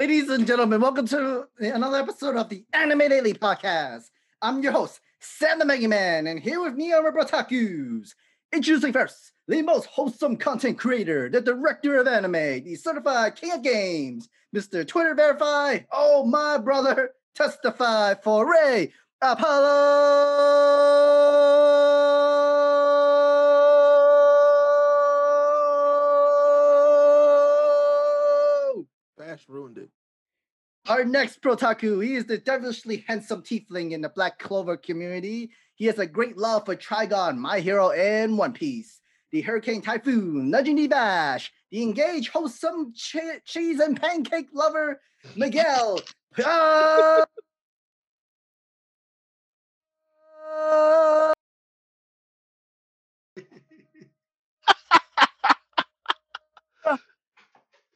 Ladies and gentlemen, welcome to another episode of the Anime Lately Podcast. I'm your host, Sam the Man, and here with me are my Brotakus. Introducing first, the most wholesome content creator, the director of anime, the certified king of games, Mr. Twitter Verify. Oh, my brother, testify for Ray Apollo. Bash ruined it. Our next Brotaku, he is the devilishly handsome tiefling in the Black Clover community. He has a great love for Trigun, My Hero, and One Piece. The Hurricane Typhoon, Legendary Bash, the engaged, wholesome che- cheese and pancake lover, Miguel. Ah!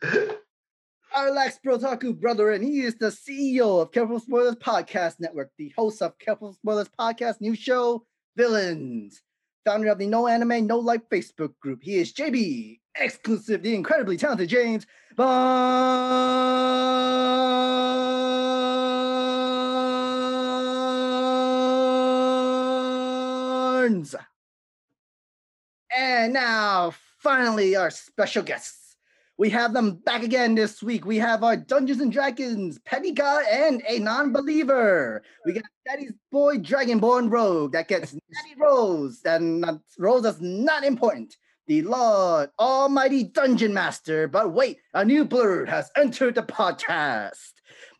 Our Lex Brotaku brother, and he is the CEO of Careful Spoilers Podcast Network, the host of Careful Spoilers Podcast new show, Villains, founder of the No Anime No Life Facebook group. He is JB, exclusive, the incredibly talented James Barnes. And now, finally, our special guests. We have them back again this week. We have our Dungeons and Dragons, Petty God, and a non-believer. We got Daddy's boy Dragonborn Rogue that gets Natty Rose, and Rose is not important. The Lord Almighty Dungeon Master. But wait, a new blerd has entered the podcast.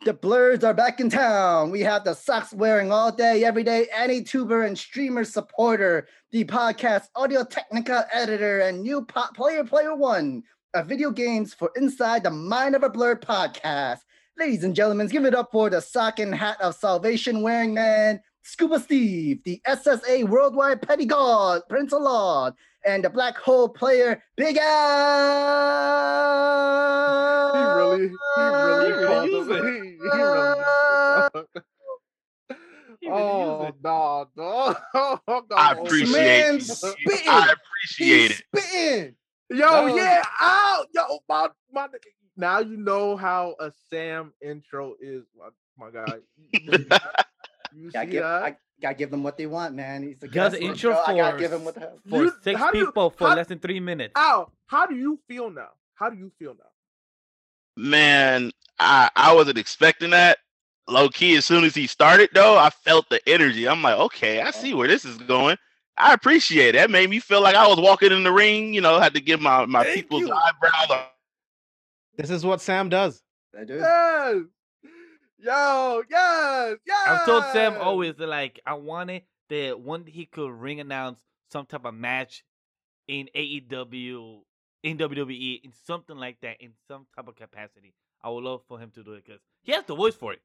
The blerds are back in town. We have the socks wearing all day, every day, any tuber and streamer supporter, the podcast Audio Technica editor, and new pop player player one of video games for Inside the Mind of a Blerd podcast. Ladies and gentlemen, give it up for the sock and hat of salvation wearing man, Scuba Steve, the SSA Worldwide Petty God, Prince of Law, and the black hole player, Big Al. He really, he really He called really him. He, he really. Oh no, no, no! I oh, appreciate it. I appreciate He's it. spitting. Yo, No. yeah, ow, yo, oh, my, my. Now you know how a Sam intro is, my, my guy. You, you Gotta see give, that? I gotta give them what they want, man. He's the Does guest of the intro show. I gotta for- give him what the hell. For You- six how do you- people for how- less than three minutes. Ow, how do you feel now? How do you feel now? Man, I I wasn't expecting that. Low key, as soon as he started though, I felt the energy. I'm like, okay, I oh. see where this is going. I appreciate it. That made me feel like I was walking in the ring. You know, had to give my my Thank people's you. eyebrows. A, This is what Sam does. I do. Yes, yo, yes, yes. I've told Sam always that like I wanted that one he could ring announce some type of match in AEW, in WWE, in something like that, in some type of capacity. I would love for him to do it because he has the voice for it.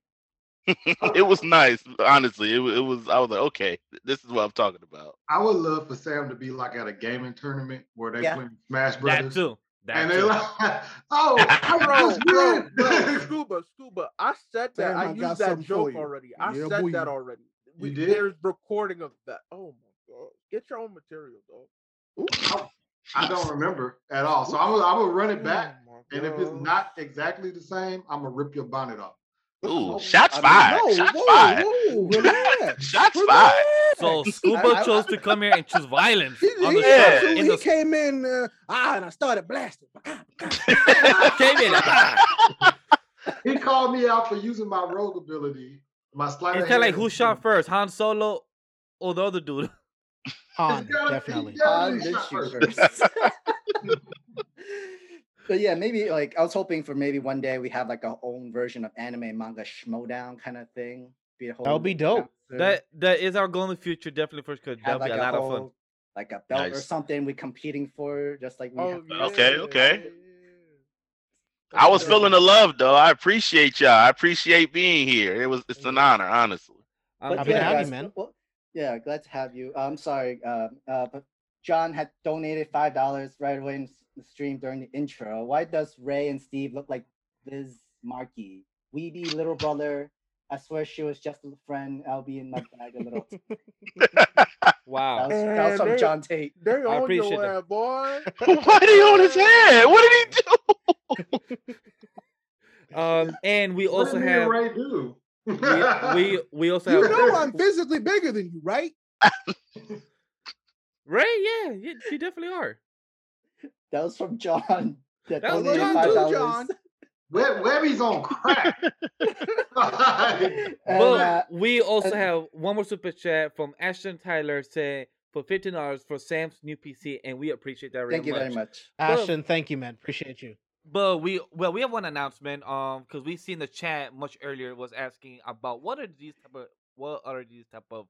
it was nice, honestly. It, it was. I was like, okay, this is what I'm talking about. I would love for Sam to be like at a gaming tournament where they Yeah. play Smash That Brothers. too. That and they're like, oh, I bro, just bro, bro, scuba, scuba. I said that. Sam, I I used that joke already. I Yeah, said boy. that already. We, did? There's recording of that. Oh my god! Get your own material, dog. I don't remember at all. So I'm gonna, I'm gonna run it back. Oh And if it's not exactly the same, I'm gonna rip your bonnet off. Ooh, shots I fired. No, shots whoa, fired. whoa, relax. Shots fired. So I- Scuba I- chose to come here and choose violence He, on he, the Yeah. show. he, he the came in, uh, ah, and I started blasting. came in. He called me out for using my rogue ability, my sleight It's kind of like who shot first, Han Solo or the other dude. Han, definitely. he Han did shoot first. First. but yeah, maybe like I was hoping for maybe one day we have like our own version of anime manga schmoedown kind of thing. Be a whole That would be dope. That that is our goal in the future, definitely first because have that'll like be a lot of fun. whole- like a belt or something we're competing for, just like we Oh, yeah, Okay, okay. yeah. I was feeling the love though. I appreciate y'all. I appreciate being here. It was. It's an honor, honestly. But Happy to yeah, have you, guys, man. well, yeah, glad to have you. I'm sorry, uh, uh, but John had donated five dollars right away in s- the stream during the intro. Why does Ray and Steve look like Biz Markie? Weeby little brother. I swear she was just a friend. I'll be in my bag a little. That Wow. was, that was Man, from they- John Tate. They on appreciate your that. boy. Why did he on his head? What did he do? Um, and we What also have Ray do? we, we we also You have know I'm physically bigger than you, right? Ray. Yeah, you, you definitely are. That was from John. That That was John too, John. Web, Webby's on crack. And, But uh, we also and- have one more super chat from Ashton Tyler saying for fifteen dollars for Sam's new PC, and we appreciate that very thank you much. very much. Well- Ashton, thank you, man. Appreciate you. But we well we have one announcement um because we seen the chat much earlier was asking about what are these type of what are these type of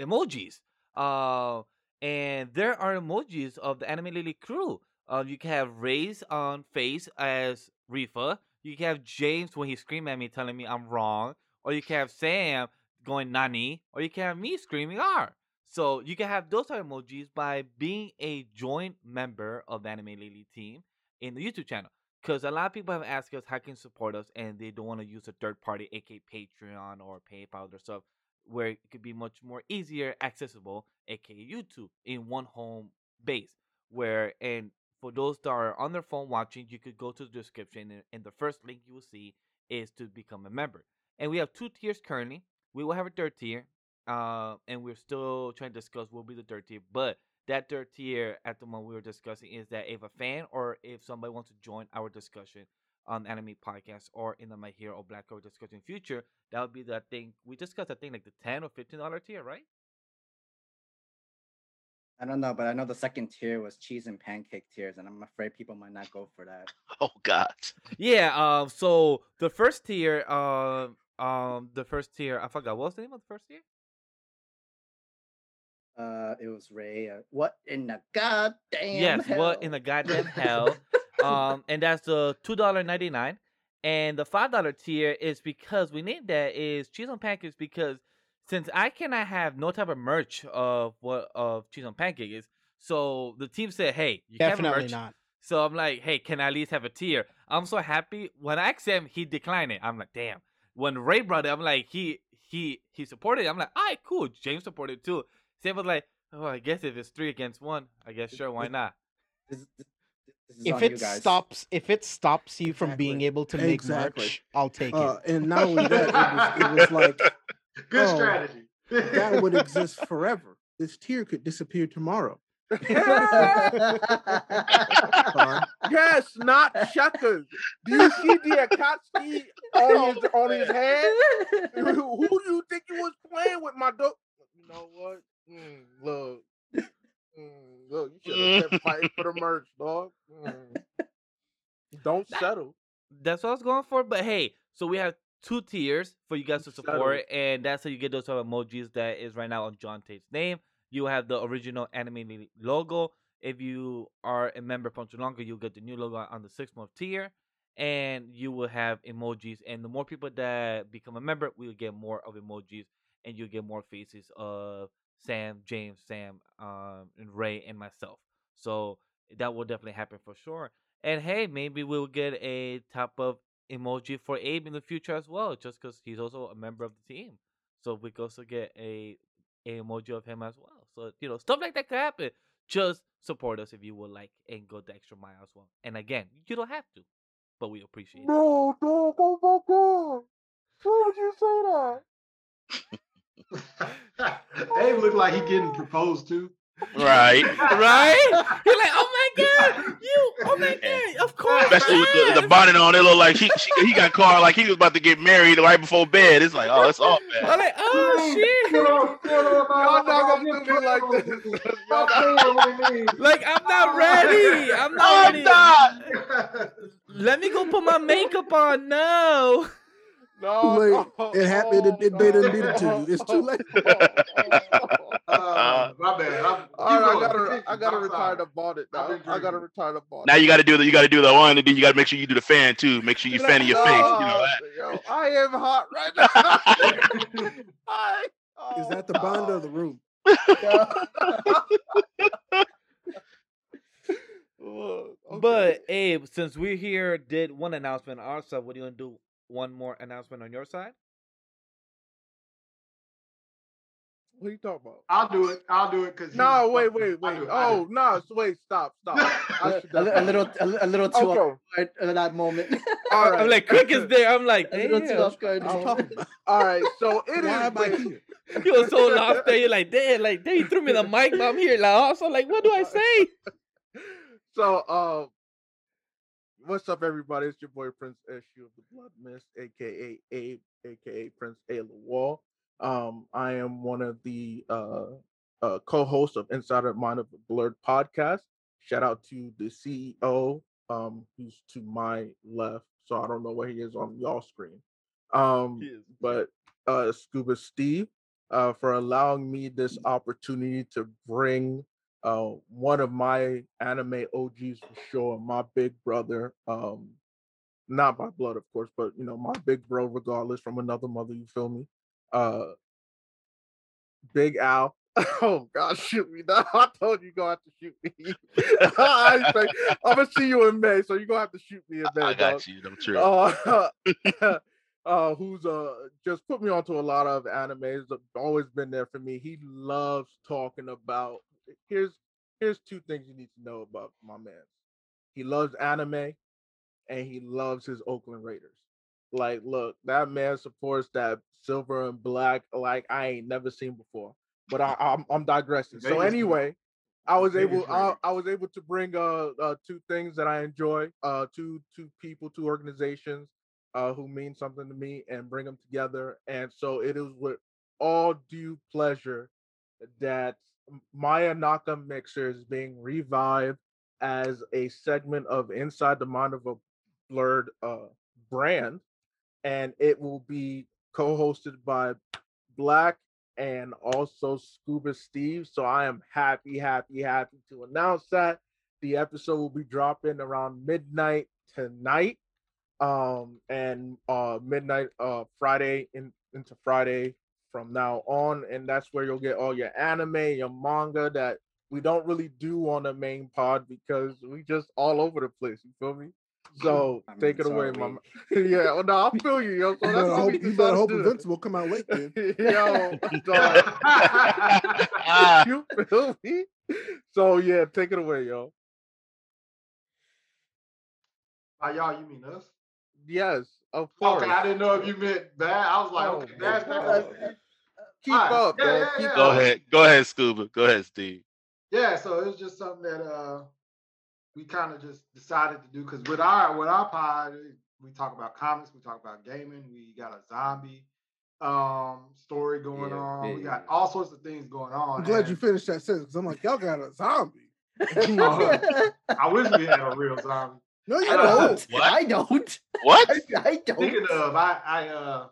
emojis uh and there are emojis of the anime lately crew uh you can have Ray's on face as Rifa you can have James when he scream at me telling me I'm wrong. Or you can have Sam going nani. Or you can have me screaming R. So you can have those type emojis by being a joint member of the anime lately team in the YouTube channel. Because a lot of people have asked us how can support us? And they don't want to use a third party aka patreon or paypal or stuff where it could be much more easier accessible aka youtube in one home base where and for those that are on their phone watching you could go to the description and, and the first link you will see is to become a member and we have two tiers currently we will have a third tier uh, and we're still trying to discuss what will be the third tier but that third tier at the moment we were discussing is that if a fan or if somebody wants to join our discussion on anime podcast or in the My Hero or Black Clover discussion future, that would be the thing we discussed. I think like the ten or fifteen dollar tier, right? I don't know, but I know the second tier was cheese and pancake tiers, and I'm afraid people might not go for that. Oh God. Yeah. Um. So the first tier, um, um, the first tier, I forgot what was the name of the first tier. Uh, it was Ray. Uh, what in the goddamn yes. What in hell? the goddamn hell? um, and that's the two dollar ninety nine. And the five dollar tier is because we named that is cheese on pancakes because since I cannot have no type of merch of what of cheese on pancake is, so the team said, "Hey, you can't have Definitely merch." not. So I'm like, "Hey, can I at least have a tier?" I'm so happy when I asked him, he declined it. I'm like, "Damn." When Ray brought it, I'm like, he he he supported it. I'm like, "All right, cool." James supported it too. Sam was like, "Oh, I guess if it's three against one, I guess sure, why not?" If it stops, if it stops you from being able to make Exactly. merch, I'll take Uh, it. and not only that, it was, it was like Good Oh, strategy. that would exist forever. This tier could disappear tomorrow. Yes, not Shuckers. Do you see the Akatsuki on his on his head? Who, who do you think you was playing with, my dog? You know what? Mm, look, mm, look, you should have kept fighting for the merch, dog. Mm. Don't settle. That's what I was going for. But hey, so we have two tiers for you guys to support, and that's how you get those type of emojis that is right now on John Tate's name. You have the original anime logo. If you are a member for longer, you'll get the new logo on the six month tier, and you will have emojis. And the more people that become a member, we'll get more of emojis, and you'll get more faces of Sam, James, Sam, um, and Ray, and myself. So that will definitely happen for sure. And hey, maybe we'll get a type of emoji for Abe in the future as well, just because he's also a member of the team. So we could also get a, a emoji of him as well. So you know, stuff like that could happen. Just support us if you would like and go the extra mile as well. And again, you don't have to, but we appreciate it. No, dog, oh my god. Why would you say that? Abe look like he getting proposed to. Right. right? You're like, oh my god, you, oh my god, of course. Especially with the, the bonnet on, it look like he she, he got called like he was about to get married right before bed. It's like, oh, it's all I'm like, oh shit. Y'all not gonna do me like this. Not- Like I'm not ready. I'm not Oh, ready. God. Let me go put my makeup on. No. No, late. no, It happened. It- oh, it- they done no. did it to you. It's too late. Uh, my bad. I'm, All right, I gotta, I gotta retire the bonnet I've now. I gotta retire the bonnet. Now you got to do the you got to do the one, and then you got to make sure you do the fan too. Make sure you fan fanning your face. You know "Oh, that. Yo, I am hot right now. I, Is oh, that the bond of the room? oh, okay. But Abe, since we're here did one announcement ourselves. what are you gonna do? One more announcement on your side? What are you talking about? I'll do it. I'll do it because No, wait, wait, wait. Oh, no, so wait, stop, stop. I A, should a, a little, a, a little too off Okay. guard at that moment. All right. I'm like, quick is there. I'm like, a little too damn. off guard. Talking? All right, so it is. Why am I wait, here? You were so lost there. You're like, damn, like, damn, you threw me the mic, but I'm here. Like, also, like, what do I say? So, uh, what's up, everybody? It's your boy Prince SU of the Blood Mist, aka Abe, aka Prince A. Wall. Um, I am one of the uh, uh, co-hosts of Insider Mind of the Blerd podcast. Shout out to the CEO, um, who's to my left. So I don't know where he is on y'all screen. Um, but uh, Scuba Steve, uh, for allowing me this opportunity to bring uh, one of my anime OGs for sure, my big brother, um, not by blood, of course, but you know, my big bro, regardless, from another mother, you feel me? Uh, Big Al. Oh God, shoot me now! I told you you're gonna have to shoot me. I I'm gonna see you in May, so you're gonna have to shoot me in May. I dog. got you. Don't trip. Uh, uh, who's uh just put me onto a lot of animes. Always been there for me. He loves talking about. Here's here's two things you need to know about my man. He loves anime, and he loves his Oakland Raiders. Like, look, that man supports that silver and black like I ain't never seen before. But I, I'm I'm digressing. So anyway, I was able I, I was able to bring uh, uh two things that I enjoy, uh two two people, two organizations uh who mean something to me and bring them together. And so it is with all due pleasure that Maya Naka is being revived as a segment of Inside the Mind of a Blerd uh brand. And it will be co-hosted by Black and also Scuba Steve. So I am happy, happy, happy to announce that the episode will be dropping around midnight tonight. Um and uh midnight uh Friday in, into Friday from now on. And that's where you'll get all your anime, your manga that we don't really do on the main pod because we just all over the place. You feel me? So I mean, take it away, sorry. mama. yeah, well, no, I feel you, yo. So You that's better what hope, we you decided better hope do. Invincible come out late, then. Yo, dog, you feel me? So yeah, take it away, yo. By y'all, you mean us? Yes, of course. Okay, I didn't know if you meant that. I was like, Oh, okay, that's God. that. Keep Alright, up, yeah, dog. yeah, Keep yeah. go ahead. Go ahead, Scuba. Go ahead, Steve. Yeah, so it was just something that uh we kind of just decided to do because with our with our pod, we talk about comics, we talk about gaming, we got a zombie um story going Yeah, on, we got all sorts of things going on. I'm glad you finished that sentence because I'm like, y'all got a zombie. I wish we had a real zombie. No, you I Uh, don't. What? I don't. What? I, I don't. Speaking of, I I uh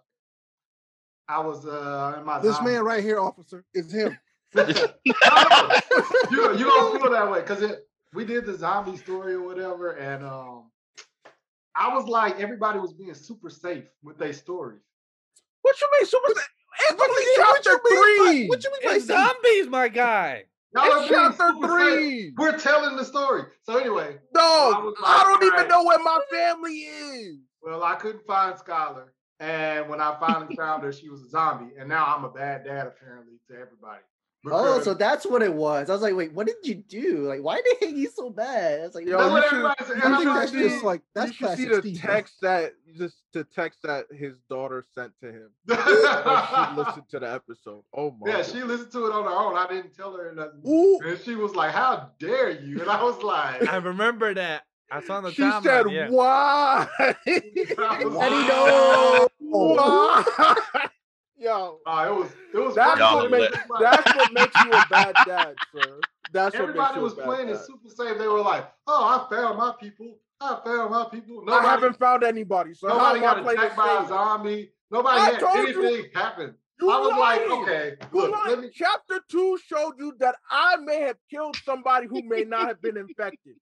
I was uh in my This zombie- man right here, officer, is him. you you don't feel that way because it we did the zombie story or whatever, and um I was like everybody was being super safe with their stories. What you mean, Super? safe? What only you mean- what chapter you mean by- three. What you mean by zombies, my guy. It's chapter three. We're telling the story. So anyway, I Dog, was I like, don't even know where my family is. well, I couldn't find Skylar, and when I finally found her, she was a zombie, and now I'm a bad dad apparently to everybody. Oh, so that's what it was. I was like, wait, what did you do? Like, why did they hate you so bad? I was like, Yo, That's you what should- you and I I'm think like, that's just like that's you should see classic the Steve. text that just the text that his daughter sent to him when she listened to the episode. Oh my! Yeah, God. she listened to it on her own. I didn't tell her nothing. Ooh, And she was like, How dare you? And I was like, I remember that. I saw the She timeline. said, yeah. "Why? I was Let like, me know. Why?" Yo, Oh, it was it was that's what makes that's what makes you a bad dad, sir. That's everybody was a bad playing dad. it super safe. They were like, Oh, I found my people. I found my people. I haven't found anybody, so nobody got attacked by a zombie. Nobody I had told you. anything happen. You I was like, okay, look, let me Chapter two showed you that I may have killed somebody who may not have been infected.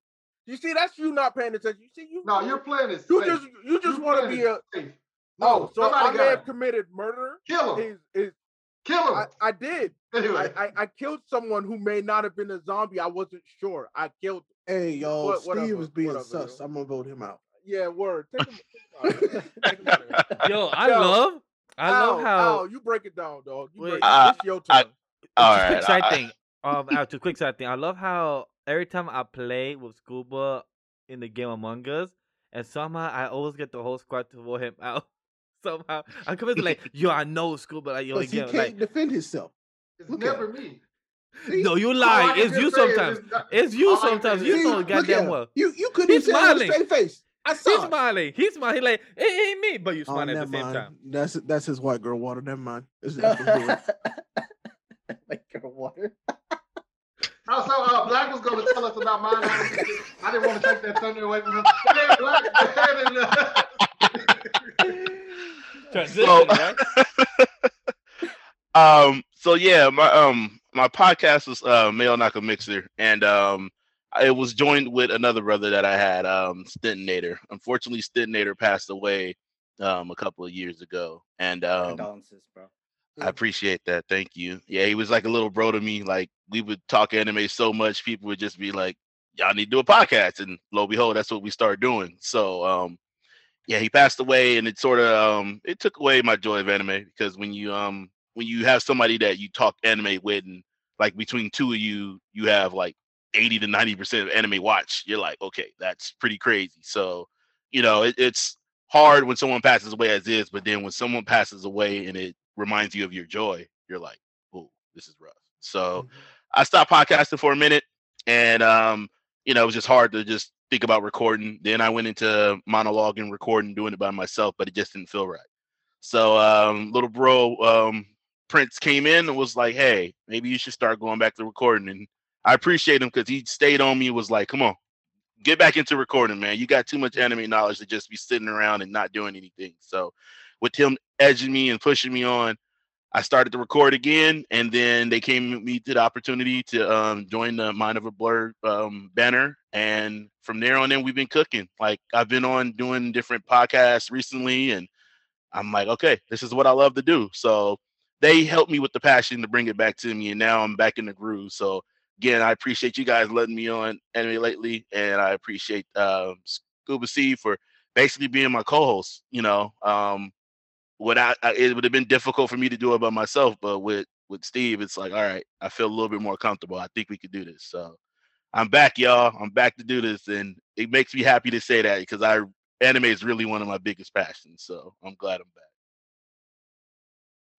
You see, that's you not paying attention. You see, you no, you're playing it you safe. just you just want to be a safe. Oh, so I may gotta have committed murder. kill him. Is is Kill him. I, I did. anyway, I, I I killed someone who may not have been a zombie. I wasn't sure. I killed. hey, yo, What- Steve whatever, is being whatever, sus. yo. I'm gonna vote him out. Yeah, word. Take him. Take him out there. Yo, I Yo, love, I love how. Al, you break it down, dog. You Wait. break. Uh, it's your I- turn. All Just right. quick side I- thing. Um, to quick side thing. I love how every time I play with Scuba in the game Among Us, and somehow I always get the whole squad to vote him out. Somehow I come in like, yo, I know Scuba. Like, yo, Because he can't like, defend himself. It's Look at never me. no, you lie. can It's you sometimes. it's not- It's you all sometimes. say You is- know goddamn well. You you couldn't He's even say it with a smiling. straight face. I saw He's it. smiling. He's smiling. He's like, it ain't me, but you Oh, at the same mind. time. That's that's his white girl water. Never mind. It's nothing to do with- like water. Oh, so uh, Black was going to tell us about mine. I didn't, I didn't want to take that thunder away from him. Black, go ahead and, uh, Transition, So- right? um so yeah my um my podcast was uh male knocker mixer and um it was joined with another brother that i had um stintonator. Unfortunately stintonator passed away um a couple of years ago and um Condolences, bro. i appreciate that. Thank you. Yeah he was like a little bro to me. Like we would talk anime so much people would just be like y'all need to do a podcast and lo and behold that's what we started doing. So um yeah he passed away and it sort of um it took away my joy of anime because when you um when you have somebody that you talk anime with and like between two of you you have like 80 to 90 percent of anime watch you're like okay that's pretty crazy. So you know it, it's hard when someone passes away as is but then when someone passes away and it reminds you of your joy you're like oh this is rough. So i stopped podcasting for a minute and um you know it was just hard to just think about recording then i went into monologue and recording doing it by myself but it just didn't feel right. So um little bro um prince came in and was like hey maybe you should start going back to recording. And i appreciate him because he stayed on me was like come on get back into recording man. You got too much anime knowledge to just be sitting around and not doing anything. So with him edging me and pushing me on I started to record again, and then they came me the opportunity to um, join the Mind of a Blerd um, banner. And from there on in, we've been cooking. Like I've been on doing different podcasts recently, and I'm like, okay, this is what I love to do. So they helped me with the passion to bring it back to me, and now I'm back in the groove. So again, I appreciate you guys letting me on anime lately, and I appreciate um, Scuba C for basically being my co-host. You know, um, without I, it would have been difficult for me to do it by myself but with with steve it's like all right i feel a little bit more comfortable i think we could do this so i'm back y'all i'm back to do this and it makes me happy to say that because i anime is really one of my biggest passions so i'm glad i'm back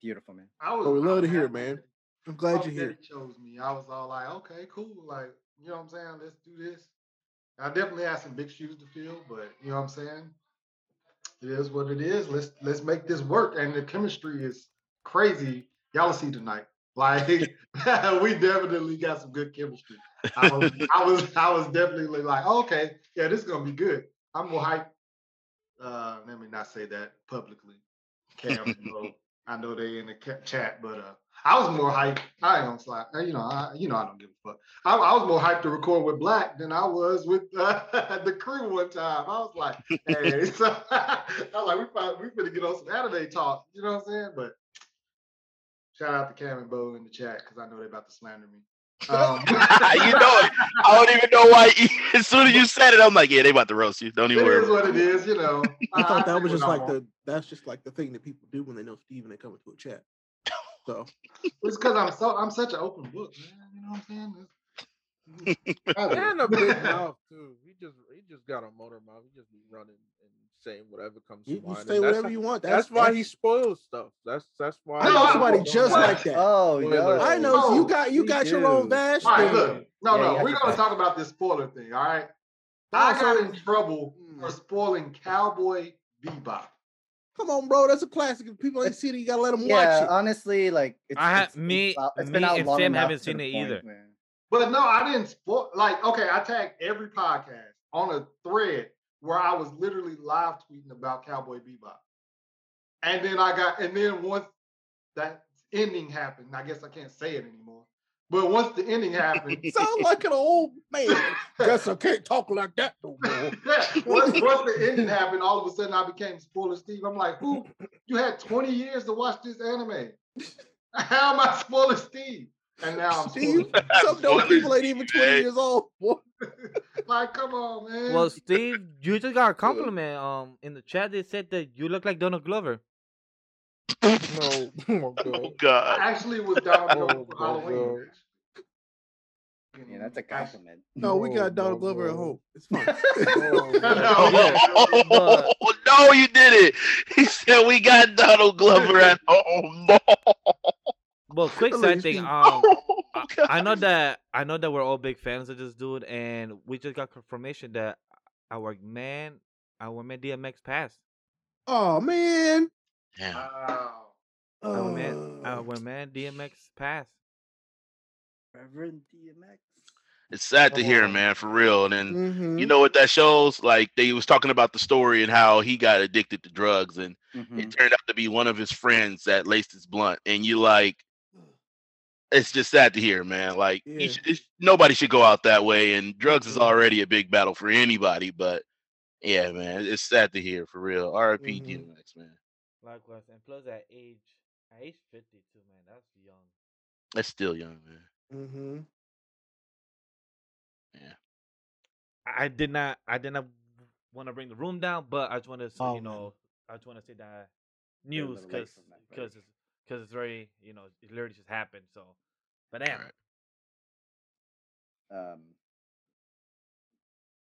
Beautiful, man. I was, Well, we I love was to hear it, man. that- I'm glad oh, you're that here. he chose me. I was all like, okay, cool. Like, you know what I'm saying? Let's do this. I definitely have some big shoes to fill, but you know what I'm saying? It is what it is. Let's let's make this work. And the chemistry is crazy. Y'all see tonight. Like we definitely got some good chemistry. I was I was I was definitely like, okay, yeah, this is gonna be good. I'm more hyped. Uh, let me not say that publicly. Cam, you know, I know they in the chat, but uh, I was more hyped. I ain't gonna slide. uh, You know, I, you know, I don't give a fuck. I, I was more hyped to record with Black than I was with uh, the crew one time. I was like, hey, so I was like, we probably, we finna get on some anime talk. You know what I'm saying? But shout out to Cam and Bo in the chat because I know they're about to slander me. Um, you know it i don't even know why as soon as you said it i'm like yeah they about to roast you don't it even worry is about what it is. You know. I thought that take was just like want. the that's just like the thing that people do when they know Steve and they come into a chat. So It's because I'm so I'm such an open book, man. You know what I'm saying? It's- And a big mouth too. He just he just got a motor mouth. He just be running and saying whatever comes you, to you mind. say and whatever how- you want. That's, That's, why that's- he spoils stuff. That's that's why. I know somebody just what? like that. Oh, Spoiler. yo. I know Oh, you got you got your own too. bash. All right, thing. look. No, Yeah, no, you we're gonna back. talk about this spoiler thing. All right. I got in trouble for Mm. spoiling Cowboy Bebop. Come on, bro. That's a classic. If people ain't seen it, you gotta let them Yeah, watch it. honestly, like it's, I ha- it's- me- it's, out- it's me out and long Sam haven't seen it point, either. Man. But no, I didn't spoil. Like, okay, I tagged every podcast on a thread where I was literally live tweeting about Cowboy Bebop. And then I got, and then once that ending happened, I guess I can't say it anymore. But once the ending happened, Sound like an old man. Guess I can't talk like that no more. yeah, once, once the ending happened, all of a sudden I became spoiler Steve. I'm like, who? You had 20 years to watch this anime. How am I spoiler Steve? And now I'm Steve, spoiler some those people ain't even 20 years old. boy. Like, come on, man. Well, Steve, you just got a compliment. Um, in the chat, they said that you look like Donald Glover. No. Oh, Oh God. God. I actually was Donald Oh, Glover for my Halloween. God. Actually. Yeah, that's a compliment. No, we Oh, got Donald my Glover at home. It's fine. Oh, No, Oh, no, you did it. He said we got Donald Glover at home. Well, quick side thing. Um, Oh, I, God. I know that I know that we're all big fans of this dude, and we just got confirmation that our man, our man DMX passed. oh man. Damn. Wow. Our man, Uh, our man DMX passed. Reverend DMX. It's sad to hear, man, for real. And then mhm. you know what that shows? Like they was talking about the story and how he got addicted to drugs, and Mhm. it turned out to be one of his friends that laced his blunt. And you like, it's just sad to hear, man. Like Yeah. should, it's- nobody should go out that way, and drugs is Mhm. already a big battle for anybody. But yeah, man, it's sad to hear for real. R.I.P. Mhm. DMX, man. Likewise, and plus at age, at age fifty two, man, that's young. That's still young, man. Mm-hmm. Yeah. I did not, I did not want to bring the room down, but I just want to, Oh, you man. know, I just want to say that news because from that, buddy. because it's because it's very, you know, it literally just happened. So, but damn, Right. Um,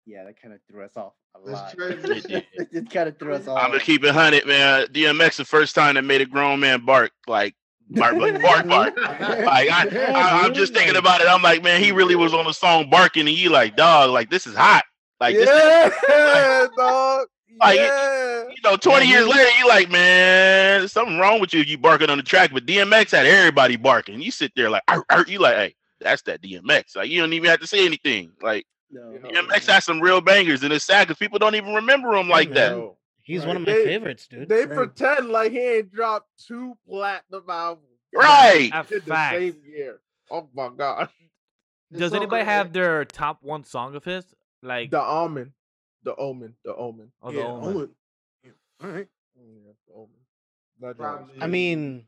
yeah, that kind of threw us off a lot. it it kind of threw us off. I'm gonna keep it hundred, man. DMX the first time that made a grown man bark, like bark, bark, bark, bark. Like I, I, I'm just thinking about it. I'm like, man, he really was on the song barking, and you like, dog, like this is hot. Like this, yeah, dog. Like, yeah. you know, 20 years later, you like, man, there's something wrong with you if you barking on the track. But DMX had everybody barking. You sit there like, "Arr, arr," you like, hey, that's that DMX. Like you don't even have to say anything. Like no. Yeah. DMX had some real bangers, and it's sad because people don't even remember him like that. Yo, He's one of my They- favorites, dude. They Right. pretend like he ain't dropped two platinum albums. Right. That's In the facts. same year. Oh my god. It's Does so anybody crazy. have their top one song of his? Like, The Omen. The Omen. The Omen. oh, the yeah, Omen. Omen. Yeah, All right. Yeah, the Omen. That Probably- I mean,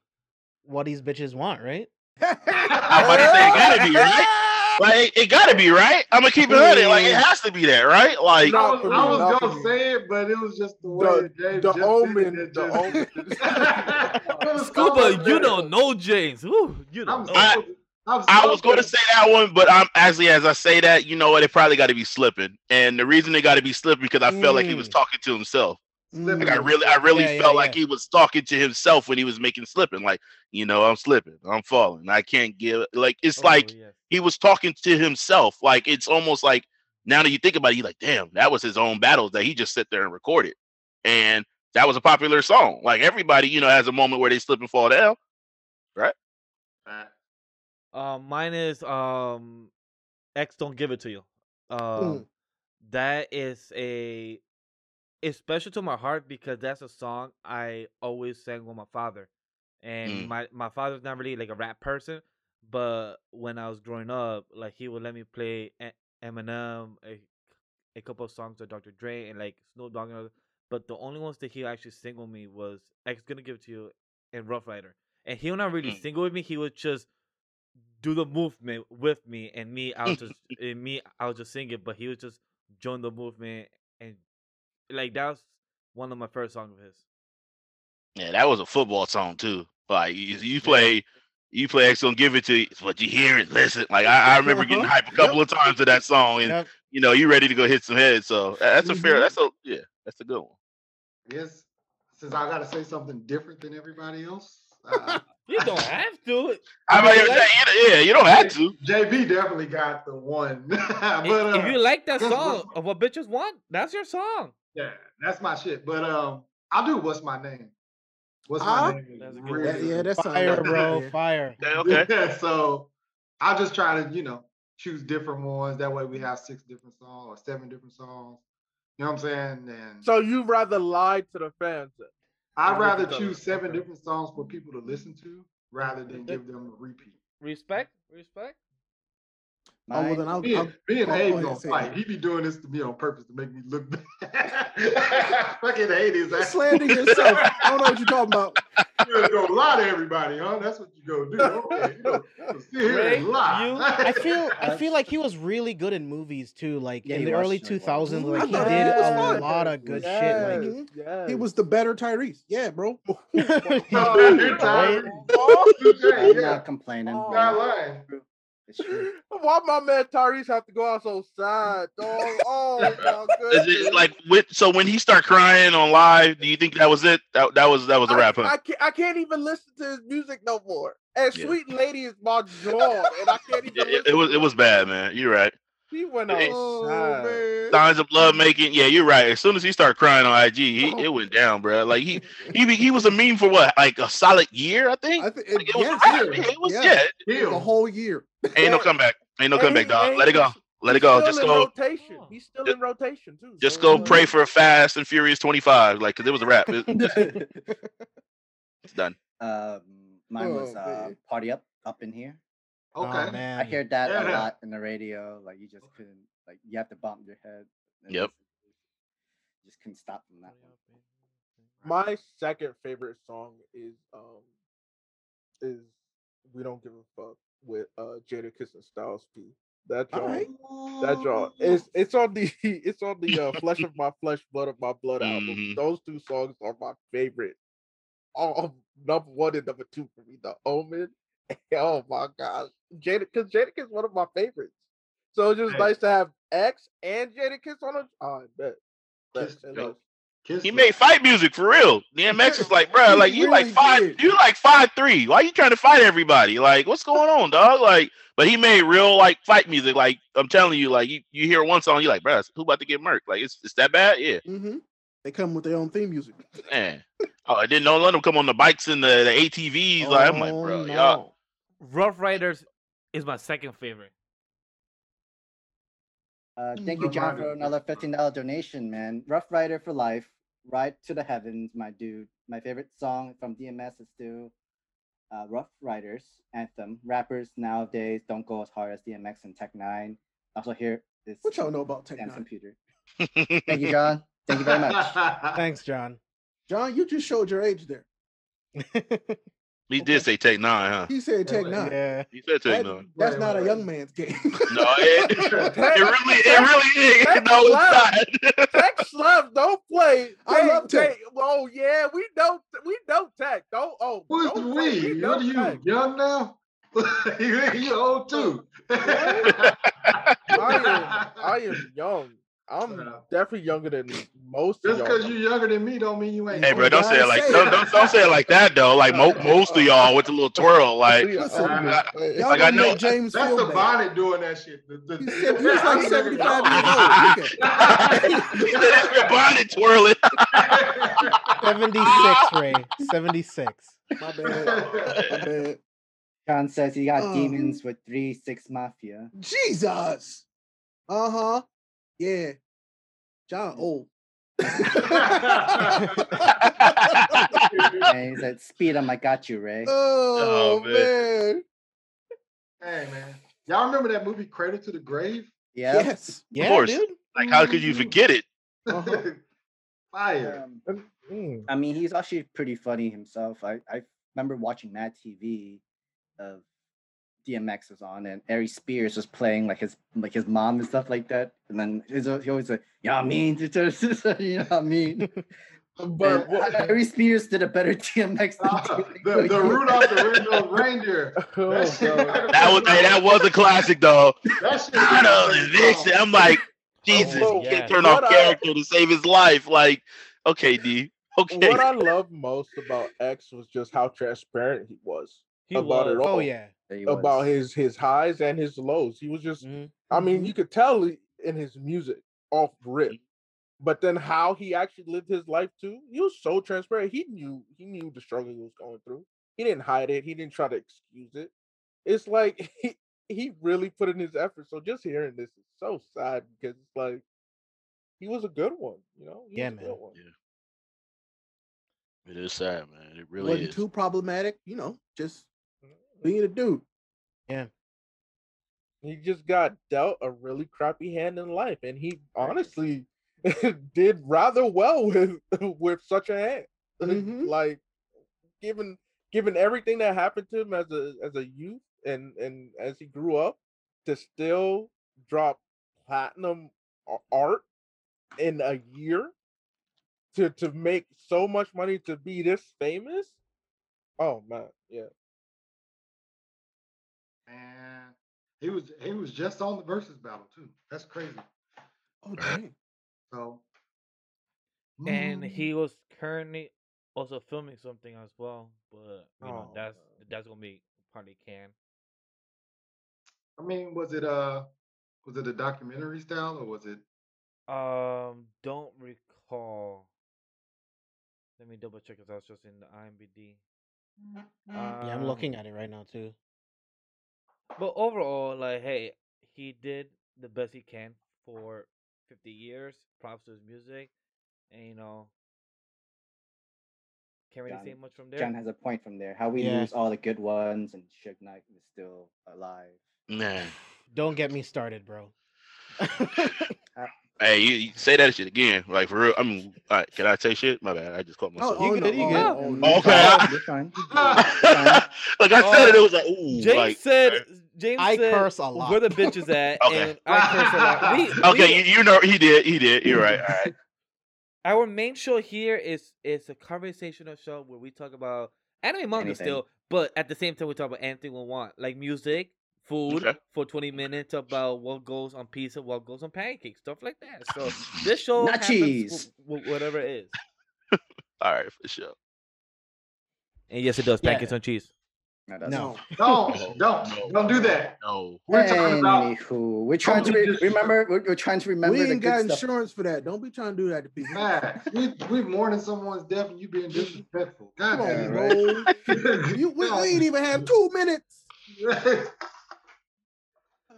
what these bitches want, right? I'm about to say it gotta be right. Like it gotta be right. I'm gonna keep it hundred. Like it has to be that, right? Like No. I was, I was gonna me. say it, but it was just the way The- that the just Omen, it, the just- Omen. It was so Scuba, you don't know James. Woo, you don't I'm know. so, I- I'm I so was going to say that one, but I'm actually as I say that, you know what? It probably got to be slipping, and the reason it got to be slipping because I felt like he was Mm. talking to himself. Slipping Like I really, I really Yeah, yeah, felt like yeah. he was talking to himself when he was making slipping. Like, you know, I'm slipping, I'm falling, I can't give. Like it's Oh, like yes. he was talking to himself. Like it's almost like now that you think about it, you're like, damn, that was his own battles that he just sit there and recorded, and that was a popular song. Like everybody, you know, has a moment where they slip and fall down. Fact. Um, mine is um, X don't give it to you. Um, that is a it's special to my heart because that's a song I always sang with my father, and Mm. my my father's not really like a rap person, but when I was growing up, like he would let me play Eminem, a, a couple of songs of Dr. Dre, and like Snoop Dogg, and other, but the only ones that he actually sing with me was X gonna give it to you and Rough Rider, and he would not really Mm. sing with me. He would just do the movement with me, and me, I was just and me, I was just sing it, but he would just join the movement, and like that was one of my first songs of his. Yeah, that was a football song too. Like you, you play, you play X don't give it to you. It's what you hear and listen. Like I, I remember getting hype a couple of times to that song, and Yep. you know you ready to go hit some heads. So that's a fair. Mhm. That's a yeah. That's a good one. Yes. Since I got to say something different than everybody else, uh, You don't have to. I mean, mean, like- yeah, you don't have to. JB definitely got the one. but If, uh, if you like that song of what bitches want, that's your song. Yeah, that's my shit. But um, I'll do what's my name. What's my name? that's good really That, yeah, that's Fire, bro, fire. Okay, okay. Yeah, so I'll just try to, you know, choose different ones. That way we have six different songs or seven different songs. You know what I'm saying? And So you'd rather lie to the fans? I'd rather choose seven Okay. different songs for people to listen to rather than give them a repeat. Respect, respect. Oh, well, then I'll, Me, I'll, and- me and go Hayes ahead, gonna fight. it. He be doing this to me on purpose to make me look bad. Fucking hate his You ass. slander yourself. I don't know what you're talking about. You're gonna lie to everybody, huh? That's what you go do. Okay, you know, sit here Ray, and lie. you- I feel I feel like he was really good in movies too. Like Yeah, in the early really two well. thousands, like I he did a fun. lot of good Yes, shit. Mhm. yes. He was the better Tyrese. Yeah, bro. Oh, Like you're tired. I'm not complaining. Oh. Not lying. It's true. Why my man Tyrese have to go out so sad, dog? Oh my Is goodness. it like with so when he start crying on live? Do you think that was it? That, that was that was a wrap. huh? I can't, I can't even listen to his music no more. And Yeah. Sweet Lady is my jaw, and I can't even. It, it, it was it was bad, man. You're right. He went Hey. Oh, outside. man. Signs of love making. Yeah, you're right. As soon as he started crying on IG, he, Oh. it went down, bro. Like he he he was a meme for what like a solid year, I think. I think Like, it was, yes, a rap. yeah. it was Yeah. yeah. It was a whole year. Ain't no comeback. Ain't no comeback, dog. Let it go. Let it go. Just go. rotation. He's still Just- in rotation too. Just so- go pray for a fast and furious 25, like because it was a rap. It- it's done. um, mine was Oh, uh, "Party Up" up in here. Oh Okay. man, I heard that a lot in the radio. Like you just couldn't, like you have to bump your head. and Yep. Just, just couldn't stop from that one. My second favorite song is um is "We Don't Give a Fuck" with uh Jadakiss and Styles P. That All joint, right. that joint. It's it's on the it's on the uh, "Flesh of My Flesh, Blood of My Blood" album. Mhm. Those two songs are my favorite. Oh, number one and number two for me. The Omen. Oh my gosh, Jada, because Jadakiss is one of my favorites. So it's just Hey. nice to have X and Jada Kiss on it. Oh, I bet. Bet. Kiss- And, yo, uh, Kiss He the- made fight music for real. DMX is like, bro, He like you like five, did. you like five three. Why you trying to fight everybody? Like, what's going on, dog? Like, but he made real like fight music. Like, I'm telling you, like you, you hear one song, you like, bro, who about to get murked? Like, it's it's that bad? Yeah, hmm They come with their own theme music. man. Oh, I didn't know let them come on the bikes and the, the ATVs. Like, I'm like, Oh, bro, no. y'all. Rough Riders is my second favorite. Uh, thank Mm, you, John, for another fifteen dollar donation, man. Rough Rider for life, Ride to the Heavens, my dude. My favorite song from DMS is still uh, Rough Riders anthem. Rappers nowadays don't go as hard as DMX and Tech N9ne. Also, here is What y'all know about Tech Dance Nine? Computer. Thank you, John. Thank you very much. thanks, John. John, you just showed your age there. he did say take nine, huh? He said Tech N9ne. yeah, He said take That- nine. that's not a young man's game. No, it, it really, it really is. Tech No, Nine. it's not. Tech Slum, don't play. I Hey, love Tech. hey, Oh yeah, we know we know Tech. Don't oh Who's don't the play, we? know What are you, Tech. young now? you you old too. I am I am young. I'm Yeah. definitely younger than most of Just y'all. because you're younger than me don't mean you ain't. Hey, bro, don't say it like say don't, don't don't say it like that though. Like mo- most of y'all with a little twirl, like Yeah, Listen, man. Y'all Like, I know- James That's the bonnet doing that shit. The, the, He said- he was like 75 years that's your bonnet twirling. seventy six, Ray, seventy six. My bad. My bad. John says he got Oh. demons with three six mafia. Jesus. Uh huh. Yeah. John old. and he said, "Speed 'em, I got you, Ray." oh, Oh, man. man. hey man, y'all remember that movie Cradle to the Grave? Yeah. Yes. Yeah, course. dude. Like, how could you forget it? Uh-huh. Fire. Um, Mm. I mean, he's actually pretty funny himself. I, I remember watching Mad TV of DMX was on and Aries Spears was playing like his like his mom and stuff like that. And then he's, he always like, you know I mean? you know what I mean? But And what, Aries Spears did a better DMX than Uh, DMX. the, the Rudolph the Red-Nosed Reindeer. oh, That shit, That was hey, that was a classic though. that shit I know was the vixen. I'm like, Jesus, Oh, he can't yeah. turn off What I- character to save his life. Like, okay, D. Okay. what I love most about X was just how transparent he was He about it all. Oh yeah. He About was. his his highs and his lows. He was just Mhm. I Mm-hmm. mean, you could tell in his music off rip, but then how he actually lived his life too. He was so transparent. He knew he knew the struggle he was going through. He didn't hide it. He didn't try to excuse it. It's like he he really put in his effort. So just hearing this is so sad because it's like he was a good one. You know, he Yeah, was a man. good one. It is sad, man. It really Wasn't is. too problematic, you know, just being a dude. Yeah. He just got dealt a really crappy hand in life, and he honestly did rather well with with such a hand. Mhm. like given given everything that happened to him as a as a youth and and as he grew up, to still drop platinum art in a year to to make so much money to be this famous. Oh man, yeah. And he was he was just on the versus battle too. That's crazy. Oh dang. So and mm, he was currently also filming something as well. But you know Oh, that's man. that's gonna be partly can. I mean, was it uh was it a documentary style or was it Um, don't recall. Let me double check because I was just in the IMBD. Yeah, I'm looking at it right now too. But overall, like, hey, he did the best he can for 50 years. Props to his music, and you know, can't really say much from there. John has a point from there. How we Yeah. lose all the good ones and Suge Knight is still alive. Man. Don't get me started, bro. Hey, you, you say that shit again. Like for real. I mean, all right, can I say shit? My bad. I just caught myself. Oh, You good, you good. Oh, Oh, you're okay. fine, You're fine. like I said it, it was like, ooh, James like said, James I said, curse a lot. where the bitch is at, Okay. and I curse a lot. We, okay, we- you, you know he did, he did. You're right. All right. our main show here is is a conversational show where we talk about anime manga Anything. still, but at the same time we talk about anything we want, like music, food Okay. for twenty minutes about what goes on pizza, what goes on pancakes, stuff like that. So this show happens Nachos. w- w- whatever it is. All right, for sure. And yes, it does Yeah. pancakes on cheese. No, that's No. don't No, don't no, don't do that. No. We're talking about Anywho, we're trying to re- remember. We're, we're trying to remember we the ain't good got stuff. insurance for that. Don't be trying to do that to people. man. We we mourning someone's death and you being disrespectful. God Come on, damn right. bro. you, we, we ain't even have two minutes.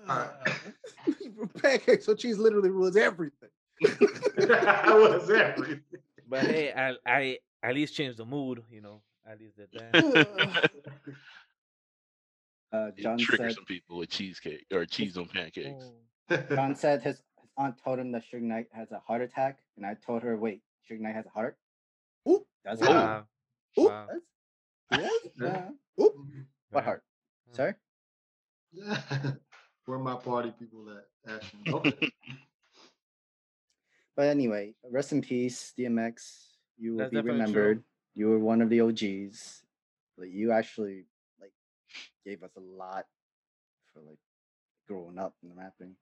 It. Alright. Pancakes and cheese literally ruins everything. that was everything. But hey, I I at least changed the mood, you know. At least did that. Uh, John trigger said. some people with cheesecake or cheese on pancakes. John said his, his aunt told him that Suge Knight has a heart attack, and I told her, "Wait, Suge Knight has a heart? Oop. Does Ooh. he? Wow. Oop. Wow. Yes? Yeah. Yeah. Oop. What heart? Hmm. Sorry. Where my party people at? Ashton. Okay. But anyway, rest in peace, DMX. You will That's be definitely true. remembered. You were one of the OGs. Like you actually like gave us a lot for like growing up and rapping.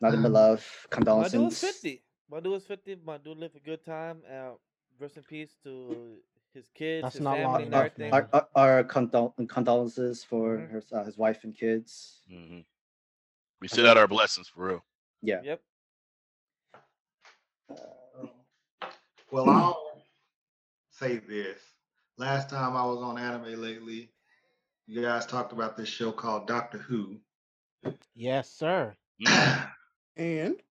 Nothing but Um, love. My Condolences. dude was 50. My dude was 50. My dude lived a good time. Uh, rest in peace to his kids, That's his not family, long and enough, everything. Our, our, our condol- condolences for Mhm. her, uh, his wife and kids. hmm We send out our blessings for real. Yeah. Yep. Well, I'll say this. Last time I was on anime lately, you guys talked about this show called Doctor Who. yes, sir. And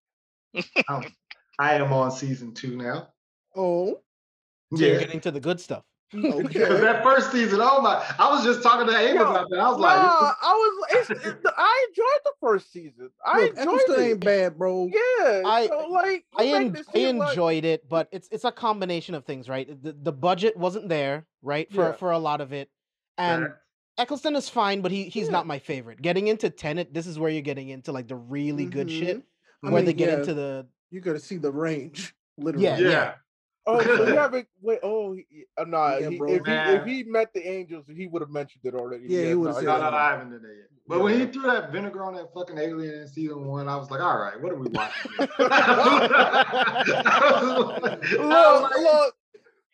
Um, I am on season two now. oh, So you're Yeah. getting to the good stuff. Okay. that first season, oh my! I was just talking to Amos about that. I was Nah, like, I was. It's, it, I enjoyed the first season. I Look, enjoyed Eccleston it. ain't bad, bro. Yeah, I- so like I, en- I seem like- enjoyed it, but it's it's a combination of things, right? The, the budget wasn't there, right, for Yeah. for a lot of it, and Facts. Eccleston is fine, but he he's Yeah. not my favorite. Getting into Tennant, this is where you're getting into like the really good mm-hmm. shit. I where mean, they get yeah, into the you gotta see the range, literally. Yeah, yeah. Oh, so you haven't wait. Oh, he, he- uh, nah. Yeah, he, bro. if he if he met the angels, he would have mentioned it already. Yeah, he would've nah, said No, no, no, I haven't done that yet. But when he threw that vinegar on that fucking alien in season one, I was like, all right, what are we watching? here?" I was like- look, like, look.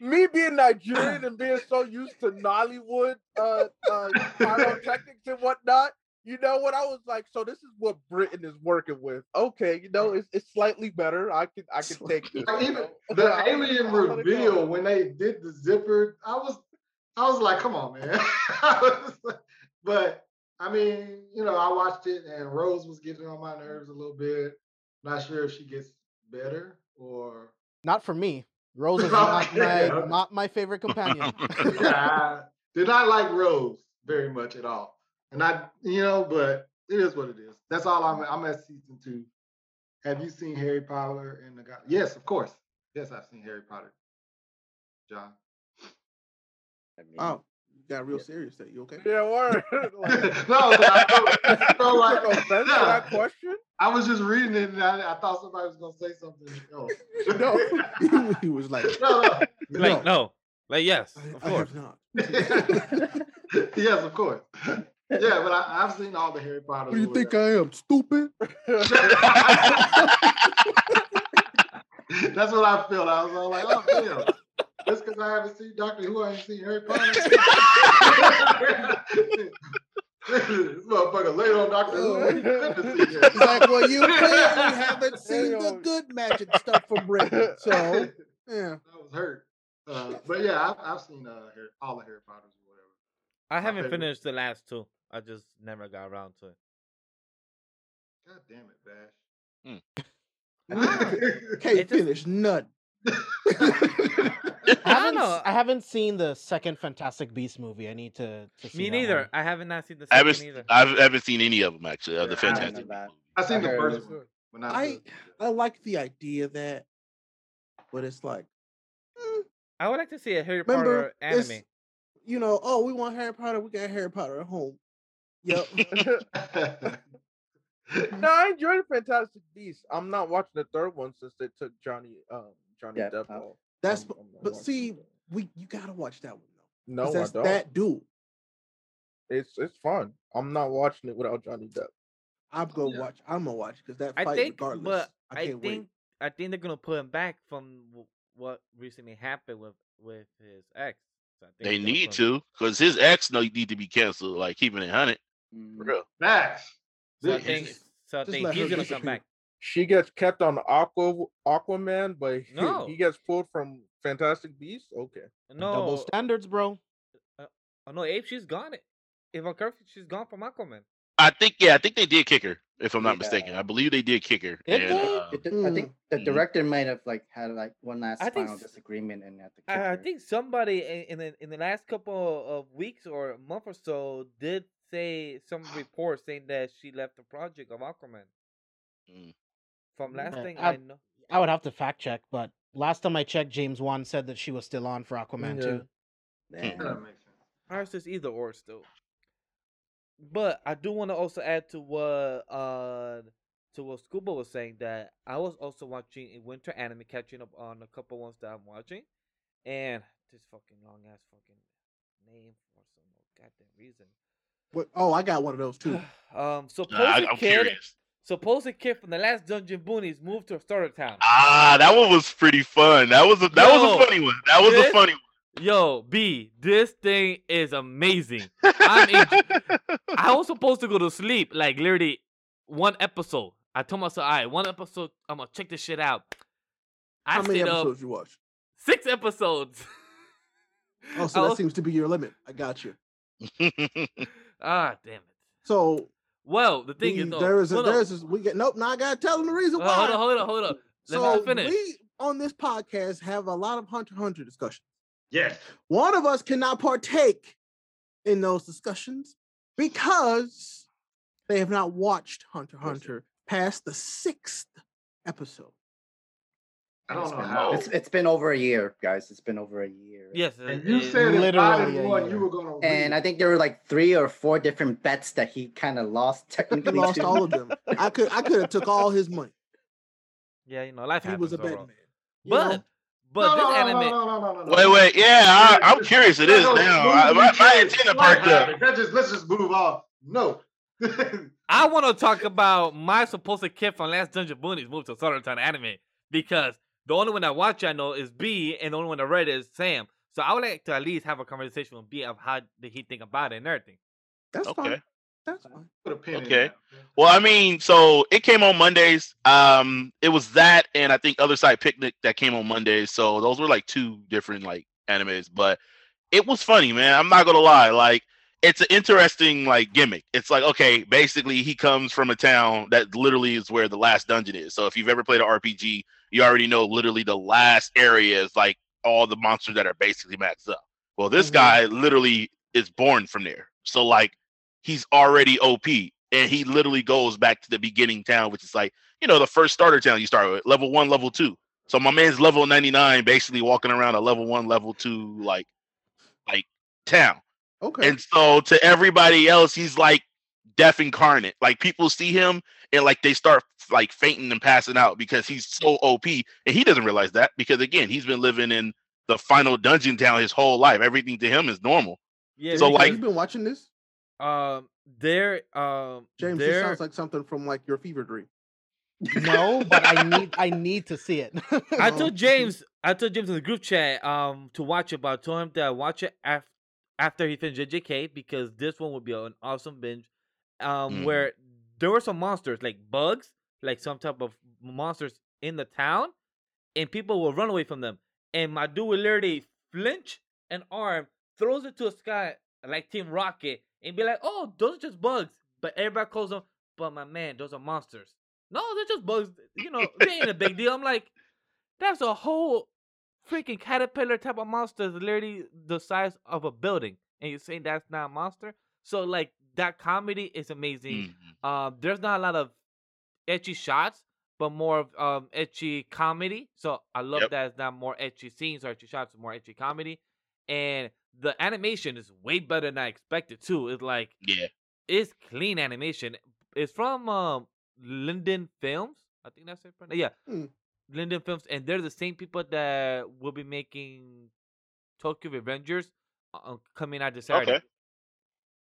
Me being Nigerian and being so used to Nollywood uh, uh, pyrotechnics and whatnot, you know what? I was like, so this is what Britain is working with. Okay, you know, it's, it's slightly better. I can I can take this. Like, even the I'll- alien oh I'll let reveal when they did the zipper, I was, I was like, come on, man. I was like- but I mean, you know, I watched it and Rose was getting on my nerves a little bit. Not sure if she gets better or. not for me. Rose is not my not my favorite companion. Yeah, I did not like Rose very much at all. And I, you know, but it is what it is. That's all I'm. Mm-hmm. I'm at season two. Have you seen Harry Potter and the God? Yes, of course. Yes, I've seen Harry Potter. John. I mean, Oh, you got real Yeah. serious. There, you okay? Yeah, word. like, no, but I, no, you like, took offense to that question? I was just reading it and I, I thought somebody was gonna say something. else. No, he was like, no, no. Like no, like yes, I, of I course. have not. yes, of course. Yeah, but I, I've seen all the Harry Potter. What do you think I am, stupid? That's what I felt. I was all like, oh damn. Just because I haven't seen Doctor Who, I ain't seen Harry Potter. this motherfucker laid on Doctor Who. He couldn't have seen It's like, well, you clearly haven't seen the good magic stuff from Britain. So, yeah. I was hurt. Uh, but yeah, I've, I've seen uh, all the Harry Potters or whatever. I haven't favorite. finished the last two. I just never got around to it. God damn it, Bash. Can't It finish nothing. I I haven't, don't know. I haven't seen the second Fantastic Beast movie. I need to, to see Me neither. one. I haven't not seen the I second haven't, either. I haven't seen any of them actually. Of the Yeah, I haven't Fantastic. I seen I the first one. When I, I I like the idea that, but it's like, mm, I would like to see a Harry remember, Potter anime. you know, oh, we want Harry Potter. We got Harry Potter at home. Yep. no, I enjoyed Fantastic Beasts. I'm not watching the third one since they took Johnny um Johnny Yeah, Depp uh, off. That's I'm- I'm but see, that. we you gotta watch that one though. no, 'cause I that's don't. that dude. It's it's fun. I'm not watching it without Johnny Depp. I'm gonna Yeah. watch. I'm gonna watch because that I fight, think, regardless. but I I, can't think wait. I think they're gonna put him back from what recently happened with with his ex. So I think They need to, because his ex no need to be canceled. Like keeping it hundred. For real. Facts. So I think so. I think he's gonna come back. She gets kept on Aqua Aquaman, but he, No. he gets pulled from Fantastic Beasts. Okay. No, Double standards, bro. oh, no, Abe, she's gone. If I'm correct, she's gone from Aquaman. I think yeah, I think they did kick her. If I'm not mistaken, I believe they did kick her. Did and, they? uh, It did- I think the Mhm. director might have like had like one last I final s- disagreement and had to kick I, I think somebody in, in the in the last couple of weeks or a month or so did say some reports saying that she left the project of Aquaman. Mm. From last Yeah, thing I- I know, I would have to fact check, but last time I checked, James Wan said that she was still on for Aquaman Yeah. too. Damn. That makes sense. ours is either or still. But I do want to also add to what uh to what Scuba was saying that I was also watching a winter anime, catching up on a couple ones that I'm watching, and this fucking long ass fucking name for some goddamn reason. What? Oh, I got one of those too. um, I, supposed I'm kid, curious. supposed kid from the last Dungeon Boonies moved to a Starter Town. Ah, that one was pretty fun. That was a that was a funny one. That was this- a funny one. Yo, B, this thing is amazing. I'm en- I was supposed to go to sleep like literally one episode. I told myself, all right, one episode, I'm gonna check this shit out. I How many stayed up episodes you watch? six episodes. Oh, I so that was- seems to be your limit. I got you. one. ah, damn it. So Well, the thing we- is, no, there is a, no, no. there is a, we get nope. Now I gotta tell them the reason Uh, why. hold on, hold on, hold on. Let so just finish. we on this podcast have a lot of Hunter Hunter discussions. Yes. One of us cannot partake in those discussions because they have not watched Hunter Hunter past the sixth episode. I don't It's know how. It's, it's been over a year, guys. It's been over a year. Yes, And you it- said if I Literally didn't want, you were gonna. And read. I think there were like three or four different bets that he kind of lost He technically. lost to. all of them. I could I could have took all his money. yeah, you know, life He was a betting man. You know? But but no, this no, no, anime, no, no, no, no, no. wait, wait, yeah, I, I'm curious. It is let's now. I, my, my antenna life perked up. happened. That just let's just move on. No. I want to talk about my supposed kid from Last Dungeon Boonies moved to Starter Town Anime because the only one I watch I know is B, and the only one I read is Sam. So I would like to at least have a conversation with B of how did he think about it and everything. That's Okay. fine. That's fine. Put a pin Okay. Well, I mean, so it came on Mondays. Um, it was that, and I think Other Side Picnic that came on Mondays. So those were like two different like animes, but it was funny, man. I'm not gonna lie. Like, it's an interesting like gimmick. It's like, okay, basically he comes from a town that literally is where the last dungeon is. So if you've ever played an RPG, you already know literally the last area is like all the monsters that are basically maxed up. Well, this Mhm. guy literally is born from there. So like he's already OP, and he literally goes back to the beginning town, which is like you know the first starter town you start with, level one, level two. So my man's level ninety nine, basically walking around a level one, level two, like like town. Okay. And so to everybody else, he's like death incarnate. Like people see him and like they start like fainting and passing out because he's so OP, and he doesn't realize that because again, he's been living in the final dungeon town his whole life. Everything to him is normal. Yeah, So, like- you've been watching this, um, there, um, James? This there, sounds like something from like your fever dream. No, but I need I need to see it. I Oh. told James, I told James in the group chat, um, to watch it, but I told him to watch it after after he finished JJK because this one would be an awesome binge. Um, Mhm. where there were some monsters like bugs, like some type of monsters in the town, and people will run away from them. And my dude will literally flinch an arm, throws it to the sky like Team Rocket, and be like, "Oh, those are just bugs." But everybody calls them, "But my man, those are monsters." No, they're just bugs. You know, they ain't a big deal. I'm like, that's a whole freaking caterpillar type of monster, is literally the size of a building, and you're saying that's not a monster. So like that comedy is amazing. Mhm. Um, there's not a lot of ecchi shots, but more of um ecchi comedy. So I love Yep. that it's not more ecchi scenes or ecchi shots, more ecchi comedy. And the animation is way better than I expected too. It's like Yeah. it's clean animation. It's from um Liden Films. I think that's it. Yeah, Hmm. Liden Films, and they're the same people that will be making Tokyo Revengers uh, coming out this Saturday. Okay.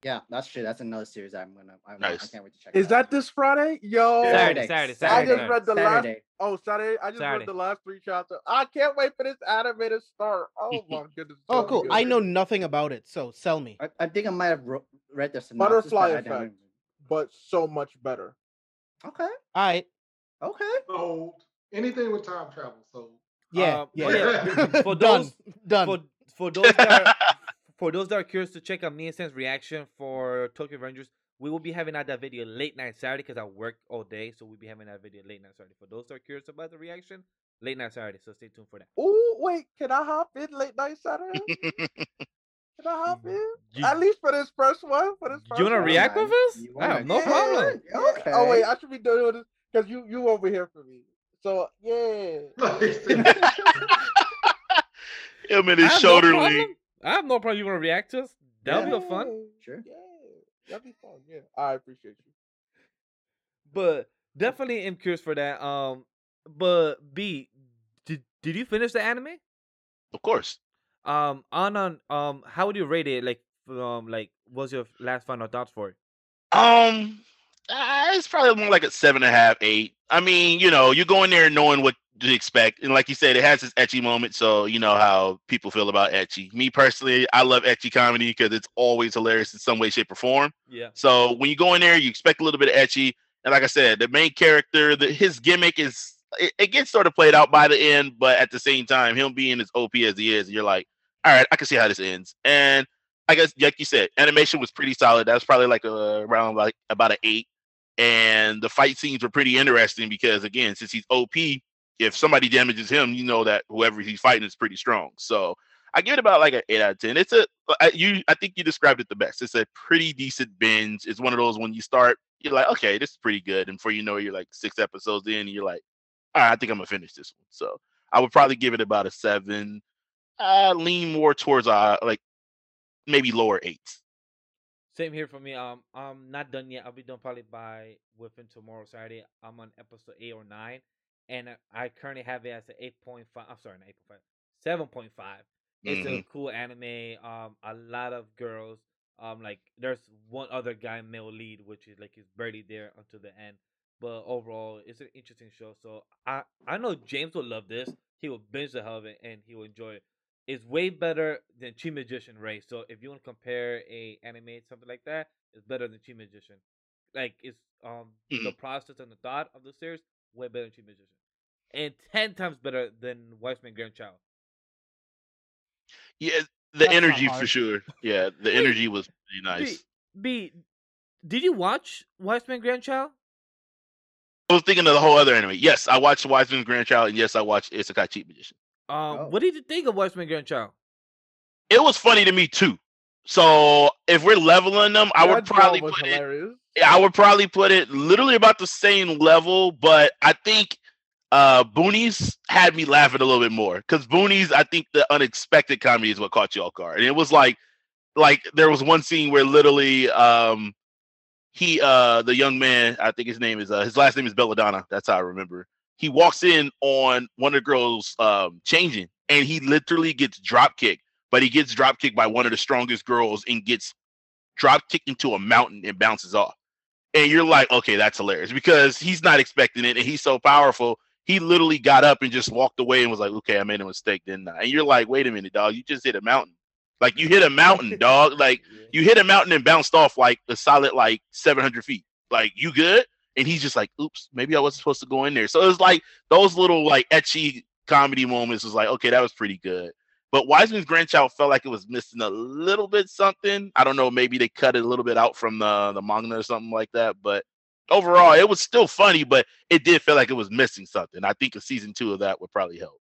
Yeah, that's true. That's another series I'm gonna. I'm, I can't wait to check. Is that out. this Friday? Yo, Saturday, Saturday, I Saturday. just read the last. Saturday? Oh, Saturday. I just Saturday. read the last three chapters. I can't wait for this anime to start. Oh my goodness. oh, gonna cool. good. I know nothing about it, so sell me. I, I think I might have ro- read the synopsis. Butterfly but Effect. but so much better. Okay. All right. Okay. So anything with time travel. So Yeah. Um, yeah. yeah. For Done. those, Done. for for those that are, for those that are curious to check out me and Sam's reaction for Tokyo Revengers, we will be having out that video late night Saturday because I work all day, so we'll be having that video late night Saturday. For those that are curious about the reaction, late night Saturday. So stay tuned for that. Oh wait, can I hop in late night Saturday? Can I hop in? You, At least for this first one. For this first you wanna one? react with us? You I have no Yeah, problem. yeah. Okay. Oh wait, I should be doing this because you you over here for me. So yeah. Him and I his have shoulder no lean. problem. I have no problem. You want to react to us? That'll be a fun. Sure. Yeah, that'd be fun. Yeah, I appreciate you. But definitely am curious for that. Um, but B, did did you finish the anime? Of course. Um, on on um, how would you rate it? Like, um, like, what's your last final thoughts for it? Um, uh, it's probably more like a seven and a half, eight. I mean, you know, you go in there knowing what to expect, and like you said, it has its ecchi moment. So you know how people feel about ecchi. Me personally, I love ecchi comedy because it's always hilarious in some way, shape, or form. Yeah. So when you go in there, you expect a little bit of ecchi, and like I said, the main character, the, his gimmick is it, it gets sort of played out by the end, but at the same time, him being as OP as he is, you're like, all right, I can see how this ends. And I guess, like you said, animation was pretty solid. That was probably like a, around like about an eight, and the fight scenes were pretty interesting because again, since he's OP, if somebody damages him, you know that whoever he's fighting is pretty strong. So I give it about like an eight out of ten. It's a I, you. I think you described it the best. It's a pretty decent binge. It's one of those when you start, you're like, okay, this is pretty good, and before you know, it, you're like six episodes in, and you're like, I think I'm gonna finish this one. So I would probably give it about a seven. Uh, lean more towards uh like maybe lower eights. Same here for me. Um, I'm not done yet. I'll be done probably by within tomorrow Saturday. I'm on episode eight or nine, and I- currently have it as an eight point five. I'm sorry, not eight point five, seven point five. It's a Mhm. cool anime. Um, a lot of girls. Um, like there's one other guy, male lead, which is like he's barely there until the end. But overall, it's an interesting show. So I I know James will love this. He will binge the hell of it, and he will enjoy it. It's way better than Cheat Magician Ray. So if you want to compare a anime something like that, it's better than Cheat Magician. Like it's um the Mhm. process and the thought of the series way better than Cheat Magician, and ten times better than Wise Man Grandchild. Yeah, the That's energy for sure. Yeah, the energy was pretty nice. B, B, did you watch Wise Man Grandchild? I was thinking of the whole other anime. Yes, I watched Wiseman's Grandchild, and yes, I watched Isekai Cheat Magician. Um, Oh. what did you think of Wise Man Grandchild? It was funny to me too. So if we're leveling them, I would probably job was put it. hilarious. I would probably put it literally about the same level, but I think uh Boonies had me laughing a little bit more because Boonies, I think the unexpected comedy is what caught you off guard, and it was like, like there was one scene where literally, um, he, uh, the young man, I think his name is, uh, his last name is Belladonna. That's how I remember. He walks in on one of the girls um changing, and he literally gets drop kicked, but he gets drop kicked by one of the strongest girls and gets drop kicked into a mountain and bounces off and you're like, okay, that's hilarious because he's not expecting it, and he's so powerful. He literally got up and just walked away and was like, okay, I made a mistake, didn't I? And you're like, wait a minute, dog, you just hit a mountain. Like you hit a mountain, dog. Like you hit a mountain and bounced off like a solid like 700 feet. Like you good? And he's just like, oops, maybe I wasn't supposed to go in there. So it was like those little like ecchi comedy moments was like, okay, that was pretty good. But Wiseman's grandchild felt like it was missing a little bit something. I don't know, maybe they cut it a little bit out from the the manga or something like that. But overall, it was still funny, but it did feel like it was missing something. I think a season two of that would probably help.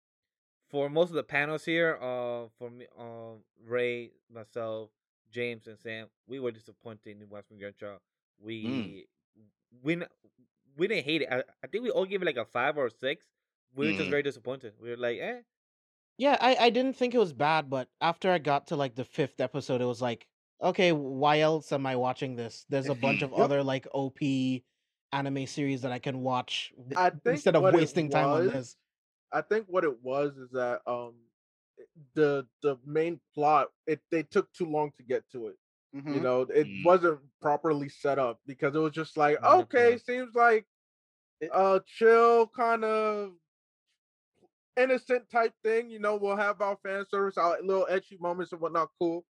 for most of the panels here, uh, for me, uh, Ray, myself, James, and Sam, we were disappointed in Wiseman's Grandchild. We, we, n- we didn't hate it. I, I think we all gave it like a five or a six. We were just Mm. very disappointed. We were like, eh, Yeah, I, I didn't think it was bad, but after I got to like the fifth episode, it was like, okay, why else am I watching this? There's a bunch of other like OP anime series that I can watch I instead of wasting time on this. I think what it was is that um the the main plot it they took too long to get to it. You Mhm. know, it Mm. wasn't properly set up because it was just like, okay, seems like a chill kind of innocent type thing. You know, we'll have our fan service, our little ecchi moments and whatnot, cool.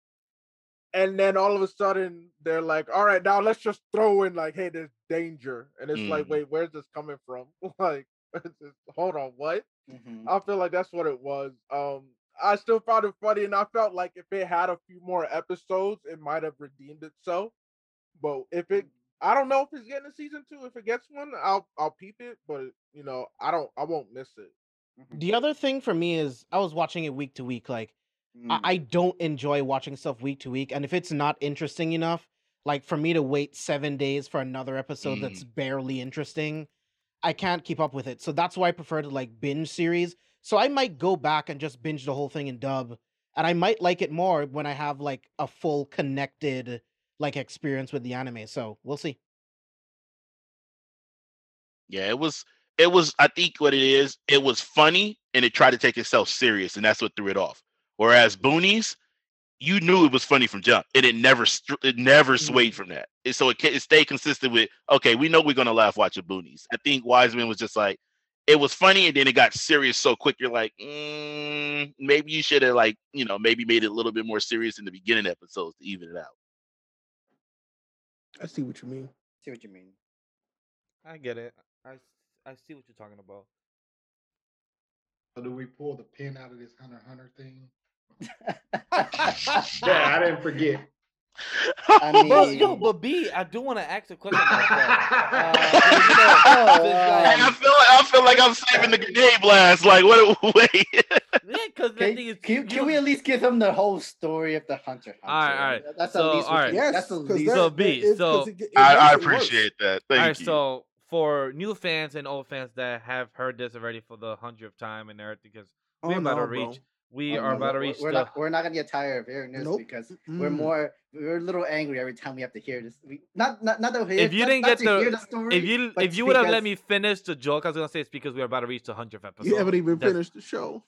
And then all of a sudden they're like, all right, now let's just throw in like, hey, there's danger. And it's like, Mm. wait, where's this coming from? like, hold on, what? Mhm. I feel like that's what it was. Um, I still found it funny, and I felt like if it had a few more episodes, it might have redeemed itself. But if it, mm. I don't know if it's getting a season two. If it gets one, I'll I'll peep it. But you know, I don't, I won't miss it. Mm-hmm. The other thing for me is I was watching it week to week. Like Mm. I, I don't enjoy watching stuff week to week, and if it's not interesting enough, like for me to wait seven days for another episode that's mm. barely interesting, I can't keep up with it. So that's why I prefer to like binge series. So I might go back and just binge the whole thing in dub, and I might like it more when I have like a full connected like experience with the anime. So we'll see. Yeah, it was it was I think what it is, it was funny and it tried to take itself serious, and that's what threw it off. Whereas Boonies, you knew it was funny from jump, and it never it never swayed mm-hmm. from that. And so it, it stayed consistent with okay, we know we're gonna laugh watching Boonies. I think Wiseman was just like it was funny, and then it got serious so quick. You're like, mm, maybe you should have like you know maybe made it a little bit more serious in the beginning episodes to even it out. I see what you mean. See what you mean. I get it. i i see what you're talking about. So do we pull the pin out of this Hunter Hunter thing? Yeah, I didn't forget. I mean, But yo, but B, I do want to ask a question about that. Oh, you know, Hey, I feel like I feel like I'm saving the grenade blast. Like what? Wait. yeah, because can, is, can, can we at least give him the whole story of the Hunter? Hunter? Alright, alright. That's So, the least. we alright. can- Yes, that's the 'cause least. So, that- B, it- so it it I, I makes it worse. appreciate that. Thank All right, you. so for new fans and old fans that have heard this already for the hundredth time and everything, because we're Oh, about to no, bro. Reach, we Oh, are no, about to we're- reach We're the. not. We're not gonna get tired of hearing this Nope. because we're Mm. more. We're a little angry every time we have to hear this. We, not not not that we If you not- didn't not get to the- hear the story. If you if you would have let me finish the joke, I was gonna say it's because we're about to reach the hundredth episode. You haven't even That's- finished the show.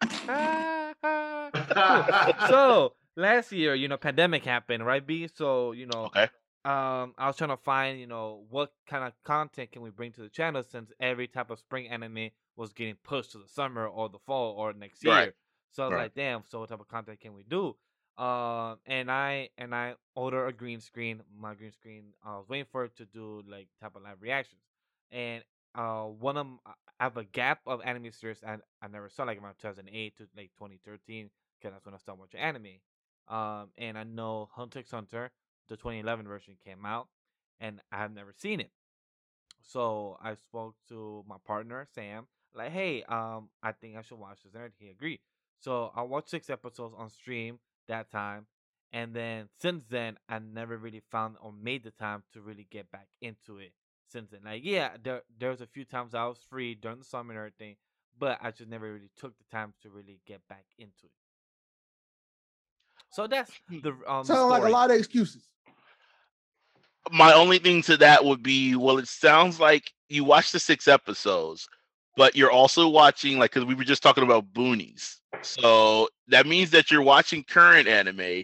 so last year, you know, pandemic happened, right, B? So you know, Okay. um, I was trying to find, you know, what kind of content can we bring to the channel since every type of spring anime was getting pushed to the summer or the fall or next year. Right. So I was Right. like, damn. So what type of content can we do? Um, and I and I ordered a green screen. My green screen, I was waiting for it to do like type of live reactions. And uh, one of I I have a gap of anime series I I never saw like around 2008 to like 2013 because that's when I started watching anime. Um, and I know Hunter x Hunter, the 2011 version came out, and I have never seen it. So I spoke to my partner Sam, like, hey, um, I think I should watch this, and he agreed. So I watched six episodes on stream that time, And then since then, I never really found or made the time to really get back into it. Since then, like yeah, there there was a few times I was free during the summer and everything, but I just never really took the time to really get back into it. So that's the um. Sound like a lot of excuses. my only thing to that would be well it sounds like you watched the six episodes but you're also watching like because we were just talking about boonies so that means that you're watching current anime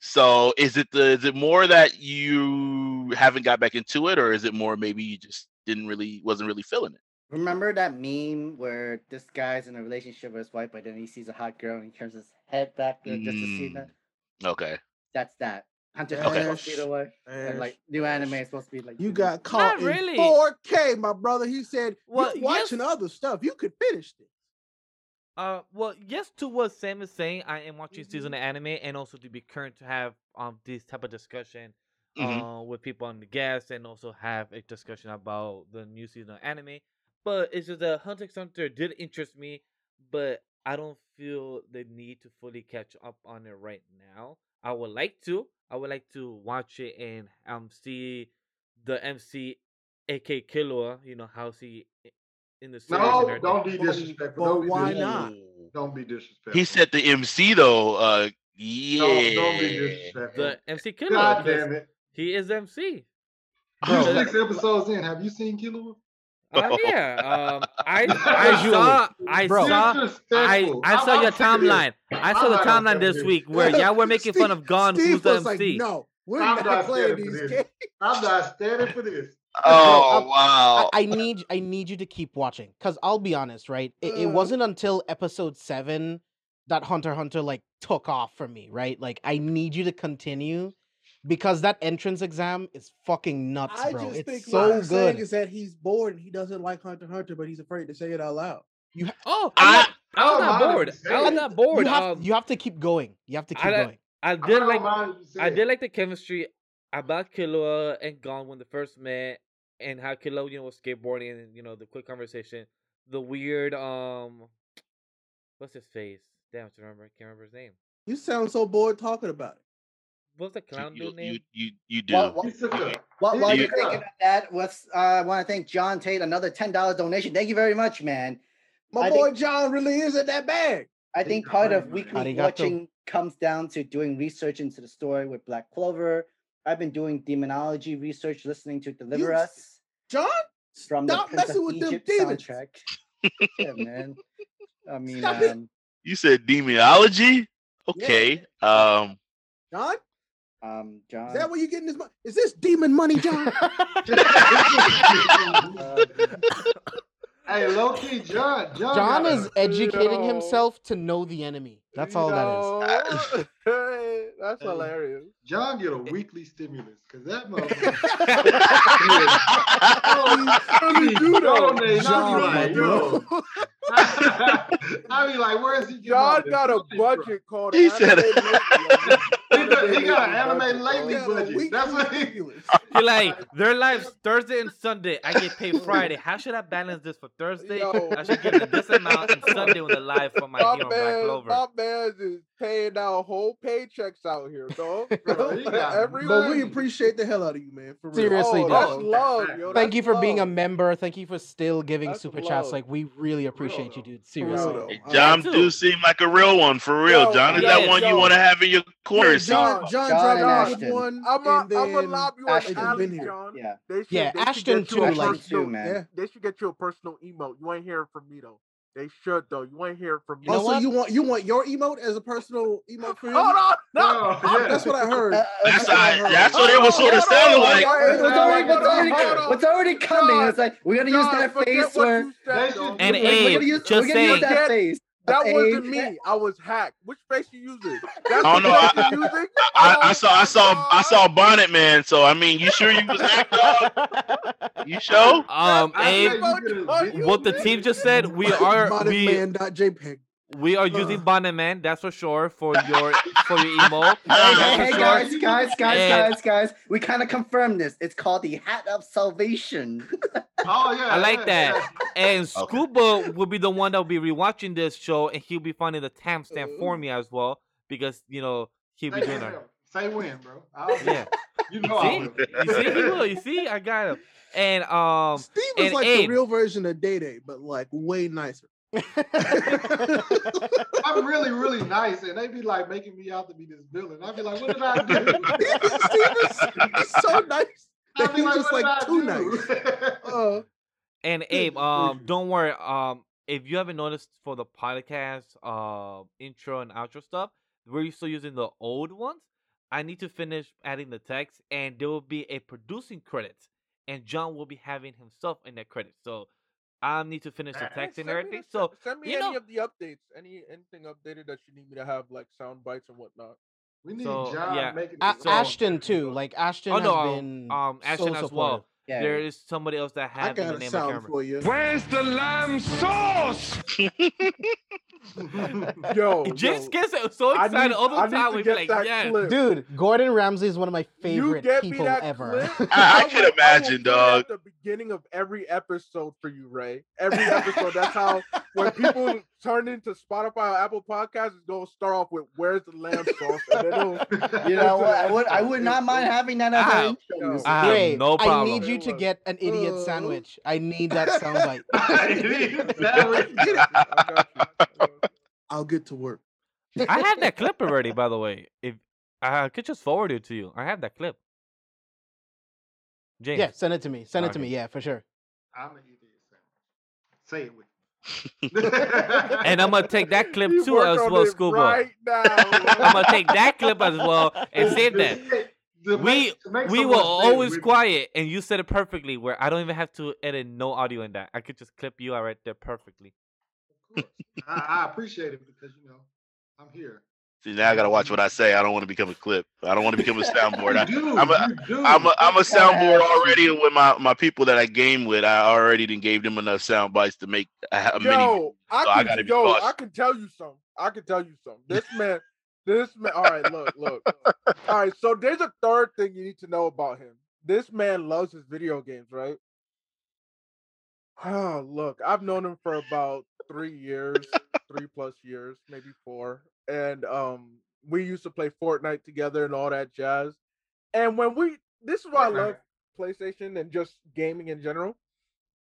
so is it the is it more that you haven't got back into it or is it more maybe you just didn't really wasn't really feeling it Remember that meme where this guy's in a relationship with his wife, but then he sees a hot girl and he turns his head back to- just to see Mm. that? okay That's that. Hunter Okay. Hunter supposed to be the way. And like new anime is supposed to be like you got caught in really. 4K, my brother. He said, Well, "You watching yes- other stuff. You could finish this." Uh, well, yes, to what Sam is saying, I am watching season of anime, and also to be current to have um this type of discussion, Mhm. uh, with people on the guests, and also have a discussion about the new season of anime. But it's just that Hunter x Hunter did interest me, but I don't feel the need to fully catch up on it right now. I would like to. I would like to watch it and um see the MC, aka Killua. You know how he in the series. No, don't be disrespectful. But Don't be why disrespectful. not? Don't be disrespectful. he said the mc though uh yeah Don't, don't be disrespectful. the MC Killua. God damn it. He is MC. You Bro. six episodes in. Have you seen Killua? Uh, yeah. Um, I I saw I Bro. saw I I saw I'm your sick of this. timeline. I saw I'm the timeline this week where y'all were making fun of Gon, Steve who's the was MC. like, "No, we're I'm not, not playing standing for these this. games." I'm not standing for this. oh wow I, I need I need you to keep watching because I'll be honest, right? It, it Uh. wasn't until episode seven that Hunter Hunter like took off for me, right? Like I need you to continue because that entrance exam is fucking nuts, I bro. just It's think so what he's saying good. is that he's bored and he doesn't like Hunter x Hunter, but he's afraid to say it out loud. You Oh, I- I'm not, I was I don't bored. you I say was it. not bored. You have um, you have to keep going. You have to keep I going. I I did don't like mind if you say I did like the chemistry about Killua and Gon when they first met, and how Killua you know was skateboarding and you know the quick conversation, the weird um, what's his face? Damn, I have to remember. I can't remember his name. You sound so bored talking about it. What's the clown you, dude name? you, you, you do Well, well, He While, while you're took thinking of that, let's, uh, I want to thank John Tate, another ten dollar donation. Thank you very much, man. My I boy think- John really isn't that bad. I think part of Arigato. weekly watching comes down to doing research into the story with Black Clover. I've been doing demonology research, listening to Deliver You- Us John, from the stop Prince messing of with them Egypt demons. soundtrack. yeah, man. I mean, um, you said demonology okay um John, um, John. is that where you're getting this money? Is this demon money, John? uh, hey, low key, John. John, John is educating Yo. himself to know the enemy. That's all that is. that is. That's hilarious. John get a weekly stimulus because that motherfucker. Really do though. Donate, John, I'm my like, yo. I mean, like, where is he getting all John this got a budget called. He said- Anime He got, an Anime anime lately budget. That's what he. stimulus. He like their lives Thursday and Sunday. I get paid Friday. How should I balance this for Thursday? Yo. I should get this amount and Sunday when the live for my My hero Black man, Clover. My man is paying out whole paychecks out here, dog. Bro, he Every But we appreciate the hell out of you, man. For real. Seriously, oh, dog. that's love, yo. Thank you that's for being a member. Thank you for still giving That's super love. chats. Like we really appreciate you, dude. For real, Seriously. Hey, John too. do seem like a real one for real. Yo, John is yeah, that one yo. you want to have in your corner. Yeah, see? John, John, John dropped and off Ashton. one, I'm a, and I'm a then lob you on Ashton's alley, been here. John. yeah. They should, Yeah, they Ashton too, like- too, man. They should get you a personal emote. You ain't hearing from me though. They should though. You ain't hear from me. You know also, what? you want you want your emote as a personal emote for him? Hold on, no. Oh, yeah. That's what I heard. Uh, That's, uh, I, uh, that's what it was sort of Hold sounding hold like. hold What's already, what's, already, what's already coming? John, It's like we're gonna use that face where you They said, should dog. do And it. we're, we're Abe, gonna use, just we're gonna use that face. That of wasn't Abe. me. I was hacked. Which face you using? That's Oh, no, face I- you're using? I, I Oh, saw, I saw, I saw Bonnet Man. So I mean, you sure you was hacked dog? You sure? Um, Abe, What get a- what the team just said, we are Bonnet we JPEG. We are using Uh. That's for sure for your for your emo. Hey, hey, hey, sure. guys, guys, guys, And- guys, guys. We kind of confirmed this. It's called the Hat of Salvation. Oh yeah, I like yeah, that. yeah. And Okay. Scuba will be the one that will be rewatching this show, and he'll be finding the timestamp for me as well because you know he'll be Hey, doing hey, it. Say when, bro. I'll, Yeah. You know I See, will. you see, he will. You see, I got him. And um, Steve is and like Abe. the real version of Day Day, but like way nicer. I'm really, really nice, and they be like making me out to be this villain. I'd be like, what did I do? Steve is he's so nice. I'd that be he's just what like did I too do? nice. Uh, And Abe, um, don't worry. Um, if you haven't noticed for the podcast, uh, intro and outro stuff, we're still using the old ones. I need to finish adding the text, and there will be a producing credit, and John will be having himself in that credit. So I need to finish the Hey, text and everything. the- So send me you any know- of the updates, any anything updated that you need me to have, like sound bites and whatnot. we need So, John yeah. making A- So- Ashton too. Like Ashton oh no, um, been um, so Ashton as well. supportive. Yeah. There is somebody else that has the a name of sound camera. for you. Where's the lamb sauce? Yo, Jinx yo, gets so I excited need- all the I time. We like, yes. clip. Dude, Gordon Ramsay is one of my favorite you get people me that ever. Clip, I, I can will imagine, put it dog. At the beginning of every episode for you, Ray. Every episode. That's how when people turn into Spotify or Apple Podcasts, is gonna start off with "Where's the lamb sauce?" And then it'll- You know what? I would I would not mind having that as an intro. I have Ray, no I need you to get an idiot Uh, sandwich. I need that soundbite. I got you. I got you. I'll get to work. I have that clip already, by the way. If I could just forward it to you, I have that clip. James, Yeah, send it to me. Send it to me. Yeah, for sure. I'm an idiot. Say it with me. And I'm gonna take that clip You too as well, Schoolboy. Right. I'm gonna take that clip as well and say that. To We make- make we were always quiet, and you said it perfectly. Where I don't even have to edit no audio in that. I could just clip you out right there perfectly. Of course. I, I appreciate it because you know I'm here. See, now I gotta watch what I say. I don't want to become a clip. I don't want to become a soundboard. I, I'm, a-. I'm a, I'm a soundboard already with my, my people that I game with. I already done gave them enough sound bites to make a, a mini. Yo, I so I can, gotta be yo, I can tell you something. I can tell you something. This man, this man. All right, look, look. All right, so there's a third thing you need to know about him. This man loves his video games, right? Oh, look, I've known him for about three years, three plus years, maybe four, and um, we used to play Fortnite together and all that jazz. And when we, this is why I love PlayStation and just gaming in general.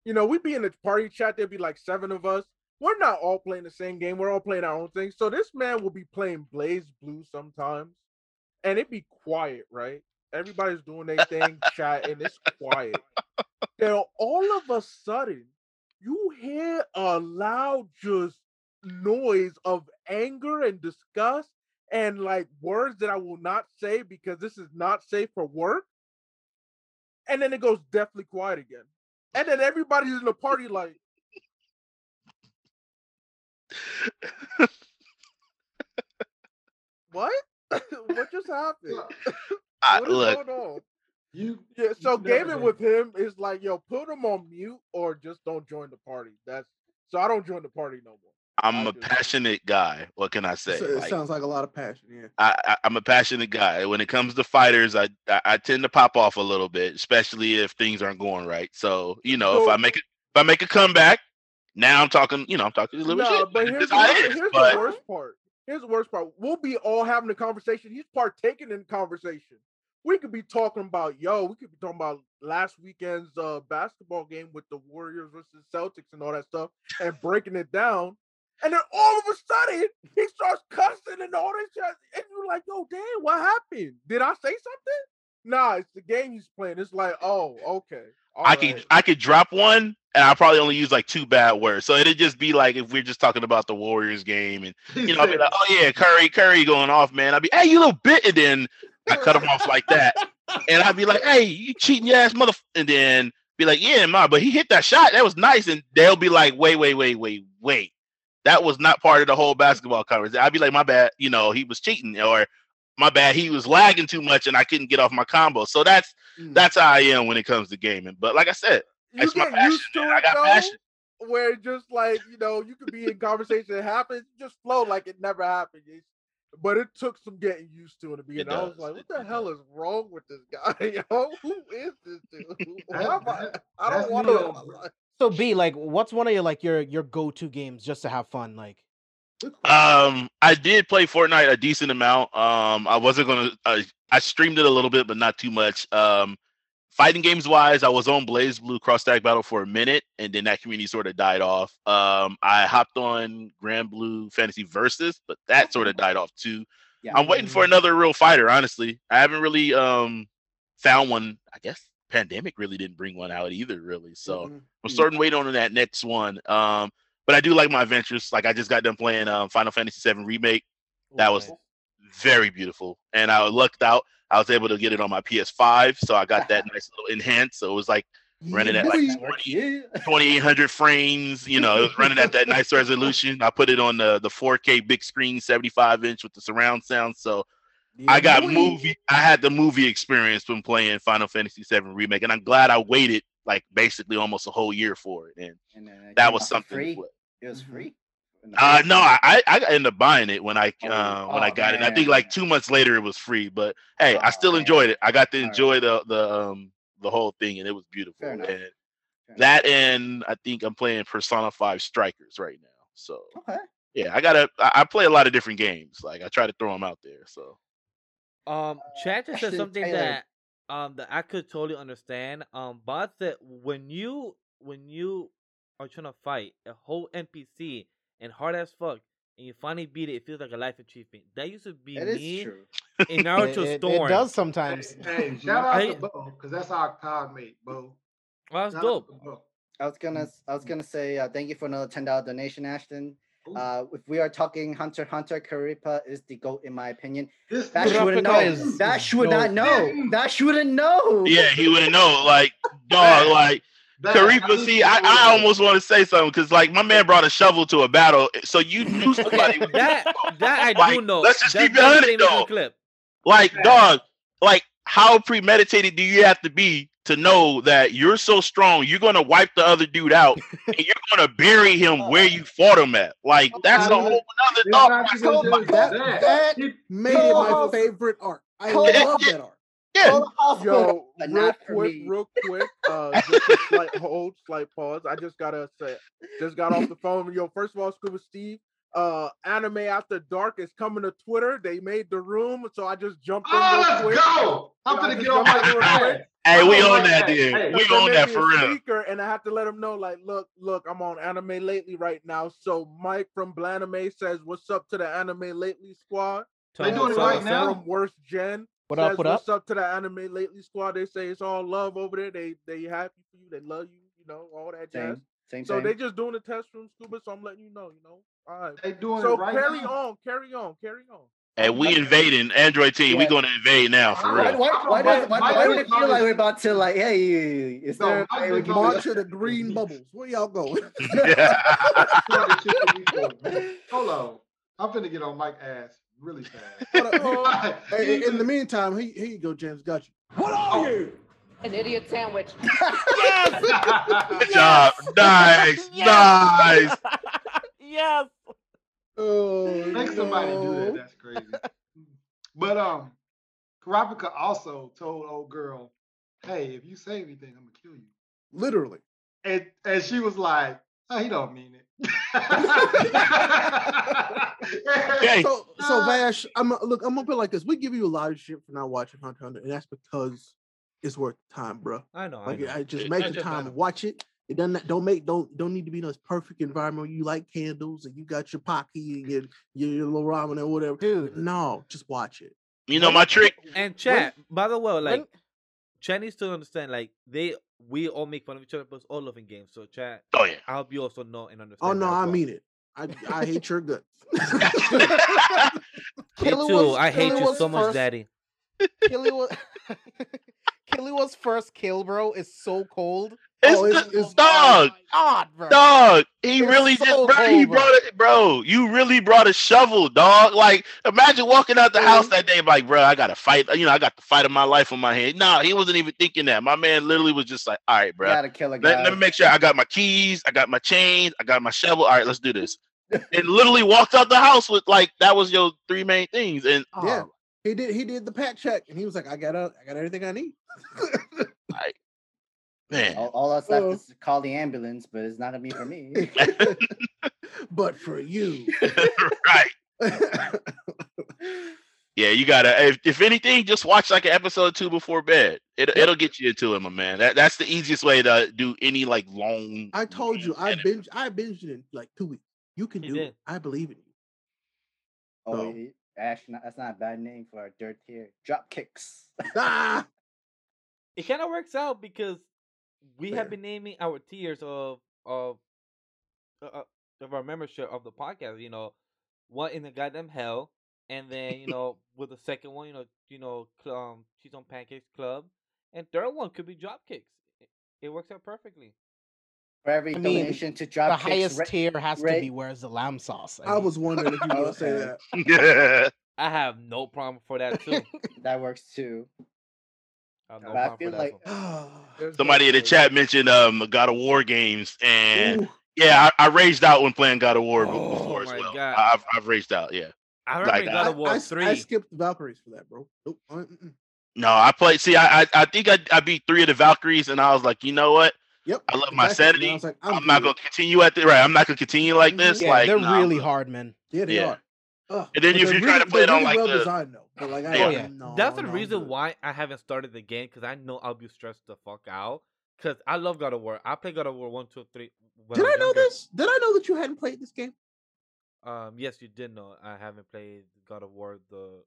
You know, we'd be in the party chat. There'd be like seven of us. We're not all playing the same game. We're all playing our own thing. So this man will be playing Blaze Blue sometimes, and it'd be quiet, right? Everybody's doing their thing, chatting. It's quiet. Then all of a sudden, you hear a loud just noise of anger and disgust and like words that I will not say because this is not safe for work. And then it goes deathly quiet again. And then everybody's in the party like, what? what just happened? I, What is look, going on? You Yeah, so gaming with him is like, yo, put him on mute or just don't join the party. That's so I don't join the party no more. I'm I a do. passionate guy. What can I say? So it Like, sounds like a lot of passion. Yeah. I, I'm a passionate guy. When it comes to fighters, I, I I tend to pop off a little bit, especially if things aren't going right. So you know, if I make it, if I make a comeback, now I'm talking. You know, I'm talking a little No, shit. but here's, how here's, is, here's but- the worst part. Here's the worst part. We'll be all having a conversation. He's partaking in the conversation. We could be talking about, yo, we could be talking about last weekend's uh, basketball game with the Warriors versus Celtics and all that stuff and breaking it down. And then all of a sudden, he starts cussing and all this shit. And you're like, yo, damn, what happened? Did I say something? Nah, it's the game he's playing. It's like, oh, okay. I could alright. I could drop one, and I probably only use like two bad words. So it'd just be like if we're just talking about the Warriors game, and you know, I'd be like, oh yeah, Curry, Curry going off, man. I'd be, hey, you little bit, and then I cut him off like that, and I'd be like, hey, you cheating your ass mother, and then be like, yeah, ma, but he hit that shot, that was nice, and they'll be like, wait, wait, wait, wait, wait, that was not part of the whole basketball conversation. I'd be like, my bad, you know, he was cheating, or my bad, he was lagging too much, and I couldn't get off my combo. So that's Mm. that's how I am when it comes to gaming. But like I said, you That's my get used passion, to man. I got though, passion. where just like you know you could be in conversation, it happens, just flow like it never happened. It's- but it took some getting used to in the beginning. I was like, what the hell is wrong with this guy? Yo, who is this dude? Why am I, I don't want me to. On- So B, like, what's one of your like your your go to games just to have fun? Like, Um, I did play Fortnite a decent amount. Um, I wasn't gonna. Uh, I streamed it a little bit, but not too much. Um, fighting games wise, I was on BlazBlue Cross Tag Battle for a minute, and then that community sort of died off. Um, I hopped on Granblue Fantasy Versus, but that sort of died off too. Yeah. I'm waiting for another real fighter. Honestly, I haven't really um found one. I guess pandemic really didn't bring one out either. Really, so Mhm. I'm starting waiting on that next one. Um, but I do like my adventures. Like I just got done playing um, Final Fantasy VII remake. That was very beautiful, and I lucked out. I was able to get it on my PS5, so I got that nice little enhance. So it was like running at like 20, Yeah. 2800 frames. You know, it was running at that nice resolution. I put it on the the 4K big screen, 75 inch with the surround sound. So I got movie. I had the movie experience when playing Final Fantasy VII remake, and I'm glad I waited like basically almost a whole year for it. And And, uh, that was something. Free. It was free. The Uh, no. I I ended up buying it when I Oh, uh, when I oh, got it. I think like two months later it was free, but hey, I Oh, still man. enjoyed it. I got to All right. enjoy the the um the whole thing, and it was beautiful. And that and I think I'm playing Persona Five Strikers right now. So Okay. yeah, I gotta. I, I play a lot of different games. Like I try to throw them out there. So Um, Chad just said something Taylor. that um that I could totally understand. Um, Bob said when you when you are trying to fight a whole NPC and hard as fuck, and you finally beat it, it feels like a life achievement. That used to be That is me true. in It, Naruto it- it does sometimes. hey, shout out I- to Bo, because that's our pod mate, Bo. Well, that's Shout dope. Bo. I was gonna I was gonna say uh, thank you for another ten dollar donation, Ashton. Ooh. Uh, if we are talking Hunter Hunter, Karipa is the goat in my opinion. This Dash wouldn't know. is- Dash is would not know. Dash wouldn't know. yeah, he wouldn't know. Like dog, like that- Karipa. See, I, I almost want to say something because like my man brought a shovel to a battle, so you knew somebody. Okay, was- that that I do know. let's just That's keep it one 100 thing that's in the though. clip. Like, dog, like how premeditated do you have to be to know that you're so strong, you're gonna wipe the other dude out and you're gonna bury him where you fought him at? Like, that's a whole other thought. not process. even Oh my that. That He- Made it my favorite arc. I Cole- love that arc. Yeah, Go to hospital, Yo, real not quick, real quick. Uh, just a slight hold, slight pause. I just gotta say, just got off the phone. Yo, first of all, Scuba Steve. Uh, Anime After Dark is coming to Twitter. They made the room, so I just jumped in Oh, real let's quick. go! I'm Yeah, gonna get on my in real hey, we on my that, dude. Hey, We But they on made that for a real. Speaker, and I have to let them know, like, look, look, I'm on Anime Lately right now. So Mike from Blanime says, "What's up to the Anime Lately squad?" They Tell doing it right now? stuff. From Worst Gen. What up? What up? What's up to the Anime Lately squad? They say it's all love over there. They they happy for you. They love you. You know all that jazz. Same, same, So same. they just doing the test from Scuba. So I'm letting you know. You know. All right. They doing So it right carry now. on, carry on, carry on. Hey, we invading Android team. We Yeah. gonna invade now for why, real. why, why, does, why, Mike- why Mike would it feel like we're about to like, hey, is No, there a way we was can on do his- March of the green bubbles. Where y'all going? Hold on. I'm finna get on Mike ass really fast. Hold up. He- Hey, in the meantime, here, here you go, James. Got you. What are oh. you? An idiot sandwich. Yes! Good job. Nice. Nice. yes. Oh, Make somebody do that. That's crazy. But um, Kurapika also told old girl, "Hey, if you say anything, I'm gonna kill you." Literally. And and she was like, "Oh, he don't mean it." Hey. So, so Vash, I'm look. I'm gonna put it like this: We give you a lot of shit for not watching Hunter Hunter, and that's because it's worth the time, bro. I know. I Like, know. I just It- make I the just- I time know. to watch it. It doesn't don't make don't don't need to be in this perfect environment where you like candles and you got your pocky and your your, your little ramen or whatever. Dude. No, just watch it. You know my trick. And chat, by the way, like when- chat needs to understand, like they we all make fun of each other, but it's all loving games. So chat, Oh yeah. I hope you also know and oh, understand. Oh no, that I well. mean it. I I hate your guts. Me Killua too. was- I hate Killua you was so much, first- Daddy. Killua, Killua's first kill, bro, is so cold. It's Oh, it's- the it's- oh dog. God, bro. Dog, he It's really so just, bro, he cold, bro. brought it, bro. You really brought a shovel, dog. Like, imagine walking out the mm-hmm. house that day, like, bro, I got to fight. You know, I got the fight of my life on my hand. Nah, he wasn't even thinking that. My man literally was just like, all right, bro. gotta kill a Let, let me make sure I got my keys, I got my chains, I got my shovel. All right, let's do this. and literally walked out the house with like that was your three main things. And Yeah. oh, He did he did the pack check and he was like, I got uh, I got everything I need. man, all, all that's left Uh. is to call the ambulance, but it's not gonna be for me. but for you. right. Yeah, you gotta. If, if anything, just watch like an episode or two before bed. It, It'll get you into it, my man. That that's the easiest way to do any like long. I told you, I anime. binge, I binged it in like two weeks. You can He do did. it. I believe in you. Oh, So- yeah, Ash, not, that's not a bad name for our dirt tier. Drop kicks. Ah, it kind of works out because we Fair. have been naming our tiers of of uh, uh, of our membership of the podcast. You know, one in the goddamn hell, and then you know with the second one, you know, you know, cl- um, cheese on pancakes club, and third one could be drop kicks. It, it works out perfectly. For every I mean, donation to the drop kicks, highest ra- tier has to be where's the lamb sauce. I mean, was wondering if you were gonna say that. Yeah. I have no problem for that too. that works too. I no I feel like one. There's Somebody in the definitely- chat mentioned um God of War games, and Ooh, yeah, I, I raged out when playing God of War Oh before as my well. God. I've I've raged out. Yeah. I remember like, God of War I s- three. I skipped the Valkyries for that, bro. Nope. uh. No, I played. See, I I, I think I, I beat three of the Valkyries, and I was like, you know what? Yep. I love my exactly. And I sanity. was like, I'm, I'm, not gonna continue at the right. I'm not gonna continue like Mhm. this. yeah, like they're nah, really I'm- hard, man. Yeah, they Yeah. are. Ugh, And then if they're you try to really- play it they're on, really like, well the- designed though. But like, I, Yeah. Oh, yeah. no, That's the no, I'm reason good. why I haven't started the game because I know I'll be stressed the fuck out. Because I love God of War. I play God of War one, two, three. when Did was I know younger. this? Did I know that you hadn't played this game? Um, yes, you did know. I haven't played God of War the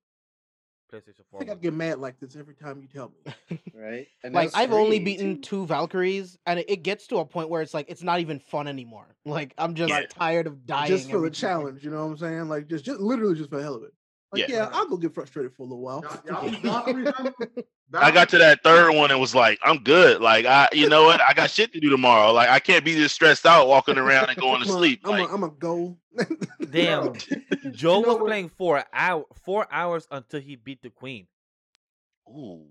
PlayStation I Four. think I get mad like this every time you tell me. right. And Like I've only beaten too. two Valkyries, and it, it gets to a point where it's like it's not even fun anymore. Like I'm just Yeah. tired of dying. just for the challenge, you know what I'm saying? Like just, just literally just for the hell of it. Like, Yeah. yeah, I'll go get frustrated for a little while. Y'all- y'all beat Valkyries, man? I got to that third one and was like, I'm good. Like I, you know what? I got shit to do tomorrow. Like I can't be this stressed out walking around and going to I'm a- sleep. I'm Like, a, I'm a go. Damn, Joe you know was what- playing four hour four hours until he beat the Queen. ooh.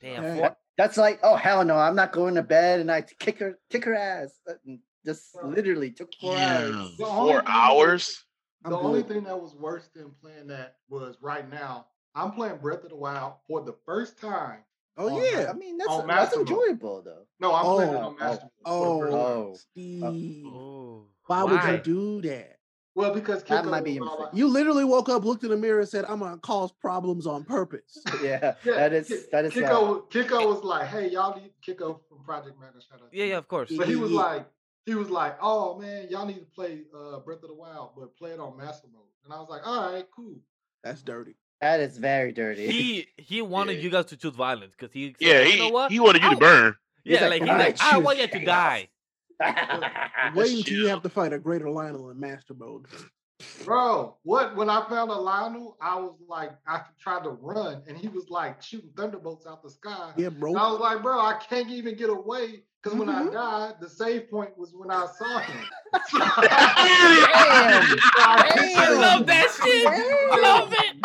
Damn, Yeah. four, That's like, oh hell no, I'm not going to bed and I kick her, kick her ass. And mm, Just literally took four Yeah. hours. Four thing- hours. I'm the only thing that was worse than playing that was right now. I'm playing Breath of the Wild for the first time. Oh Oh, yeah. I mean, that's that's enjoyable though. No, I'm playing it Oh, on Master Mode Oh. Oh. Steve. Ooh, Why would why? you do that? Well, because That Kiko might be was all your like- You literally woke up, looked in the mirror, and said, "I'm gonna cause problems on purpose." Yeah, Yeah, that is that is. uh, Kiko. Kiko was like, "Hey, y'all need Kiko from Project Mega shout out." to Yeah, yeah, of course. But he was Yeah. like, he was like, "Oh man, y'all need to play uh, Breath of the Wild, but play it on Master Mode." And I was like, "All right, cool." That's dirty. that is very dirty. He he wanted Yeah. you guys to choose violence because he Yeah, you he, know what? he wanted you to I- burn. He's Yeah, like, like, he's "I like, I choose want you to die. Wait until you have to fight a greater Lynel in Master Mode. Bro, what when I found a Lynel, I was like, I tried to run, and he was like shooting thunderbolts out the sky. Yeah, bro. And I was like, bro, I can't even get away because when I Mhm. died, the save point was when I saw him. Damn. I love that shit. I love it.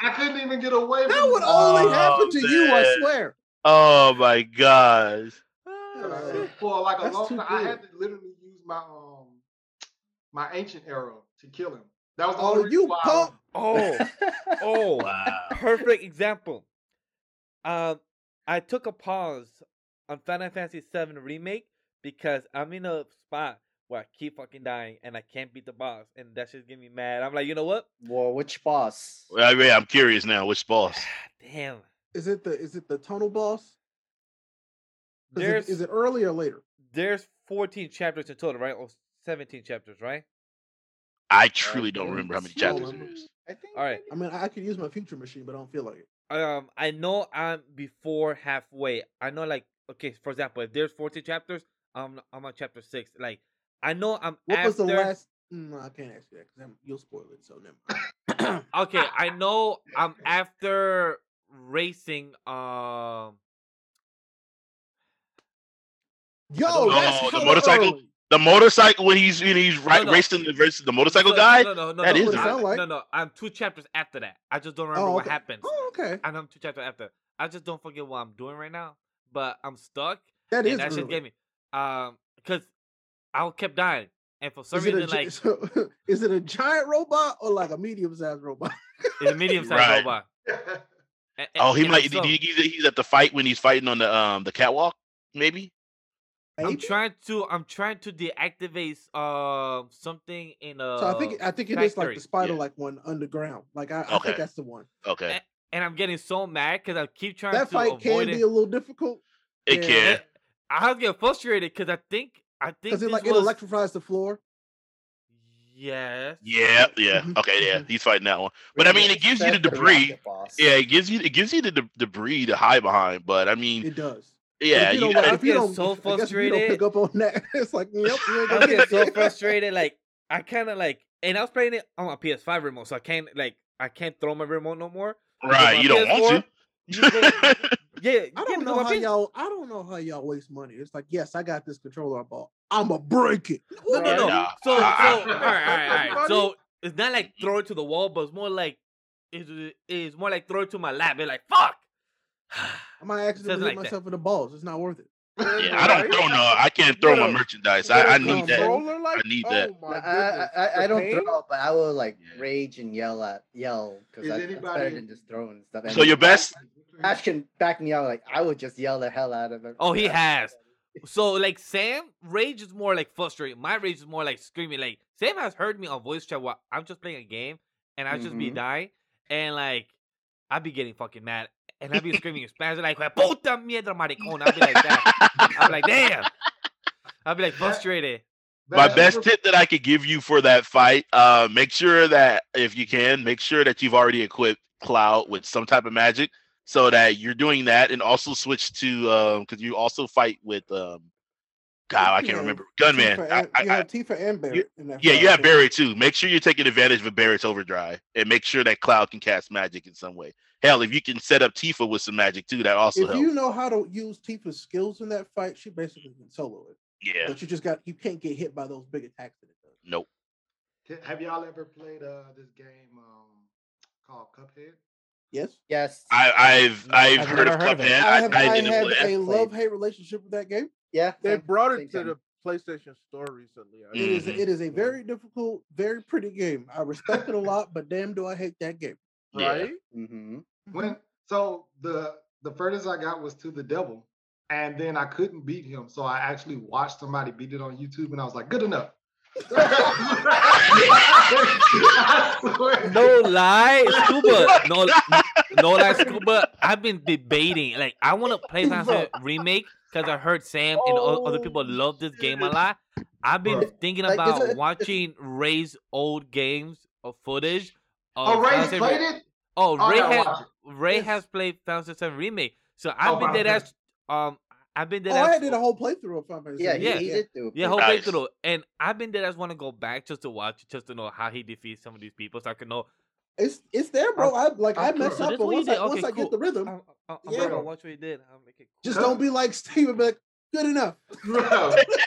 I couldn't even get away. That from would him. only Oh, happen to you, I swear. Oh my gosh. Uh, for like a That's long too time. I had to literally use my um my ancient arrow to kill him. That was the Oh, only reason you why I pump. Oh, oh, Wow. perfect example. Um, I took a pause on Final Fantasy VII remake because I'm in a spot where I keep fucking dying and I can't beat the boss, and that's just getting me mad. I'm like, you know what? Well, which boss? Well, yeah, I'm curious now. Which boss? Damn. Is it the is it the tonal boss? Is There's it, is it early or later? there's 14 chapters in total, right? Or 17 chapters, right? I truly don't remember how many chapters don't there is. I think. All right. I mean, I could use my future machine, but I don't feel like it. Um, I know I'm before halfway. I know, like, okay, for example, if there's 14 chapters, I'm I'm on chapter six. Like, I know I'm What after. was the last? Mm, No, I can't ask you that because you'll spoil it. So never mind. Okay, I know I'm after racing. Um, Yo, don't that's Oh, the hella motorcycle? early. The motorcycle when he's when he's right no. racing the versus the motorcycle no, guy. No, no, no, That no, is no, what it sound like. no, no. I'm two chapters after that. I just don't remember Oh, what okay. happens. Oh, okay. And I'm two chapters after. I just don't forget what I'm doing right now. But I'm stuck, That is and that early. just gave me um because I kept dying, and for some is, reason, gi- like so, is it a giant robot or like a medium sized robot? it's a medium sized Right. robot. And- Oh, he might. I'm. He's, he's at the fight when he's fighting on the um the catwalk. Maybe. I'm trying to I'm trying to deactivate uh something in uh So I think I think it is like the spider Yeah. like one underground. Like I, I Okay. think that's the one. Okay, and I'm getting so mad because I keep trying That to fight That fight can avoid be a little difficult it yeah. can. I was getting frustrated because I think I think because it this like it electrifies the floor. yes. Yeah, yeah. Mhm, Okay, yeah. mhm. He's fighting that one. But I mean, it gives you the debris. Yeah, it gives you it gives you the de- debris to hide behind. But I mean, It does. Yeah, if you you don't, like, gotta, if you get don't, so if- I guess if you don't frustrated. pick up on that, it's like, yep, I gonna get so frustrated. Like I kind of like, and I was playing it on my PS5 remote, so I can't like I can't throw my remote no more. Because right. You don't want you go- to. yeah, I don't know how PS y'all. I don't know how y'all waste money. It's like, yes, I got this controller I bought. I'ma break it. No, no, no. Nah. So, so, all right, all right, all right. So it's not like throw it to the wall, but it's more like it's, it's more like throw it to my lap. It's like fuck. I might accidentally hit like that. myself in the balls. It's not worth it. Yeah, I don't throw no. I can't throw my merchandise. I, I, I a need that. Like, I need that. Oh I. I, I, I don't throw, but I will like Yeah. rage and yell at yell because Is that's better anybody- than just throwing and stuff. So your best? Ash can back me out. Like I would just yell the hell out of him. Oh, he has. So like Sam rage is more like frustrated. My rage is more like screaming. Like Sam has heard me on voice chat while I'm just playing a game and I just be Mhm. dying and like I'd be getting fucking mad and I be screaming in Spanish like puta mierda maricón. I'll be like that. I'm like damn. I'll be like frustrated. My best tip that I could give you for that fight, uh, make sure that if you can, make sure that you've already equipped Cloud with some type of magic, so that you're doing that, and also switch to because you also fight with um, God, I can't have remember Gunman. Tifa and- I, you have Tifa and Barret in that. yeah, you have think. Barret too. Make sure you're taking advantage of Barret's overdrive, and make sure that Cloud can cast magic in some way. Hell, if you can set up Tifa with some magic too, that also If helps. you know how to use Tifa's skills in that fight, she basically can solo it. yeah, But you just got you can't get hit by those big attacks that it does. nope. Have y'all ever played uh this game um called Cuphead? Yes. Yes. I, I've I've, I've heard of never heard of. Cuphead. I I, have, I, I didn't have play it. a love hate relationship with that game. Yeah. They same- brought it to time. the PlayStation Store recently. I It is it is a very difficult, very pretty game. I respect it a lot, but damn, do I hate that game. Yeah. right? Mhm. When so the the furthest I got was to the devil, and then I couldn't beat him, so I actually watched somebody beat it on YouTube, and I was like, good enough. No lie, Scuba. No, no lie, Scuba. I've been debating. Like, I want to play Final remake because I heard Sam and o- other people love this game a lot. I've been Bro. thinking Like, about it- watching Ray's old games of footage. Of Oh, Ray Final Fantasy- played it. Oh, Oh, Ray gotta has. Ray Yes. has played Final Fantasy VII remake. So I've Oh, been Final dead as um. I've been dead Oh, I did a whole playthrough of Final Fantasy. Yeah, VII. he, Yeah. he did do. yeah, whole Nice. playthrough, and I've been dead as want to go back just to watch, just to know how he defeats some of these people, so I can know. It's it's there, bro. I like I I'm mess cool. up, This but once I, did? once Okay, I get the rhythm, I'm, I'm, I'm Yeah. watch what he did. I'm like, just don't be like Steve and be like, good enough. Bro,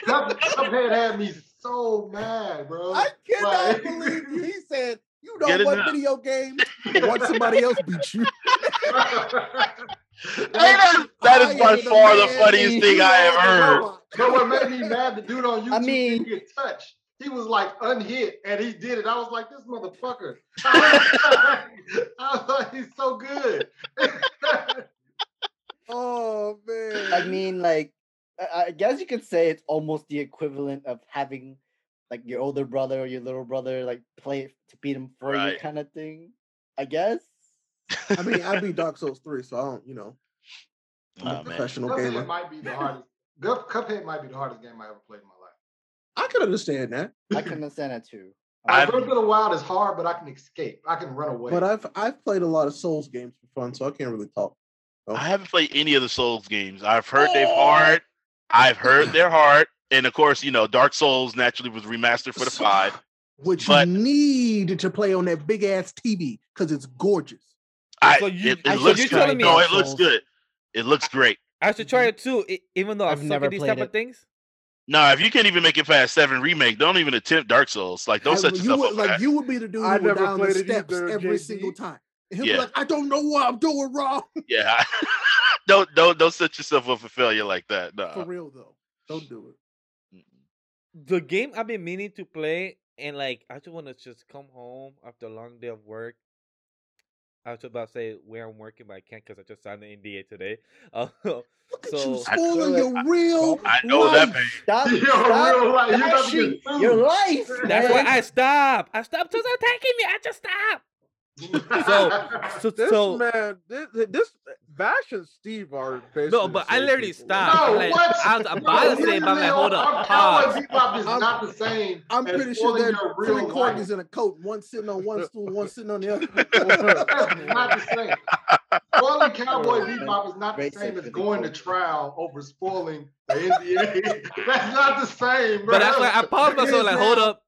Cup- Cuphead had me so mad, bro. I cannot Like- believe you. He said, you Get know what video game? Watch somebody else beat you. Hey, that, that by far the funniest thing I are have heard. robot. But what made me mad, the dude on YouTube I mean- didn't get touched. He was like unhit, and he did it. I was like, this motherfucker. I was like, he's so good. Oh man. I mean, like, I, I guess you could say it's almost the equivalent of having like your older brother or your little brother like play to beat him for you, kind of thing. I guess. I mean, I beat Dark Souls 3, so I don't, you know, I'm a Oh, man. professional Cuphead gamer. might be the hardest. Cuphead might be the hardest game I ever played in my life. I can understand that. I can understand that too. Uh, I've- Breath of the Wild is hard, but I can escape. I can run away. But I've I've played a lot of Souls games for fun, so I can't really talk. I haven't played any of the Souls games. I've heard they've Oh. hard. I've heard they're hard, and of course, you know, Dark Souls naturally was remastered for the So- five. Which But- you need to play on that big ass TV because it's gorgeous. I, So you- it, so it looks you're good. telling me- no, it looks good. It looks great. I should try it too, even though I I've never at these played type of things. No, if you can't even make it past seven remake, don't even attempt Dark Souls. Like, don't I- set you yourself would, up. for like that. you would be the dude I who would never down the steps either, every JD. single time. He'll Yeah. be like, I don't know what I'm doing wrong. Yeah, don't don't don't set yourself up for failure like that. No. For real though. Don't do it. The game I've been meaning to play, and like I just want to just come home after a long day of work I was about to say where I'm working, but I can't because I just signed the NDA today. Uh, Look at so you I- spoiling your real I know that life. pain. Stop. Your stop real life. You're about to get your life. that's why. I stop. I stopped because they're attacking me. I just stopped. So, so, This so man, this, this Bash and Steve are basically no, the but I literally people. stopped. No, I'm like, what? I was about No, to say, but I'm like, Leo, hold up, our Cowboy pause. Is I'm- not the same. I'm pretty sure that your three real Courtney's in a coat, one sitting on one stool, one sitting on the other. That's not the same. Spoiling Cowboy Bebop is not the Great same as going to trial over spoiling the NBA. That's not the same, bro. But that's why I paused myself. Like, hold up,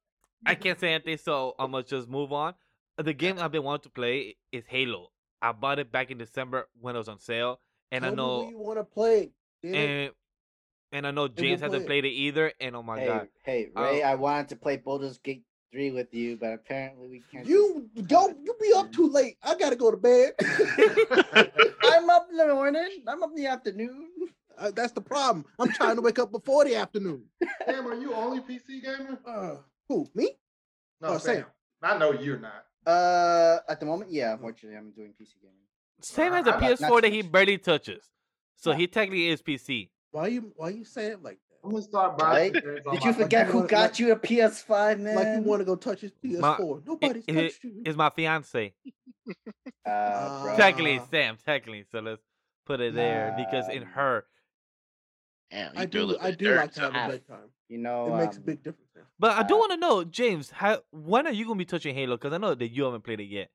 I can't say anything, so I'm gonna just move on. The game I've been wanting to play is Halo. I bought it back in December when it was on sale, and I Tell me know, you want to play. damn and and I know James hasn't play played it either. And oh my hey, god, hey, Oh. Ray, I wanted to play Baldur's Gate 3 with you, but apparently we can't. You don't. You be up too late. I gotta go to bed. I'm up in the morning. I'm up in the afternoon. Uh, that's the problem. I'm trying to wake up before the afternoon. Damn, are you only PC gamer? Uh, who? Me? No, Oh, Sam. Sam. I know you're not. Uh, at the moment, yeah. Unfortunately, I'm doing PC gaming. Same as a I'm not- PS4 not that he barely touches, so Yeah. he technically is PC. Why you? Why you say it like that? I'm gonna start Right? buying. games on Did you forget you who got like- you a PS5, man? Like you want to go touch his PS4? Nobody's Is, touched you. is my fiance Uh, technically. Sam? Technically, so let's put it there because in her. Damn, I you threw a do. I do like to have a bedtime. You know, It makes a um, big difference. man. But I do Uh, want to know, James, how when are you gonna be touching Halo? Because I know that you haven't played it yet,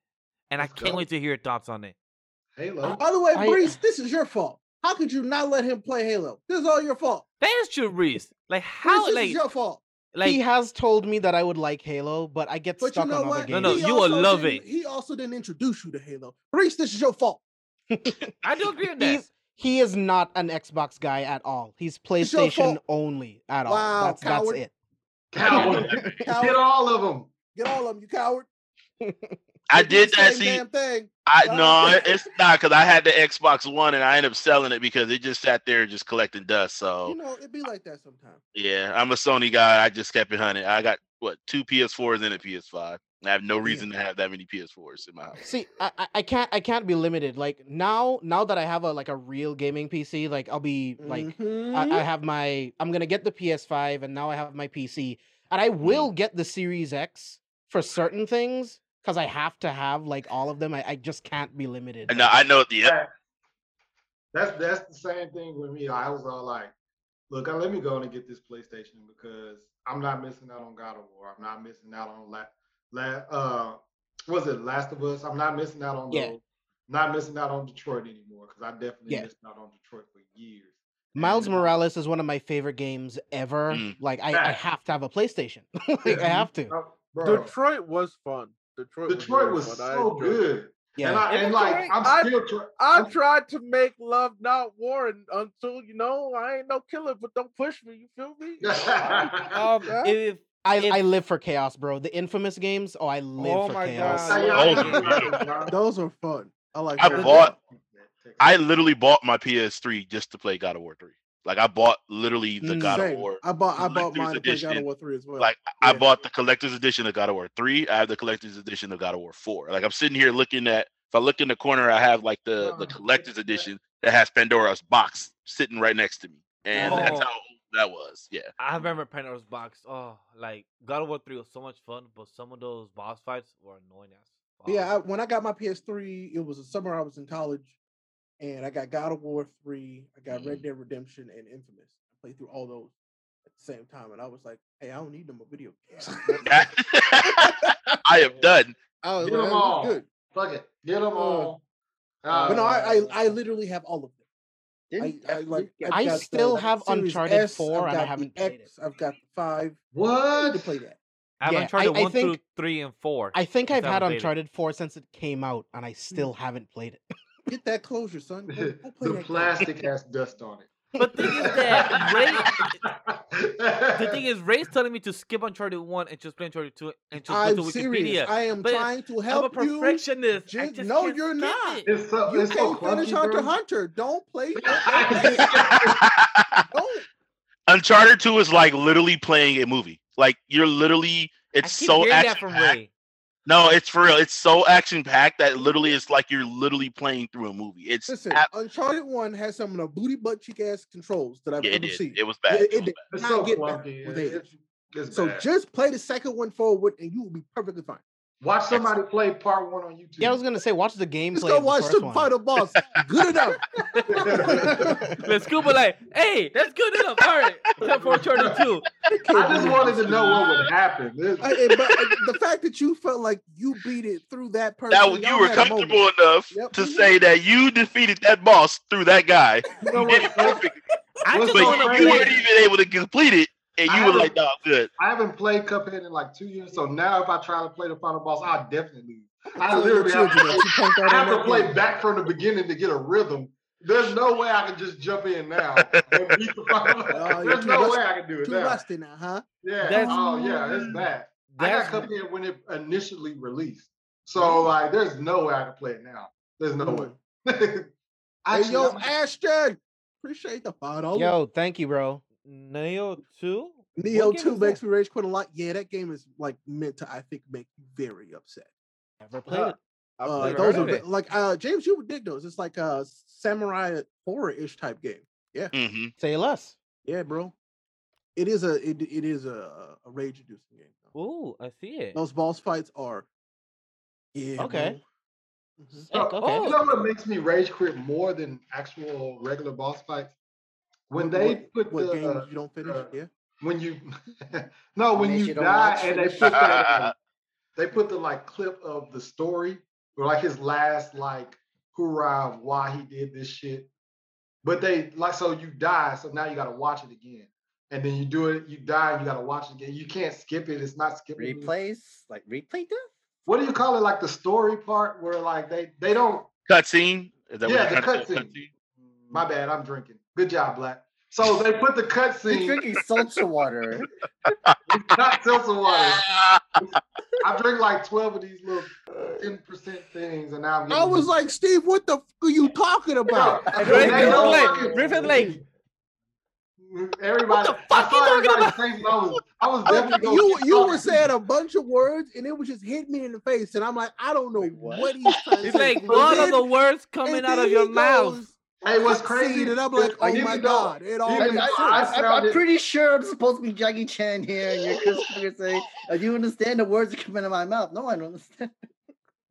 and I can't go. wait to hear your thoughts on it. Halo. By the way, I- Breeze, this is your fault. How could you not let him play Halo? This is all your fault. That is true, Reese. Like Breeze, how? this Like is your fault. like he has told me that I would like Halo, but I get But you stuck know on other what? games. No, no, He you will also love it. He also didn't introduce you to Halo. Breeze, this is your fault. I do agree with that. He's he is not an Xbox guy at all. He's PlayStation only at all. Wow, that's that's coward. it. Coward. Coward. Get all of them. Get all of them, you coward. I They did that. same See, damn thing. I Wow. no, it's not because I had the Xbox One and I ended up selling it because it just sat there just collecting dust. So You know, it'd be like that sometimes. yeah, I'm a Sony guy. I just kept it hunting. I got what two PS4s and a PS5. I have no reason to have that many PS4s in my house. See, I, I- I can't I can't be limited. Like now now that I have a like a real gaming PC, like I'll be like I, Mhm. I have my I'm gonna get the PS5 and now I have my PC. And I will get the Series X for certain things because I have to have like all of them. I, I just can't be limited. And I know the That- That's that's the same thing with me. I was all like, look, let me go and get this PlayStation because I'm not missing out on God of War. I'm not missing out on la, la uh was it Last of Us? I'm not missing out on Yeah. those. Not missing out on Detroit anymore because I definitely Yeah. missed out on Detroit for years. Miles And- Morales is one of my favorite games ever. Mm. Like I, I have to have a PlayStation. like I have to. Bro, Detroit was fun. Detroit, Detroit was, was fun. So enjoyed it. good. Yeah. And, I, It and like great. I'm I- still trying. I tried to make love, not war, and until you know, I ain't no killer, but don't push me. You feel me? Um, if I, if- I live for chaos, bro. The infamous games. Oh, I live Oh for my chaos. God. Yeah, yeah, Those I are know, bro. Those are fun. I like. I that. bought- I literally bought my PS3 just to play God of War 3. Like I bought literally the God of War. I bought. I bought Collector's mine to play God of. War three as well. Like I bought the collector's edition of God of War 3. I have the collector's edition of God of War 4. Like I'm sitting here looking at if I look in the corner, I have like the the Oh, collector's edition that has Pandora's box sitting right next to me. And that's Oh. how old that was. Yeah. I remember Pandora's box. Oh, like God of War Three was so much fun, but some of those boss fights were annoying as. fuck. Yeah, I, when I got my PS3, it was a summer I was in college, and I got God of War 3, I got Mm-hmm. Red Dead Redemption, and Infamous. I played through all those at the same time, and I was like, "Hey, I don't need no more video games." I am done. I was Get 'em like, "This is all. good. Fuck it. Get them Uh, all. but no, I, I Uh, I literally have all of them. Didn't I, I like. I still the have Uncharted S, 4 I've and I haven't played it. X, I've got the five. What? to play that. I have Yeah, I- Uncharted I one through three and four. I think I've had haven't it. Uncharted 4 since it came out, and I hmm. still haven't played it. Get that closure, son. Go, go play the that game. plastic has dust on it. But the thing is that Ray, the thing is, Ray's telling me to skip Uncharted one and just play Uncharted two and just I'm go to serious. Wikipedia. I am But trying to I'm a help you. perfectionist. I just no, can't you're not. it. it's so, You it's so can't finish clunky, Hunter bro. x Hunter. Don't play. Don't. Uncharted 2 is like literally playing a movie. Like you're literally I it's keep so hearing No, it's for real. It's so action packed that literally it's like you're literally playing through a movie. It's Listen, ab- Uncharted One has some of the booty butt cheek ass controls that I've yeah, ever did. seen. It was bad. It- It it was did. bad. Not so get better clunky. with It- It's, it's So bad. just play the second one forward, and you will be perfectly fine. Watch somebody play part one on YouTube. Yeah, I was gonna say watch the gameplay. Just go of the watch first the one. final boss. Good enough. Let's Scuba like, hey, that's good enough. All right, time for Uncharted 2. I just wanted to know what would happen. I- but uh, the fact that you felt like you beat it through that person, That was- you were had a moment. comfortable enough Yep. to say that you defeated that boss through that guy. you know did it what? perfect, I What's just so but to you weren't even able to complete it, and I you were haven't- like, "No, good." I haven't played Cuphead in like two years, so now if I try to play the final boss, I'll definitely lose. I Tell your literally have to, children that you punked out I have to play back from the beginning to get a rhythm. There's no way I can just jump in now and beat the final. Oh, you're There's no rusty- way I can do it Too now. rusty now, huh? Yeah. That's- oh yeah, it's bad. I got That's Cuphead when it initially released, so mm-hmm. like, there's no way I can play it now. There's no way. Hey, Actually, yo, I'm- Ashton, appreciate the five dollars. Yo, thank you, bro. Nioh 2? Nioh What Two makes that? me rage quit a lot. Yeah, that game is like meant to, I think, make you very upset. Never played Huh. it. I've Uh, never those heard are of it. like uh, James, you would dig those. It's like a samurai horror ish type game. hmm Say less. Yeah, bro. It is a it, it is a, a rage inducing game. though. Ooh, I see it. Those boss fights are yeah. Okay. bro. Mhm. Sick, So, okay. You know what makes me rage quit more than actual regular boss fights? When they what, put what the game you don't finish, uh, yeah. when you no when you you die watch, and they put that uh, they put the like clip of the story or like his last like hoorah of why he did this shit. But they like so you die, so now you gotta watch it again. And then you do it, you die, and you gotta watch it again. You can't skip it, it's not skipping. Replays, like replay death. What do you call it? Like the story part where like they they don't Cutscene. Is that Yeah, the trying to say? cutscene. my bad, I'm drinking. Good job, Black. So they put the He's cutscene, drinking seltzer water. not seltzer water. I drink like 12 of these little 10% things, and now I'm I was like, Steve, what the f- are you talking about? Bro, Griffin they Lake, Griffin Lake. Everybody, What the fuck I you talking about? I was, I was definitely gonna you you were saying a bunch of words and it was just hitting me in the face, and I'm like, I don't know Wait, what? what? he's trying to It's like But one of the words coming out of your he mouth. Goes, was crazy? And I'm like, oh my god, it all even makes though sense. I I, am pretty sure I'm supposed to be Jackie Chan here, and you're Chris Tucker saying, "Do you understand the words that come out of my mouth?" No, I don't understand.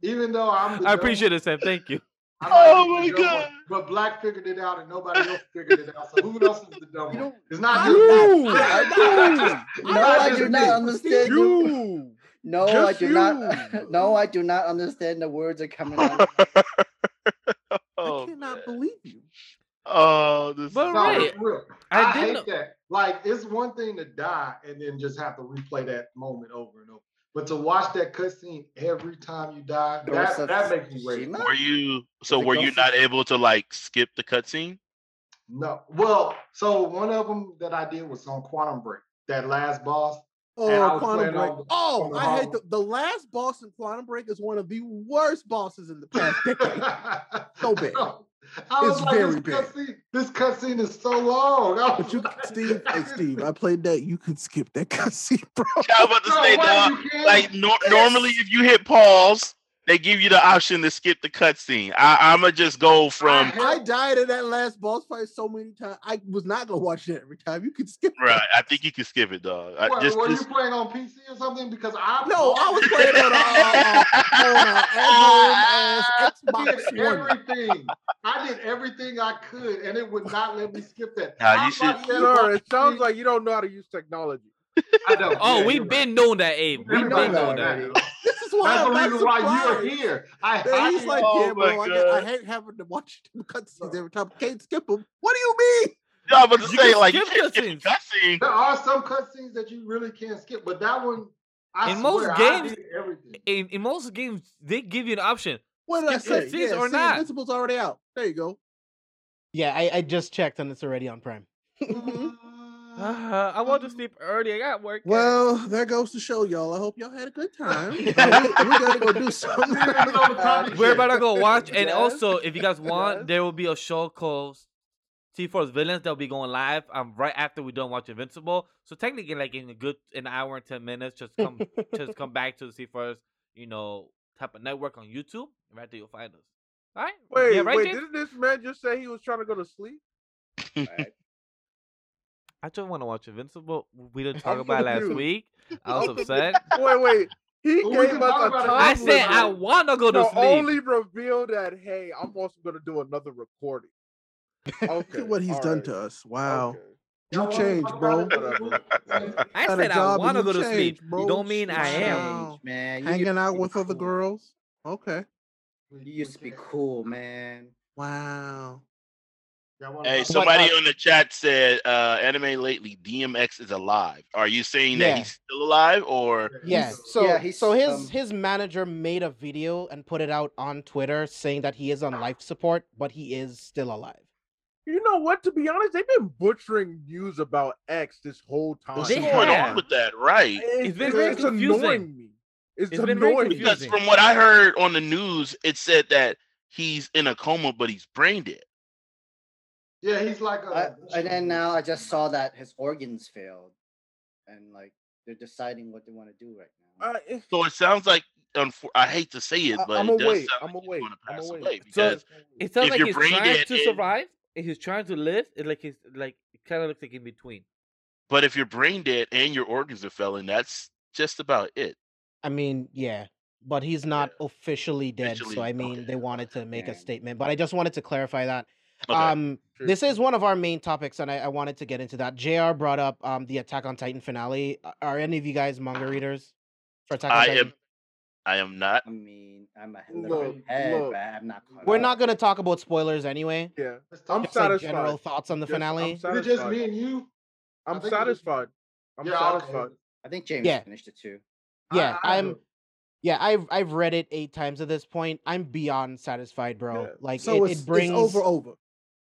Even though I'm, I dumb- appreciate it, Sam. Thank you. I Oh my the one, God. But Black figured it out, and nobody else figured it out. So who else is the dumb You one? It's not I you. I I. No, I do not understand. you. You. No, I Just do not. No, I do not understand the words that coming out. I cannot man. believe you. oh, this But is No, Right. real. I I, didn't hate that. Like, it's one thing to die and then just have to replay that moment over and over. But to watch that cutscene every time you die, Ghost that, of that makes me rage. Were you so? Were you not able to like skip the cutscene? No. Well, so one of them that I did was on Quantum Break, that last boss. Oh, And uh, I was Quantum Break. the- oh, on the I hate the, the last boss in Quantum Break is one of the worst bosses in the past decade. So bad. I was It's like, very this bad. cutscene, this cutscene is so long. I But you, like, Steve, hey Steve, I played that. You can skip that cutscene, bro. I was about to No, say, dog. Like nor normally, if you hit pause, they give you the option to skip the cutscene. I- I'ma just go from I died in that last boss fight so many times. I was not gonna watch that every time. You could skip. that. right. I think you can skip it, dog. I What, just, were just you playing on PC or something? Because I No, I was playing on a, on a at home ass I did everything. I did everything I could, and it would not let me skip that. Nah, you should- watched that Sir, boss it sounds like you don't know how to use technology. I don't. Oh, Yeah, we've you're been known that, Abe. We've Everybody been know known that. that. This is why That's the I'm not reason why surprised. you're here. I, Yeah, he's like, Oh yeah, bro. I, get, I hate having to watch the cutscenes every time. Can't skip them. What do you mean? I was about to You say, can like, you skip can't skip the cutscene. there are some cutscenes that you really can't skip, but that one, I In swear, most games- did everything. In, in most games, they give you an option. What did I say? cutscenes Yeah, or see, not? Invincible's already out. There you go. Yeah, I, I just checked and it's already on Prime. Mm-hmm. Uh, I want to sleep early. I got work. Well, there goes the show, y'all. I hope y'all had a good time. We, we gotta go do something. We're about to go watch, and Yes. also, if you guys want, Yes. there will be a show called T Force Villains that'll be going live. Um, right after we done watch Invincible. So technically, like in a good an hour and ten minutes, just come just come back to the C Force you know, type of network on YouTube. Right there, you'll find us. All right. Wait, yeah, right, wait, James? didn't this man just say he was trying to go to sleep? I just want to watch Invincible. We didn't talk about it last week. I was upset. Wait, wait. He Well, we gave us talk a about time I said I want to go to to sleep. only reveal that hey, I'm also gonna do another recording. Look at what he's all done right, to us. Wow. okay. You Y'all changed, bro. about it? Whatever. I said I want to go to sleep. bro. You don't mean I am. Wow. Change, man. You Hanging out be with other girls. Okay. You used to be cool, man. Wow. Y'all wanna Hey, somebody on the chat said uh anime lately DMX is alive. Are you saying that he's still alive or Yeah. So yeah, he's, so his um, his manager made a video and put it out on Twitter saying that he is on life support, but he is still alive. You know what? To be honest, they've been butchering news about X this whole time. what's going on with that? Right. It's been very confusing. annoying me. It's, It's been very annoying. Because from what I heard on the news, it said that he's in a coma, but he's brain dead. Yeah, he's like a. I, and then now I just saw that his organs failed, and like they're deciding what they want to do right now. Uh, if- So it sounds like, unfor- I hate to say it, I- but I'm it does away. sound I'm like he's away. gonna I'm pass away. away So- It sounds like you're he's trying to and- survive. and He's trying to live. It like he's like it kind of looks like in between. but if you're brain dead and your organs are failing, that's just about it. I mean, yeah, but he's not officially dead. Officially, so I mean, okay. they wanted to make a statement, but I just wanted to clarify that. Okay. Um, Sure. this is one of our main topics, and I, I wanted to get into that. Jr. brought up um the Attack on Titan finale. Are any of you guys manga readers for Attack on I Titan? am I am not. I mean, I'm a little Look, bit look. but I'm not. We're up. not gonna talk about spoilers anyway. yeah, Let's talk I'm Just like satisfied. general thoughts on the Just- finale. I'm Is it just me and you? I'm I think it was- satisfied. I'm yeah, okay. satisfied. I think James Yeah. finished it too. Yeah, I, I I'm- Yeah, I've I've read it eight times at this point. I'm beyond satisfied, bro. Yeah. Like So it, it's, it brings it's over over.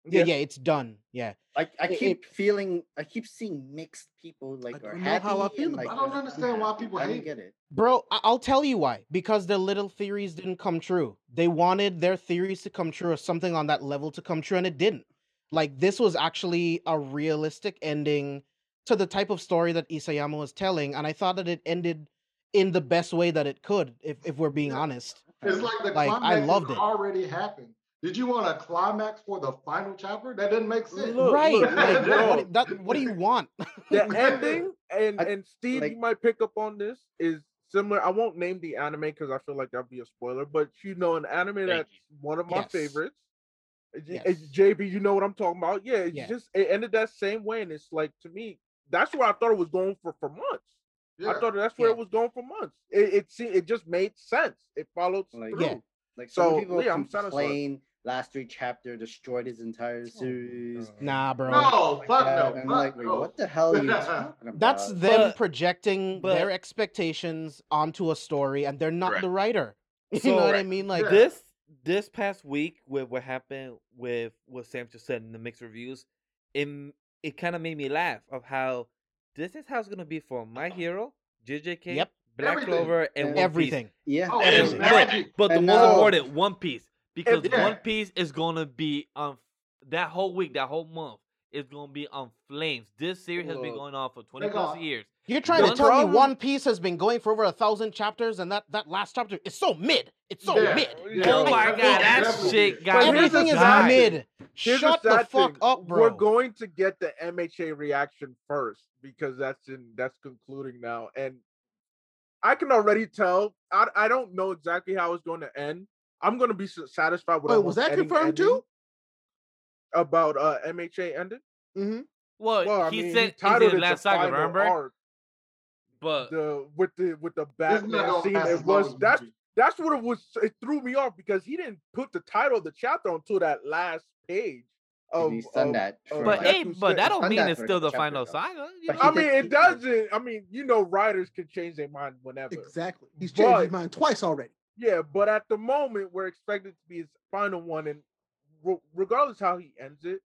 Yeah, yeah, it's done. Yeah. Like I It- keep feeling, I keep seeing mixed people like are don't know happy. how I feel like. I don't understand why people I don't hate get it. Bro, I- I'll tell you why. Because their little theories didn't come true. They wanted their theories to come true or something on that level to come true, and it didn't. Like this was actually a realistic ending to the type of story that Isayama was telling, and I thought that it ended in the best way that it could, if if we're being Yeah. honest. It's like the Like, I loved it. already happened. Did you want a climax for the final chapter? That doesn't make sense. Look, right. look, like bro. what, that, what do you want? the ending and I- and Steve, like- you might pick up on this is similar. I won't name the anime because I feel like that'd be a spoiler, but you know, an anime Thank that's one of my Yes. favorites. J- Yes. JB, you know what I'm talking about? Yeah, it's Yeah. just it ended that same way, and it's like to me, that's where I thought it was going for for months. Yeah. I thought that's where Yeah. it was going for months. It it se- it just made sense. It followed Like- through. Yeah. Like some So, people yeah, I'm satisfied. complain last three chapter destroyed his entire Oh, series. Nah, bro. No, fuck no. and I'm fuck like, wait, no. what the hell are you talking about? That's them But- projecting but- their expectations onto a story, and they're not Correct. the writer. You So- know what I mean? Like, Yeah. this this past week with what happened with what Sam just said in the mixed reviews, it it kind of made me laugh of how this is how it's gonna be for My Hero, JJK, Yep. Black Everything. Clover, and And One Piece. everything. yeah. Oh, And it's it's. But the And most now- important, One Piece, because Yeah. One Piece is gonna be on that whole week, that whole month is gonna be on flames. This series has been going on for twenty Nigga, plus uh, years. You're trying One to tell me One Piece has been going for over a thousand chapters, and that that last chapter is so mid. It's so Yeah. mid. Yeah. Oh my god, that Definitely. shit got But me here's the Everything is sad mid. Here's Shut the sad fuck thing. up, bro. We're going to get the MHA reaction first because that's in that's concluding now, and I can already tell. I I don't know exactly how it's going to end. I'm going to be satisfied with. Wait, was that any confirmed too? About uh MHA ended. Mm-hmm. Well, Well, he mean, said he in titled the it last the saga, final remember? arc. But The with the with the Batman scene. It was that's movie. that's what it was. It threw me off because he didn't put the title of the chapter until that last page. Of, he's done of- that. of but Death hey, but that don't mean it's still the chapter, final though. saga. you know? I mean, it doesn't. I mean, you know, writers can change their mind whenever. Exactly. He's changed his mind twice already. Yeah, but at the moment, we're expected to be his final one, and re- regardless how he ends it,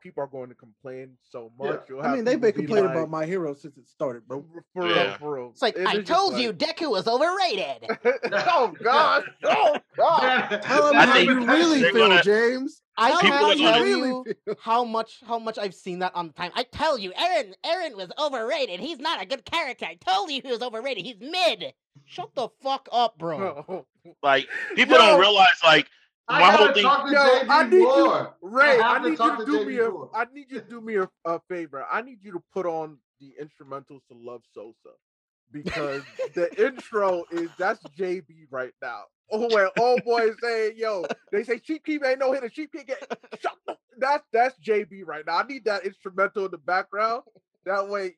people are going to complain so Yeah. much. You'll I mean, they've been complaining like, about my hero since it started, bro. For real, Yeah. for real. It's like It I is just told you, like- Deku was overrated. oh God! Oh God! Tell him I how you really feel, gonna- James. I How People can't are do you tell gonna- really you feel? how much how much I've seen that on time. I tell you, Eren Eren was overrated. He's not a good character. I told you he was overrated. He's mid. Shut the fuck up, bro. Oh. Like people Yo. don't realize like I my whole thing. talk Yo, I need you. Ray. I I, have to need you to to do JB me a. more. I need you to do me a, a favor. I need you to put on the instrumentals to Love Sosa because the intro is that's JB right now. Oh, when old boy is saying, "Yo," they say Chief Keef ain't no hitter. Chief Keef get shut. the-" That's that's JB right now. I need that instrumental in the background. That way,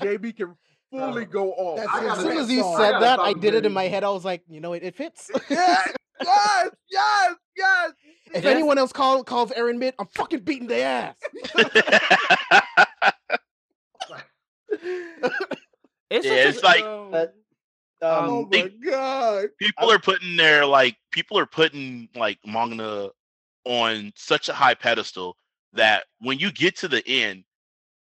JB can fully go off. As soon as a you said that, I did it in my head. I was like, you know, it, it fits. yes, yes, yes, yes. if Yes. anyone else call, calls Eren mid, I'm fucking beating their ass. It's Yeah, it's a- like- But, um, oh my god. people are putting their like people are putting like manga on such a high pedestal that when you get to the end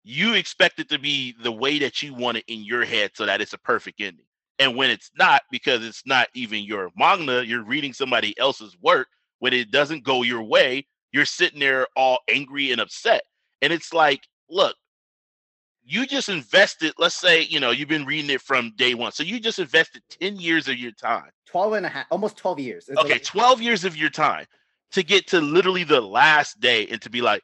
you expect it to be the way that you want it in your head so that it's a perfect ending and when it's not because it's not even your manga you're reading somebody else's work when it doesn't go your way you're sitting there all angry and upset and it's like look you just invested let's say you know you've been reading it from day one so you just invested 10 years of your time 12 and a half, almost 12 years. It's okay, like- 12 years of your time to get to literally the last day and to be like,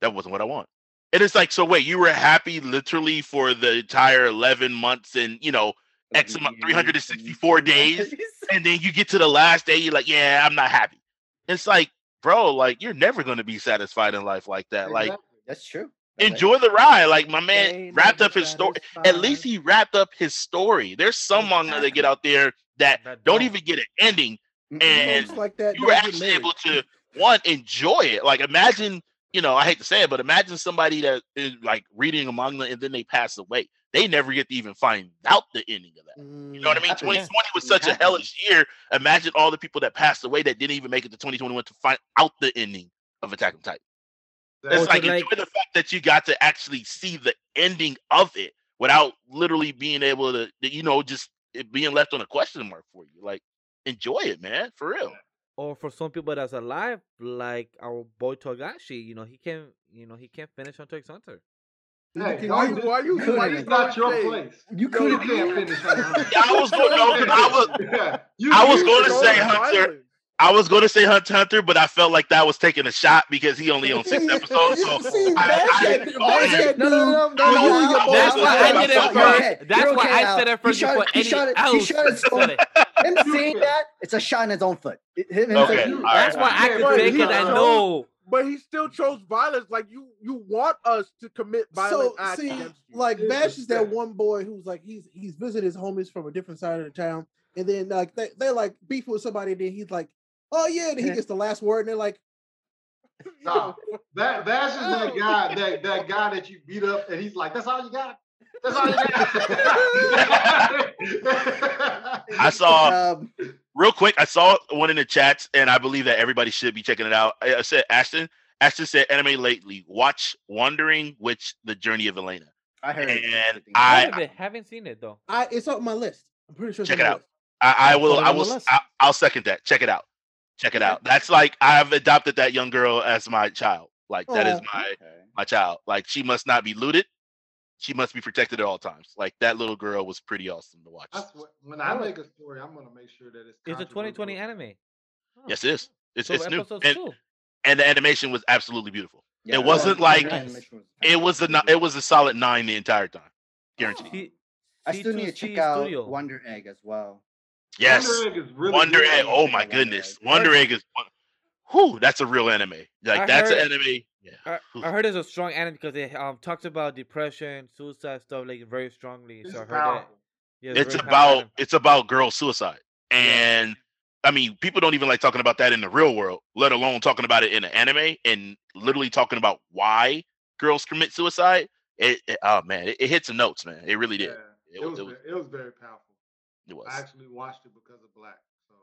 that wasn't what I want. And it's like, so wait, you were happy literally for the entire 11 months and, you know, X amount, 364 days, and then you get to the last day, you're like, yeah, I'm not happy. It's like, bro, like, you're never going to be satisfied in life like that. Like, That's true. Like- enjoy the ride. Like, my man wrapped up his story. At least he wrapped up his story. There's some manga that get out there that That don't even get an ending and like that you were actually able to one enjoy it. Like imagine, you know, I hate to say it, but imagine somebody that is like reading a manga and then they pass away. They never get to even find out the ending of that. You know what I mean? Mm, 2020 was such a hellish year. Imagine all the people that passed away that didn't even make it to 2021 to find out the ending of Attack on Titan. That's It's like, like- enjoy the fact that you got to actually see the ending of it without literally being able to, you know, just it being left on a question mark for you. Like, enjoy it, man, for real. Or for some people that's alive, like our boy Togashi, you know, he can't, you know, he can't finish Hunter x Hunter. Hey, Can don't you- why you- you- it's not your shade? place. You You couldn't can't finish Hunter x Hunter. Yeah, I was going no, 'cause I was Yeah, you- I was gonna say it. Hunter. I was going to say Hunter Hunter, but I felt like that was taking a shot because he only on six episodes. So See, I- No, no, no, no, That's why I no, did it first. That's why I Al. said it He first shot before it- he any shot it- else shot it so- said it. Him seeing that, it's a shot in his own foot. It- him- him Okay, saying- That's all why. I Yeah, could but take it. I know. But he still chose violence. Like you, you want us to commit violence. So see, like It's Bash is that one boy who's like he's he's visiting his homies from a different side of the town, and then like they they're like beef with somebody, and then he's like, oh yeah, and he gets the last word, and they're like, Stop. That that's is that oh. guy, that that guy that you beat up, and he's like, "That's all you got. That's all you got." I saw Um, real quick. I saw one in the chats, and I believe that everybody should be checking it out. I, I said Ashton. Ashton said anime lately. Watch Wandering Witch: The Journey of Elaina. I heard. And everything. I- haven't, haven't seen it though. I it's on my list. I'm pretty sure. Check it out. I, I I'll will. put it I will. I, I'll second that. Check it out. Check it out. That's like I've adopted that young girl as my child. Like that is Aw. my Okay. my child. Like she must not be looted. She must be protected at all times. Like that little girl was pretty awesome to watch. That's what, when I make a story, I'm gonna make sure that it's. It's a 2020 anime. Huh. Yes, it is. It's So it's new, and, and the animation was absolutely beautiful. Yeah, it wasn't the like was it was a it was a solid nine the entire time, guaranteed. C- I still need to C2C check out Studio. Wonder Egg as well. Yes, Wonder Egg is really Wonder good. Egg. Oh my Wonder goodness, Egg. Wonder Egg is. One- Whew, that's a real anime. Like I that's an heard- anime. Yeah. I, I heard it's a strong anime because it um talks about depression, suicide stuff like very strongly. It's so I heard powerful. that. Yeah, it's very about anime. it's about girl suicide and i mean people don't even like talking about that in the real world let alone talking about it in an anime and literally talking about why girls commit suicide it, it- oh man it, it hits the notes man it really Yeah, did it, It was, was- it was- it was very powerful. it was I actually watched it because of Black. So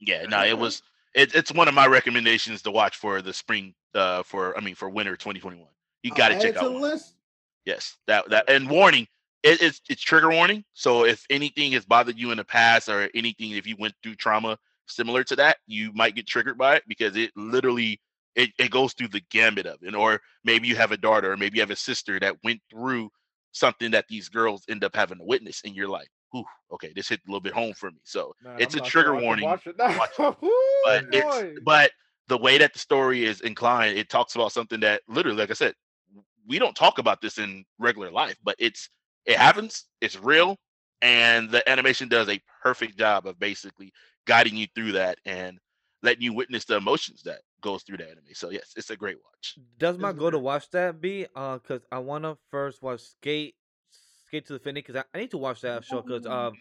yeah. yeah no it was it, it's one of my recommendations to watch for the spring uh for i mean for winter 2021 you got to check out list. Yes, that that and warning. It, it's it's trigger warning. So if anything has bothered you in the past or anything, if you went through trauma similar to that, you might get triggered by it because it literally it, it goes through the gamut of it. Or maybe you have a daughter, or maybe you have a sister that went through something that these girls end up having to witness, and you're like, "Ooh, okay, this hit a little bit home for me." So Man, it's I'm a trigger sure warning. Watch it watch Ooh, but it's but the way that the story is inclined, it talks about something that literally, like I said, we don't talk about this in regular life, but it's it happens, it's real, and the animation does a perfect job of basically guiding you through that and letting you witness the emotions that goes through the anime. So yes, it's a great watch. Does my It's go to watch that be? Uh, cause I wanna first watch Skate, Skate to the Finish, cause I, I need to watch that show, cause um,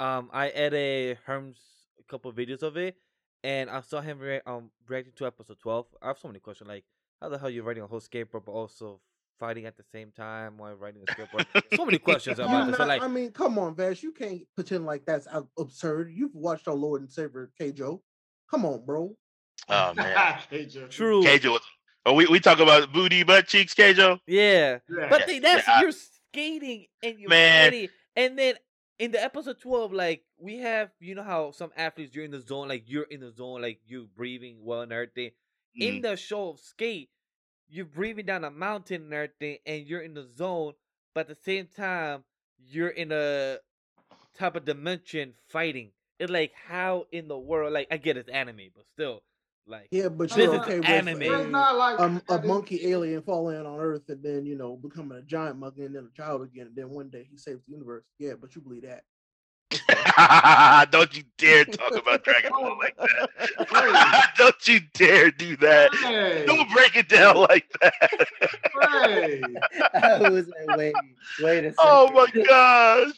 Mhm. um, I edited Herm's a couple videos of it, and I saw him rea- um reacting to episode twelve. I have so many questions, like how the hell you writing a whole skateboard, but also fighting at the same time while writing a skateboard? so many questions about I'm this. So like, I mean, come on, Vash. You can't pretend like that's absurd. You've watched our Lord and Savior K. Come on, bro. Oh man, Keijo. true, Keijo. Oh, we, we talk about booty butt cheeks, Keijo. yeah. Yeah. But Yeah, they, that's yeah. you're skating and you're Man. fighting, and then in the episode twelve, like we have, you know how some athletes you're in the zone, like you're in the zone, like you're breathing well and everything. In Mm. the show of skate, you're breathing down a mountain and everything, and you're in the zone, but at the same time, you're in a type of dimension fighting. It's like how in the world, like I get it's anime, but still, like Yeah, but This you're okay with anime. It's a, not like um, a monkey alien falling on Earth and then you know becoming a giant monkey and then a child again, and then one day he saves the universe. Yeah, but you believe that. Don't you dare talk about Dragon Ball like that. Don't you dare do that. Hey, Don't break it down like that. hey. I was like, wait, wait a second. Oh my gosh.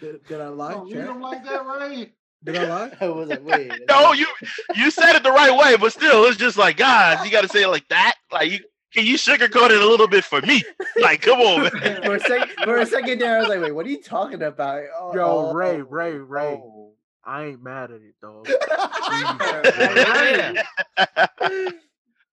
Did, did I lie? Don't read Chat? them like that, Ray. Did I lie? I was like, wait. No, you you said it the right way, but still, it's just like, guys, you got to say it like that. Like, you can you sugarcoat it a little bit for me? Like, come on, man. for a second, for a second there, I was like, wait, what are you talking about? Oh, Yo, oh, Ray, oh, Ray, Ray. oh. I ain't mad at it, dog. Ray,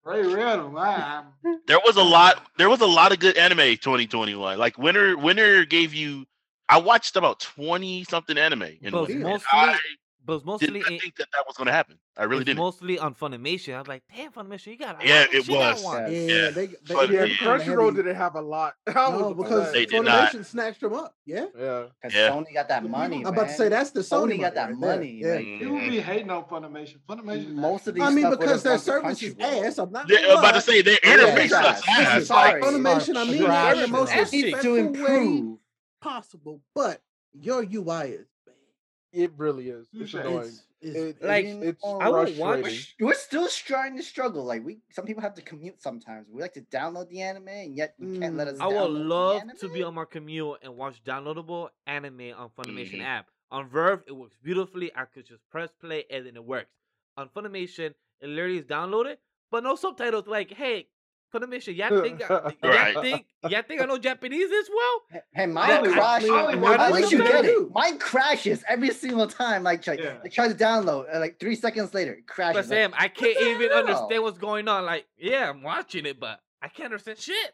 Ray read them. I, I'm, There was a lot. There was a lot of good anime 2021. Like Winter, Winter gave you. I watched about 20 something anime. In but and mostly, I but did mostly, not in, think that that was going to happen. I really it's didn't. mostly on Funimation. I was like, damn, Funimation, you got a Yeah, lot of it was. want. Yeah. Yeah, Yeah. they, they, But yeah, they're yeah. kinda Crunchyroll didn't have a lot. I No, because They did Funimation not. snatched them up. Yeah, yeah. Cause Yeah. Sony got that money. I'm about to say that's the Sony, Sony got that right money, Yeah. like- you be mm-hmm. hating on Funimation. Funimation. Most of these. I mean, stuff because would've their gone service is ass. I'm not. They- gonna I'm about to say their Yeah, interface it's sucks trash. ass. Sorry. Funimation, I mean, Trash. in the most Trash. To respectful way improve. Possible, but your UI is bad. It really is. It's annoying. It's, it's, It- Like, mean, it's I would we're, want- frustrating. sh- we're still trying to struggle. Like we, some people have to commute sometimes. We like to download the anime, and yet you can't let us. Mm. I would love to be on my commute and watch downloadable anime on Funimation Mhm. app. On VRV, it works beautifully. I could just press play and then it works. On Funimation, it literally is downloaded, but no subtitles. Like, hey, Funimation, y'all think, I, Right. y'all think, y'all think I know Japanese as well? Hey, Hey, mine That- crashes. I only At watch least you get it. video. Mine crashes every single time. Like, try, Yeah. I try to download, and like three seconds later, it But crashes. Like, Sam, I can't even hell? understand what's going on. Like, yeah, I'm watching it, but I can't understand shit.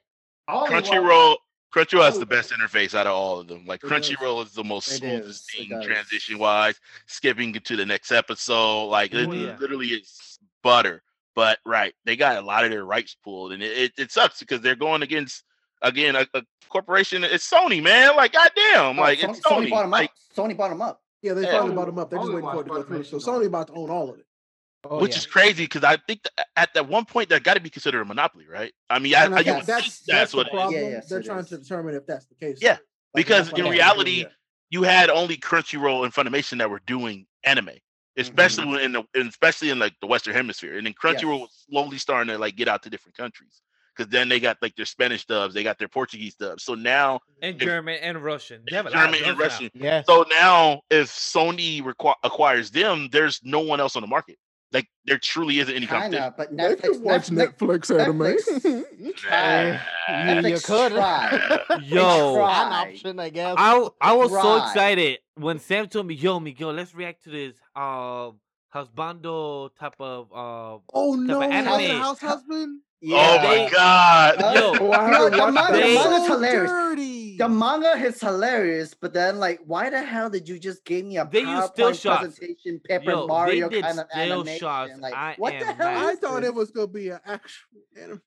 I only watch- Crunchyroll. Crunchyroll has Oh. the best interface out of all of them. Like It. Crunchyroll is the most It smoothest is, thing transition wise, skipping to the next episode. Like oh, it Oh, yeah. literally is butter. But right, they got a lot of their rights pulled, and it, it, it sucks because they're going against again a, a corporation. It's Sony, man. Like goddamn, oh, like Sony, it's Sony. Sony bought 'em like, up. Sony bought them up. yeah, they Yeah. finally Only- bought them up. They're just waiting for it to go through. So Funimation. Sony about to own all of it. Oh, which yeah. is crazy because I think that at that one point that got to be considered a monopoly, right? I mean, I, And I, I you think would that's that's, that's what it is. problem. Yeah, yes, They're trying is. to determine if that's the case. Yeah, Like, because in reality, you had only Crunchyroll and Funimation that were doing anime, especially Mm-hmm. in the and especially in like the Western Hemisphere, and then Crunchyroll was slowly starting to like get out to different countries because then they got like their Spanish dubs, they got their Portuguese dubs. So now And If- German and Russian. They have a lot of German and dubs now. Russian. Yeah. So now if Sony requ- acquires them, there's no one else on the market. Like there truly isn't any competition. Kinda, but They Netflix. watch Netflix, Netflix anime. Netflix tried. You, you could. tried. Yo, tried. An option, I guess. I I was so excited when Sam told me, "Yo, Miguel, let's react to this um husbando type of uh." oh no, of House, anime. House Husband. Oh my god! Uh, Yo, Oh, I yo, haven't the watched manga, the manga's hilarious. dirty. The manga is hilarious, but then like, why the hell did you just give me a They use still PowerPoint shots. presentation, Paper Yo, they Mario did kind of animation? shots. Like, I what the hell? mad. I thought it was gonna be an actual anime.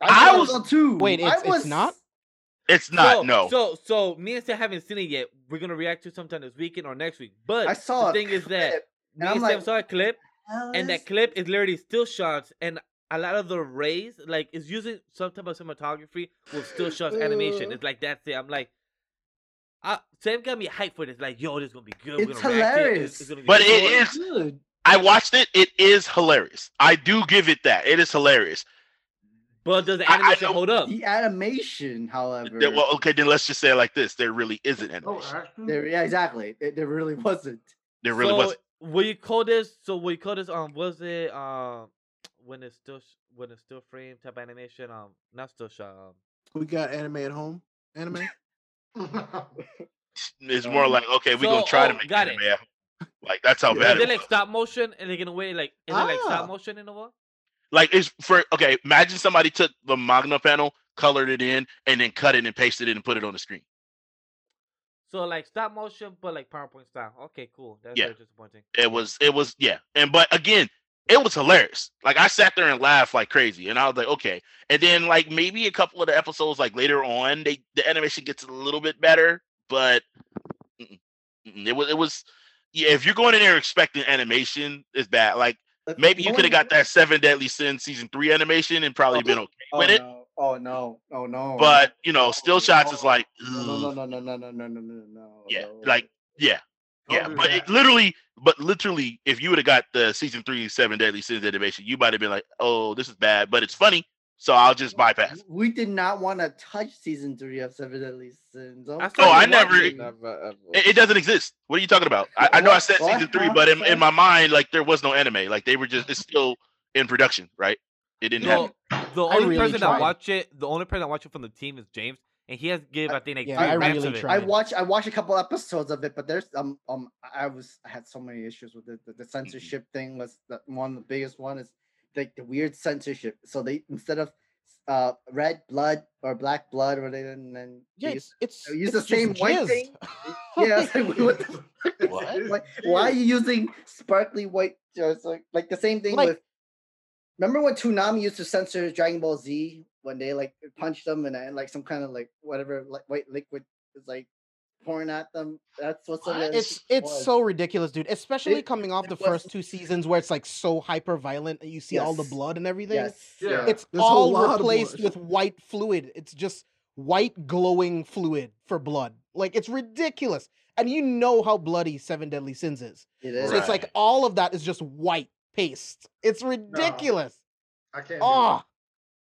I, I was was- too. Wait, I it's- it's was, not? It's not. so, no. So, so me and Sam haven't seen it yet. We're gonna react to it sometime this weekend or next week. But I saw the a thing is that clip, me and and I'm Sam like, saw a clip, and that clip is literally still shots, and a lot of the rays, like, is using some type of cinematography with still shots animation. Uh. It's like that's it. I'm like, I, Sam got me hyped for this. Like, yo, this is gonna be good. It's We're gonna react to it. hilarious. It's, it's gonna be But good. it is. good. I watched it. It is hilarious. I do give it that. It is hilarious. But does the I- I animation hold up? The animation, however, Yeah, well, okay, then let's just say it like this: there really isn't Oh, animation. actually? there, yeah, exactly. It, there really wasn't. There really so, wasn't. Will you call this? So will you call this? Um, was it um when it's still when it's still frame type animation? Um, not still shot. Um, We got anime at home. Anime. It's more like okay, we're So- gonna try to oh, make got anime. it. at home. Like that's how Yeah. bad is it it was. like stop motion and like in a way like is it like Ah. stop motion in a way? Like it's for okay. Imagine somebody took the manga panel, colored it in, and then cut it and pasted it and put it on the screen. So like stop motion, but like PowerPoint style. Okay, cool. That's Yeah. very disappointing. It was it was yeah. And but again, it was hilarious. Like I sat there and laughed like crazy, and I was like, okay. And then like maybe a couple of the episodes like later on, they the animation gets a little bit better, but mm-mm, mm-mm. it was it was yeah. If you're going in there expecting animation, it's bad. Like maybe you could have got that Seven Deadly Sins season three animation and probably been okay Oh, with it. no. Oh no! Oh no! But you know, still shots is like no, no, no, no, no, no, no, no, no, no. yeah, no. like yeah. Yeah, but it literally, but literally, if you would have got the season three Seven Deadly Sins animation, you might have been like, "Oh, this is bad," but it's funny, so I'll just bypass. we did not want to touch season three of Seven Deadly Sins. I Oh, I never- watching. Never ever. It, it doesn't exist. What are you talking about? I, I know I said season three, but in, in my mind, like there was no anime. Like they were just it's still in production, right? It didn't No, happen. the only really person tried. that watch it, the only person that watch it from the team is James, and he has give I think like Yeah, three I really of it. tried. I watched I watched a couple episodes of it, but there's um um I was I had so many issues with it. The, the censorship thing was the one the biggest one is like the weird censorship. So they instead of uh red blood or black blood or they and then Yeah, they it's it's, use it's the same white jizz. thing. yeah, like, what the fuck is What? this? Like, why are you using sparkly white? Just like like the same thing Like- with. Remember when Toonami used to censor Dragon Ball Z when they like punched them and, and like some kind of like whatever like white liquid is like pouring at them? That's what's What? up. Uh, it's it's so ridiculous, dude. Especially It- coming off the was- first two seasons where it's like so hyper violent and you see all the blood and everything. yes. Yeah. It's There's all replaced with white fluid. It's just white glowing fluid for blood. Like it's ridiculous. And you know how bloody Seven Deadly Sins is. It is. So it's like all of that is just white paste. It's ridiculous. I can't. Oh,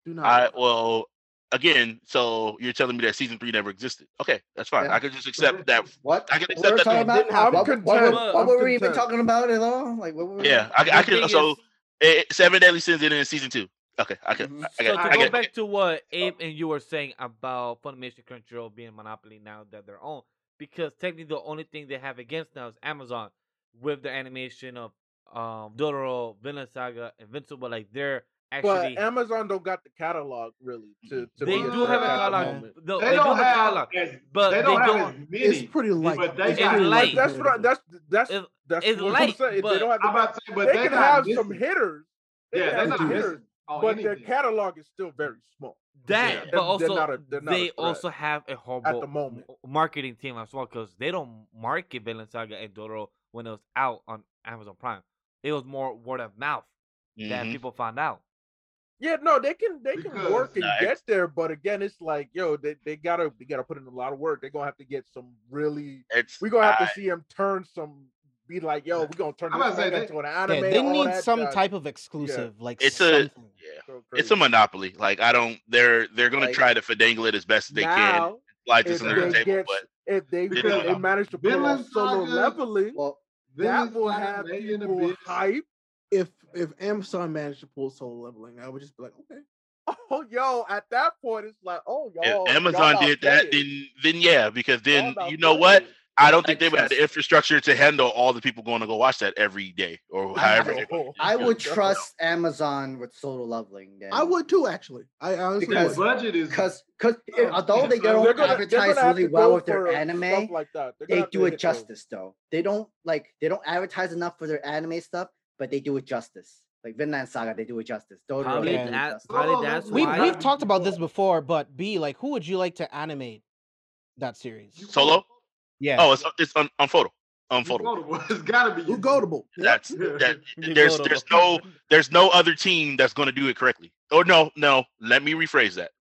Do not. I well, again, so you're telling me that season three never existed? Okay, that's fine. Yeah. I can just accept that. what? I can What accept were we that talking about? Didn't. What, I'm what were, content. what I'm were we even talking about at all? Like what were we? Yeah, I, I can. thing So is- eh, Seven Deadly Sins in season two. Okay, I can. Mhm. I So get. to I go get. back to what Abe and you were saying about Funimation Control being monopoly now that they're own, because technically the only thing they have against now is Amazon with their animation of um Dororo, Vinland Saga, Invincible. Like they're actually But Amazon don't got the catalog really to. to they be do have a at the catalog. moment. No, They, they, do don't have a have catalog, as, but they they don't have don't. as many. it's pretty light. but they it's got- pretty light. That's what. I, that's that's It's, that's it's what light, I'm saying. but- they don't have. The, about to say, but they they can have missing- some hitters. They Yeah, can they're have not some hitters, on but their catalog is still very small. That, Yeah. but also they're not a- they're not they also have a horrible at the moment. marketing team as well because they don't market Vinland Saga and Dororo when it was out on Amazon Prime. It was more word of mouth that Mhm. people found out. Yeah, no, they can they can work and Nah, get there, but again, it's like yo, they, they gotta they gotta put in a lot of work. They're gonna have to get some really. It's. We're gonna have I- to see them turn some. Be like, yo, we're gonna turn I'm this about to say manga they- into an yeah, anime. they need that some jazz. type of exclusive, like It's a- something. Yeah. So It's a monopoly. Like I don't. They're they're gonna Like- try to finagle it as best as they can. now, Slide this if under the they table, get but if they Because they manage to pull Vinland off solo leveling, Well, that will have Lady and the people hype. if if Amazon managed to pull solo leveling, I would just be like, okay. Oh, yo, at that point, it's like, oh, if y'all. Amazon y'all did that, outplayed. then then yeah, because then Y'all you know what? outplayed. I don't think they would have the infrastructure to handle all the people going to go watch that every day or oh, however. I- I would trust Amazon with solo leveling. Then. I would too, actually. I honestly Because- The would. budget is because because Oh, although they don't They're gonna- advertise gonna really well with their anime, like that. They're gonna they have to do it hit those. justice though. They don't like they don't advertise enough for their anime stuff, but they do it justice. Like Vinland Saga, they do it justice. Dororo, Probably they Yeah. do it that. justice. Probably Oh, that's We why. we've talked about this before, but B, like, who would you like to animate that series? Solo? Yeah. Oh, it's it's un, ufotable. ufotable. It's gotta be. Who goatable? That's that. You There's there's no there's no other team that's going to do it correctly. Or no, no. Let me rephrase that.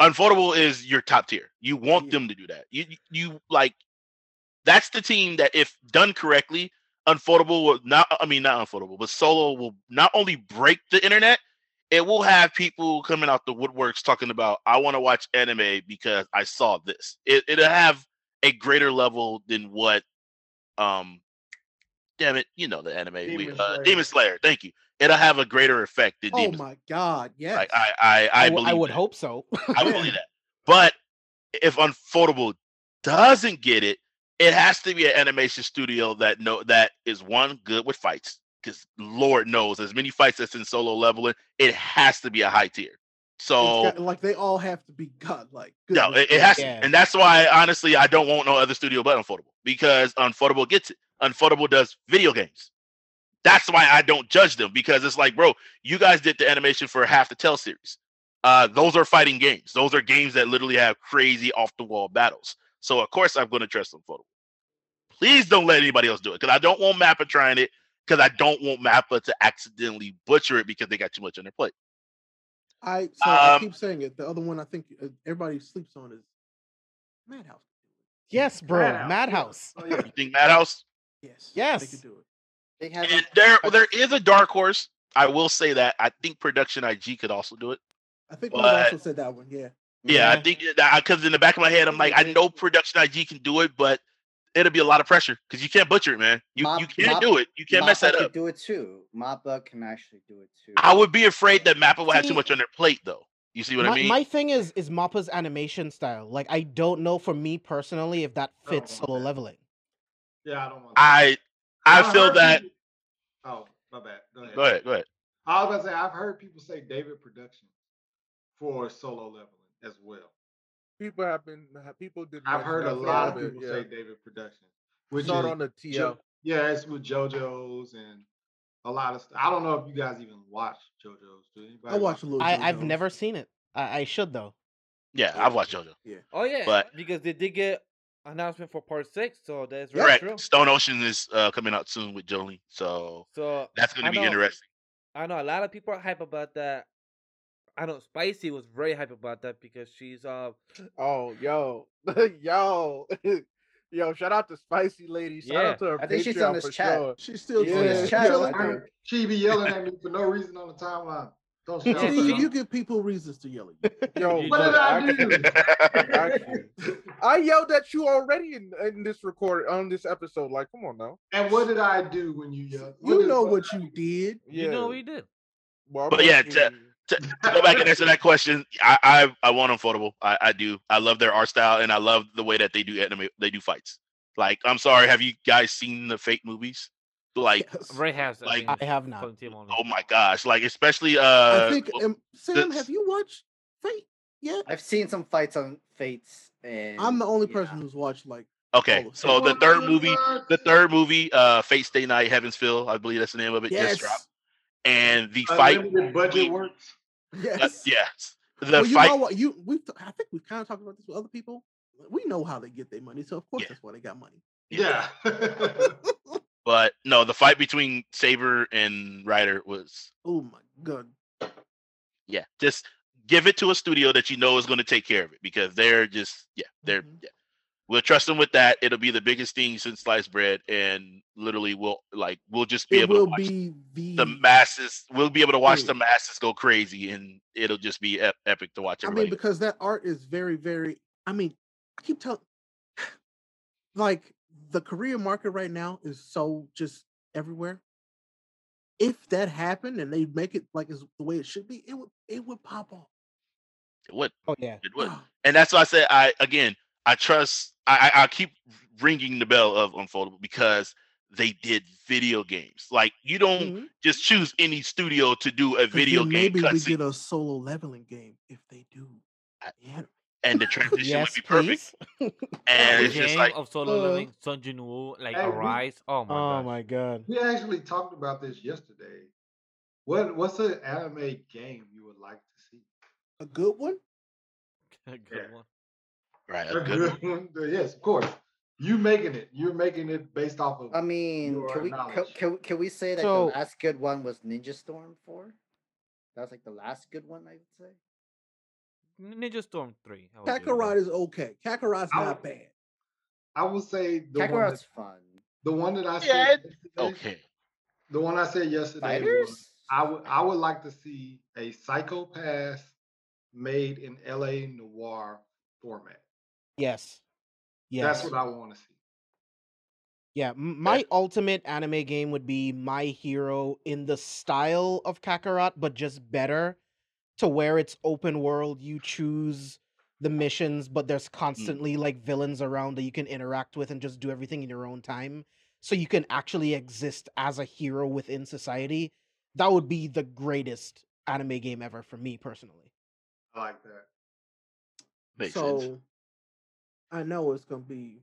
ufotable is your top tier. You want Yeah. them to do that. You you- you like that's the team that if done correctly, ufotable will not I mean not ufotable, but Solo will not only break the internet, it will have people coming out the woodworks talking about I want to watch anime because I saw this. It it'll have a greater level than what um damn it, you know the anime we, Demon uh, Slayer. Demon Slayer, thank you. It'll have a greater effect than Oh Demon my god, yes. Like I I I, I, w- believe I would that. hope so. I would believe that. But if ufotable doesn't get it, it has to be an animation studio that know that is one good with fights. Because Lord knows, as many fights that's in solo leveling, it has to be a high tier. It's So got- like they all have to be godlike. no, Goodness it, it has, Yeah. and that's why honestly, I don't want no other studio but ufotable because ufotable gets it. ufotable does video games. That's why I don't judge them because it's like, bro, you guys did the animation for half the Tales series. Uh, those are fighting games. Those are games that literally have crazy off the wall battles. So of course I'm going to trust ufotable. Please don't let anybody else do it because I don't want Mappa trying it because I don't want Mappa to accidentally butcher it because they got too much on their plate. I so I Um, keep saying it. The other one I think uh, everybody sleeps on is Madhouse. yes, bro. Madhouse, Madhouse. Oh, yeah. You think Madhouse? Yes. Yes. They could do it. They have And there, there is a dark horse. I will say that. I think Production IG could also do it. I think But- we also said that one. Yeah. Yeah, I think because in the back of my head, I'm like, I know Production IG can do it, but it'll be a lot of pressure because you can't butcher it, man. You Mop- you can't Mop- do it. You can't mess Mappa that could up. do it too. Mappa can actually do it too. I would be afraid that Mappa will have too much on their plate, though. You see what my, I mean? my thing is is Mappa's animation style. Like I don't know for me personally if that fits solo that. leveling. Yeah, I don't want. I I feel that. people- Oh, my bad. Go ahead. Go ahead, go ahead. I was gonna say I've heard people say David Productions for solo leveling as well. People have been people did. I've heard a lot of people yeah. say David Productions, which Saw it is on the TL. Jo- yeah, it's with JoJo's and a lot of stuff. I don't know if you guys even watch JoJo's. Do anybody? I watch a little. I, I've never seen it. I, I should though. Yeah, I've watched JoJo. Yeah. Oh yeah, But- because they did get announcement for part six, so that's very Correct. true. Stone Ocean is uh, coming out soon with Jolyne, so So that's going to be know- interesting. I know a lot of people are hype about that. I know Spicy was very hype about that because she's uh Oh, yo, yo, yo! Shout out to Spicy Lady. Shout Yeah, out to her I think she's Patreon on this for chat. sure. She's still Yeah. chilling. Yeah. She's Chat, chilling. I. Her- She be yelling at me for no reason on the timeline. Don't shout Yeah, out. Steve, she- you give people reasons to yell at you. Yo, What do did I actually- do? actually, I yelled at you already in, in this record on this episode. Like, come on now. and what did I do when you yelled? You did- know what did I you do? did. you know what he did. Well, But yeah, to- you. To, to go back and answer that question, I I, I want ufotable. I, I do. I love their art style and I love the way that they do anime. They do fights. Like, I'm sorry, have you guys seen the Fate movies? Like, Yes. Ray has. Like- think I have not. for the team only. oh my gosh! Like, especially uh, I think. Um, Sam, that's- have you watched Fate yet? I've seen some fights on Fates, and I'm the only yeah. person who's watched like. okay. So the third movie, the third movie, uh, Fate Stay Night, Heaven's Feel, I believe that's the name of it, Yes. just dropped. And the fight, budget between- works. Yes. uh, yes, the well, you fight. know what? You we I think we kind of talked about this with other people. We know how they get their money, so of course Yeah. that's why they got money. Yeah. But no, the fight between Saber and Rider was Oh my god. yeah, just give it to a studio that you know is going to take care of it because they're just yeah, they're Mhm. yeah. We'll trust them with that. It'll be the biggest thing since sliced bread, and literally we'll like we'll just be It able will to watch be the. the masses. We'll be able to watch Yeah. the masses go crazy, and it'll just be ep- epic to watch. It. I mean, because that art is very, very. I mean, I keep telling, like the Korean market right now is so just everywhere. If that happened and they make it like is the way it should be, it would it would pop off. it would, Oh yeah. it would, ah. and that's why I said I again. I trust. I, I I keep ringing the bell of ufotable because they did video games. Like you don't Mhm. just choose any studio to do a video then game maybe we cutscene, get a solo leveling game if they do. Yeah. and the transition yes, would be perfect. please. And The it's just game like of solo uh, living, Sung Jinwoo, like Hey, we- Arise. Oh my oh god. my god. We actually talked about this yesterday. What what's an anime game you would like to see? A good one? A good Yeah. one. Right, A a good good one? yes, of course. You making it. You're making it based off of I mean, your can we can, can, can we say that So- the last good one was Ninja Storm 4? That was like the last good one, I would say. Ninja Storm 3. that was the other Kakarot is okay. Kakarot's I not would- bad. I would say the one, Kakarot's that, fun. the one that I Yeah, said yesterday, okay. the one I said yesterday was I would I would like to see a Psycho-Pass made in LA Noire format. Yes. Yes. That's what I want to see. Yeah, m- my ultimate anime game would be My Hero in the style of Kakarot, but just better, to where it's open world. You choose the missions, but there's mm. constantly like villains around that you can interact with and just do everything in your own time. So you can actually exist as a hero within society. That would be the greatest anime game ever for me personally. I like that. Makes so sense. I know it's gonna be.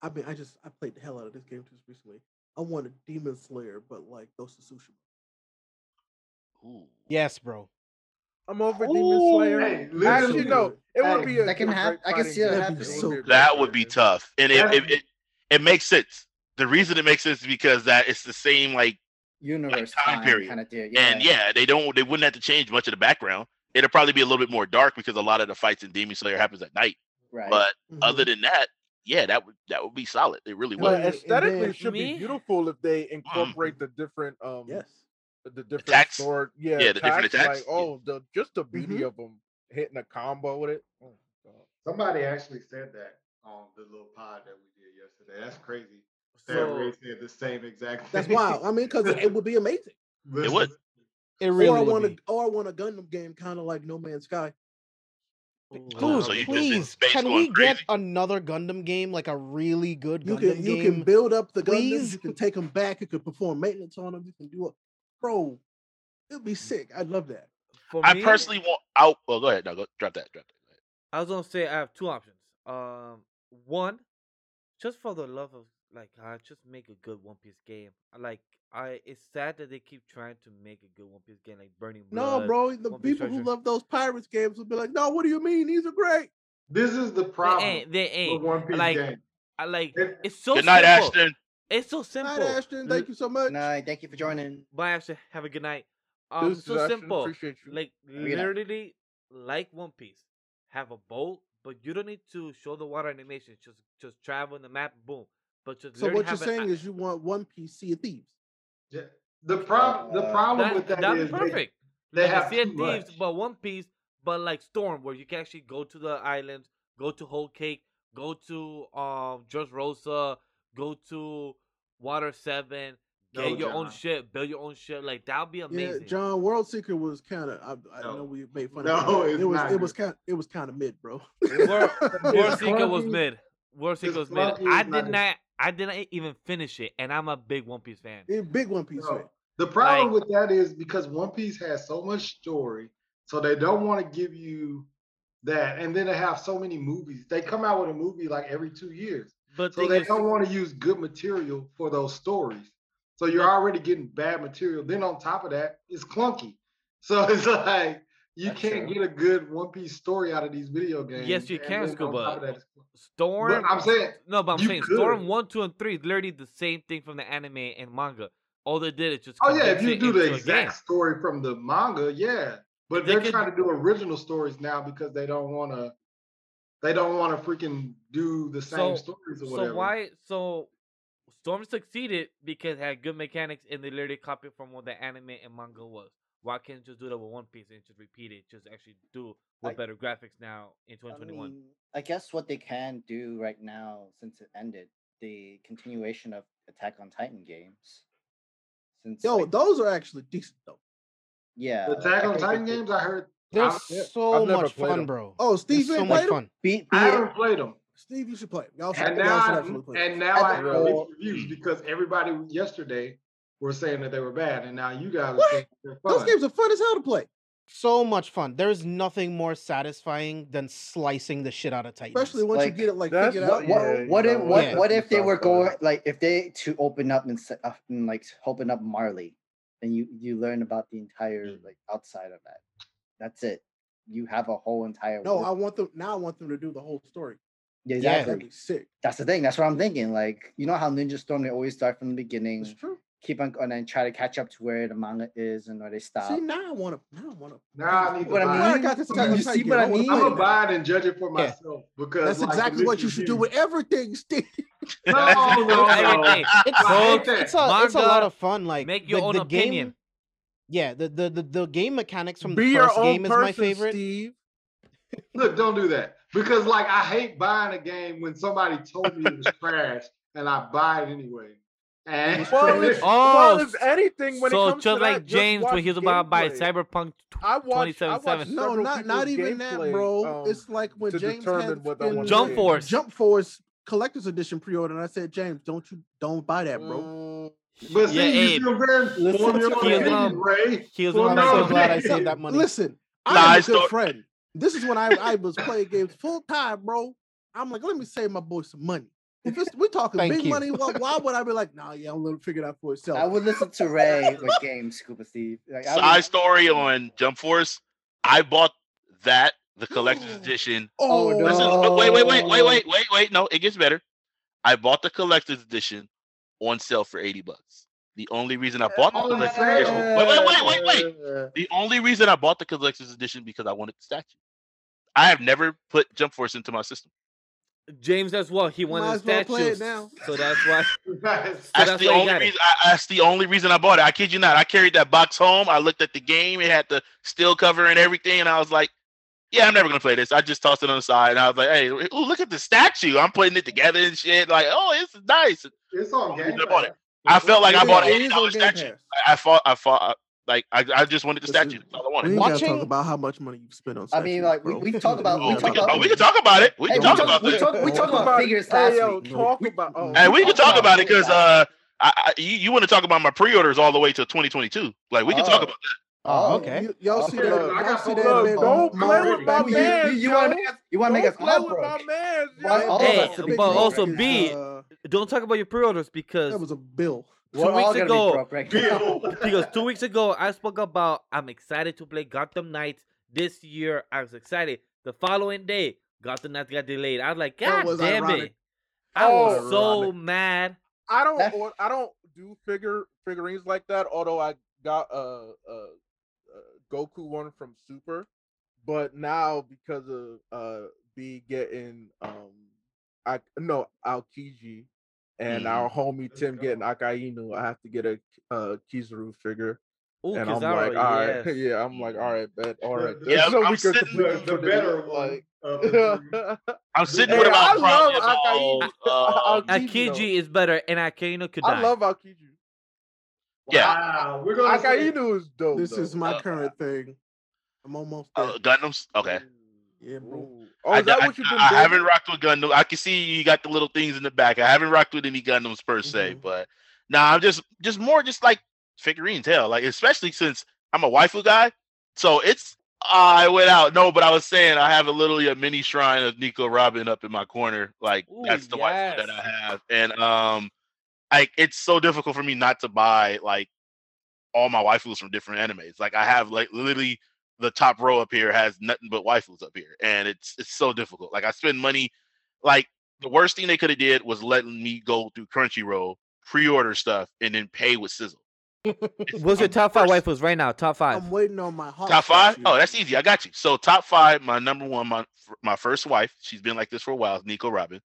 I mean, I just I played the hell out of this game just recently. I wanted Demon Slayer, but like Ghost of Tsushima. Ooh. Yes, bro. I'm over Demon Slayer. Hey, Actually, literally, no, it would be a that can a hap- great I can fighting see that game. happening. So be a great That would be tough, and it, it, it it makes sense. The reason it makes sense is because that it's the same like Universe time time, period. kind of deal. And yeah, they don't they wouldn't have to change much of the background. It'll probably be a little bit more dark because a lot of the fights in Demon Slayer happens at night. Right. But Mhm. other than that, yeah, that would that would be solid. It really And But would. then- and aesthetically, then- it should Me? be beautiful if they incorporate the different um yes, the different Attacks? sword yeah, Yeah, the different attacks? Like oh, the just the beauty Mhm. of them hitting a combo with it. Oh, Somebody actually said that on the little pod that we did yesterday. That's crazy. Sam So- said the same exact thing. that's wild. I mean, because it would be amazing. It would. It really or I would want a or I want a Gundam game, kind of like No Man's Sky. Ooh, Dude, So you just in please, can going we get crazy. another Gundam game, like a really good You Gundam can you game? can build up the Gundams, you can take them back, you can perform maintenance on them, you can do it. Bro, it'd be sick. I'd love that. For I me, personally want out. Well, go ahead. No, go drop that. Drop that. I was gonna say I have two options. Um, one, just for the love of like, I just make a good One Piece game. Like, I it's sad that they keep trying to make a good One Piece game, like Burning Blood. no, bro, the One people who love those pirates games will be like, no, what do you mean? These are great. This is the They problem ain't. They with ain't. One Piece like, game. I like. It's so Good night, simple. Ashton. It's so simple. Good Night, Ashton. Thank you so much. no, thank you for joining. Bye, Ashton. Have a good night. Um, Deuces, so Ashton, simple. Appreciate you. Like Have a good night. literally, like One Piece, have a boat, but you don't need to show the water animation. Just just travel in the map, boom. But just So what you're saying a- is you want One Piece Sea of Thieves. Yeah. The problem the Uh, problem that, with that that'd is be they- perfect. they like have a Sea of Thieves, much. but One Piece, but like Storm, where you can actually go to the islands, go to Whole Cake, go to um Dressrosa, go to Water Seven, get No, your own John. ship, build your own ship. Like that would be amazing. Yeah. John World Seeker was kind of. I, I No. know we made fun No, of it. It was not it was good. kind it was kind of mid, bro. World, World Seeker was mid. World Seeker was mid. I did not. I didn't even finish it, and I'm a big One Piece fan. Yeah, big One Piece No. fan. The problem Like- with that is because One Piece has so much story, so they don't want to give you that. And then they have so many movies. They come out with a movie like every two years. But So they is, don't want to use good material for those stories. So you're already getting bad material. Then on top of that, it's clunky. So it's like you That's can't true. get a good One Piece story out of these video games. Yes, you can, Scuba. top of that, it's clunky. Storm. But I'm saying no, but I'm saying Storm one, two, and three is literally the same thing from the anime and manga. All they did is just Oh yeah, if you do the exact story from the manga, yeah. But They they're could- trying to do original stories now because they don't want to. They don't want to freaking do the same So- stories or whatever. So why? So Storm succeeded because it had good mechanics and they literally copied from what the anime and manga was. Why can't you just do that with One Piece and just repeat it? Just actually do with I- better graphics now in I 2021. mean, I guess what they can do right now, since it ended, the continuation of Attack on Titan games. Since Yo, like, those are actually decent though. yeah, The Attack on Titan games, I heard They're I've- so much fun, them. bro. Oh, They're Steve, so much fun. Be, be I haven't played them. Steve, you should play. 'em. Y'all should, And y'all should I, absolutely play. 'em. and now I have reviews because everybody yesterday were saying that they were bad, and now you guys are What? saying they're Those games are fun as hell to play, So much fun. There's nothing more satisfying than slicing the shit out of Titans. especially once Like, you get it like figured what- out. what, Yeah, what, what if know, what, yeah. what if they were going like if they to open up and, set, uh, and like open up Marley, and you you learn about the entire like outside of that. That's it. You have a whole entire. No, world. I want them now. I want them to do the whole story. Yeah, Yeah. exactly. That'd be sick. That's the thing. That's what I'm thinking. Like you know how Ninja Storm they always start from the beginning, It's true. Keep on and then try to catch up to where the manga is and where they stop. See, now I want to. Now I want to. Now I need to What I mean? I got this You see what. I mean? I'm gonna buy it and judge it for Yeah. myself because That's like, exactly what you should do with everything, Steve. No, no, no. Everything. It's, it's, that. it's a, it's a lot of fun. Like Make your the, own the opinion. Game, yeah, the, the the the game mechanics from Be the first own game is my favorite. Steve. Look, don't do that because like I hate buying a game when somebody told me it was trash and I buy it anyway. And Well, it's, Oh, well, it's anything when so it comes just to like that, just James when he's about to buy. Cyberpunk I watched, I 2077. No, not not people's even that, bro. um, it's like when James determine had what I Jump to Force. Jump Force collector's edition pre-order, and I said, James, don't you don't buy that, bro. Mm, but see, Yeah, you Abe. still very Listen your to own He was opinion, gonna- Ray. he was Form gonna I'm your so glad I saved that money. Listen, I'm a good still- friend. This is when I, I was playing games full time, bro. I'm like, let me save my boy some money. If it's we're talking Thank big you. money, why, why would I be like, nah, yeah, I'm gonna figure it out for itself. I would listen to Ray with games, Scuba Steve. Like, I Side would, story on Jump Force. I bought that the collector's edition. Oh, oh, no. Listen, but wait, wait, wait, wait, wait, wait, wait. No, it gets better. I bought the collector's edition on sale for eighty bucks. The only reason I bought the oh, collector's edition. Wait, wait, wait, wait, wait. The only reason I bought the collector's edition because I wanted the statue. I have never put Jump Force into my system. James as well. He wanted Might as well statues, now. so that's why. That's- That's, that's the why only reason. I, that's the only reason I bought it. I kid you not. I carried that box home. I looked at the game. It had the steel cover and everything, and I was like, "Yeah, I'm never gonna play this." I just tossed it on the side, and I was like, "Hey, ooh, look at the statue. I'm putting it together and shit. Like, oh, it's nice." It's on I Game bought it. I felt like I bought is- an it eighty is on dollar Game statue. Pass. I fought. I fought. Like I, I just wanted the statue. That's all I wanted. ain't gotta Watching- talk about how much money you've spent on. I mean, like, we- bro. we talk about- Oh, we we, talk can, about- oh, we can talk about it. We Hey, can we talk talk- about we talk- we Talk about about- figures hey, last yo, week. talk We- about- oh. Hey, we can talk about it because uh, I, I, you, you want to talk about my pre-orders all the way to 2022. Like we can talk Oh. about that. Oh, okay. Y- y'all see Okay. that? I Y'all got see that? love. big Don't play with my mo- You, man. you, you want to make us? You want to make us play with heartbroken? my man, Why yo. all of Hey, us to be but also B. Uh, Don't talk about your pre-orders because that was a bill. Two We're all weeks gonna be ago, broke right now. because two weeks ago I spoke about I'm excited to play Gotham Knights this year. I was excited. The following day, Gotham Knights got delayed. I was like, God was damn ironic. it! I was Oh, so ironic. mad. I don't. That's- I don't do figure figurines like that. Although I got a, a, a Goku one from Super, but now because of uh B getting um I no Aokiji and our homie Tim getting Akainu, I have to get a uh Kizaru figure. Ooh, and I'm like, all right, yes. yeah, I'm like, all right, bet, all right. Yeah, so I'm we could sitting- completely The, the better in, one. like- of the three. I'm sitting Hey, with I about love probably about, um, Aokiji is better, and Akainu could die. I love Aokiji. Yeah. Wow, we're gonna say- Akainu is dope. This though. is my Uh, current thing. I'm almost there. uh, Gundams. Okay. Yeah, bro. Ooh. Oh, I, is that I- what you've been I doing? haven't rocked with Gundam. I can see you got the little things in the back. I haven't rocked with any Gundams per se, Mhm. but nah, I'm just just more just like figurines. Hell, like especially since I'm a waifu guy, so it's I went out. No, but I was saying I have a literally a mini shrine of Nico Robin up in my corner. Like Ooh, that's the waifu that. I have, and um, like it's so difficult for me not to buy like all my waifus from different animes. Like I have like literally the top row up here has nothing but waifus up here, and it's it's so difficult. Like I spend money. Like the worst thing they could have did was letting me go through Crunchyroll, pre-order stuff, and then pay with Sezzle. What's your top five worst. waifus right now? Top five. I'm waiting on my heart. Top five? Oh, that's easy. I got you. So top five, my number one, my my first wife. She's been like this for a while. Is Nico Robin.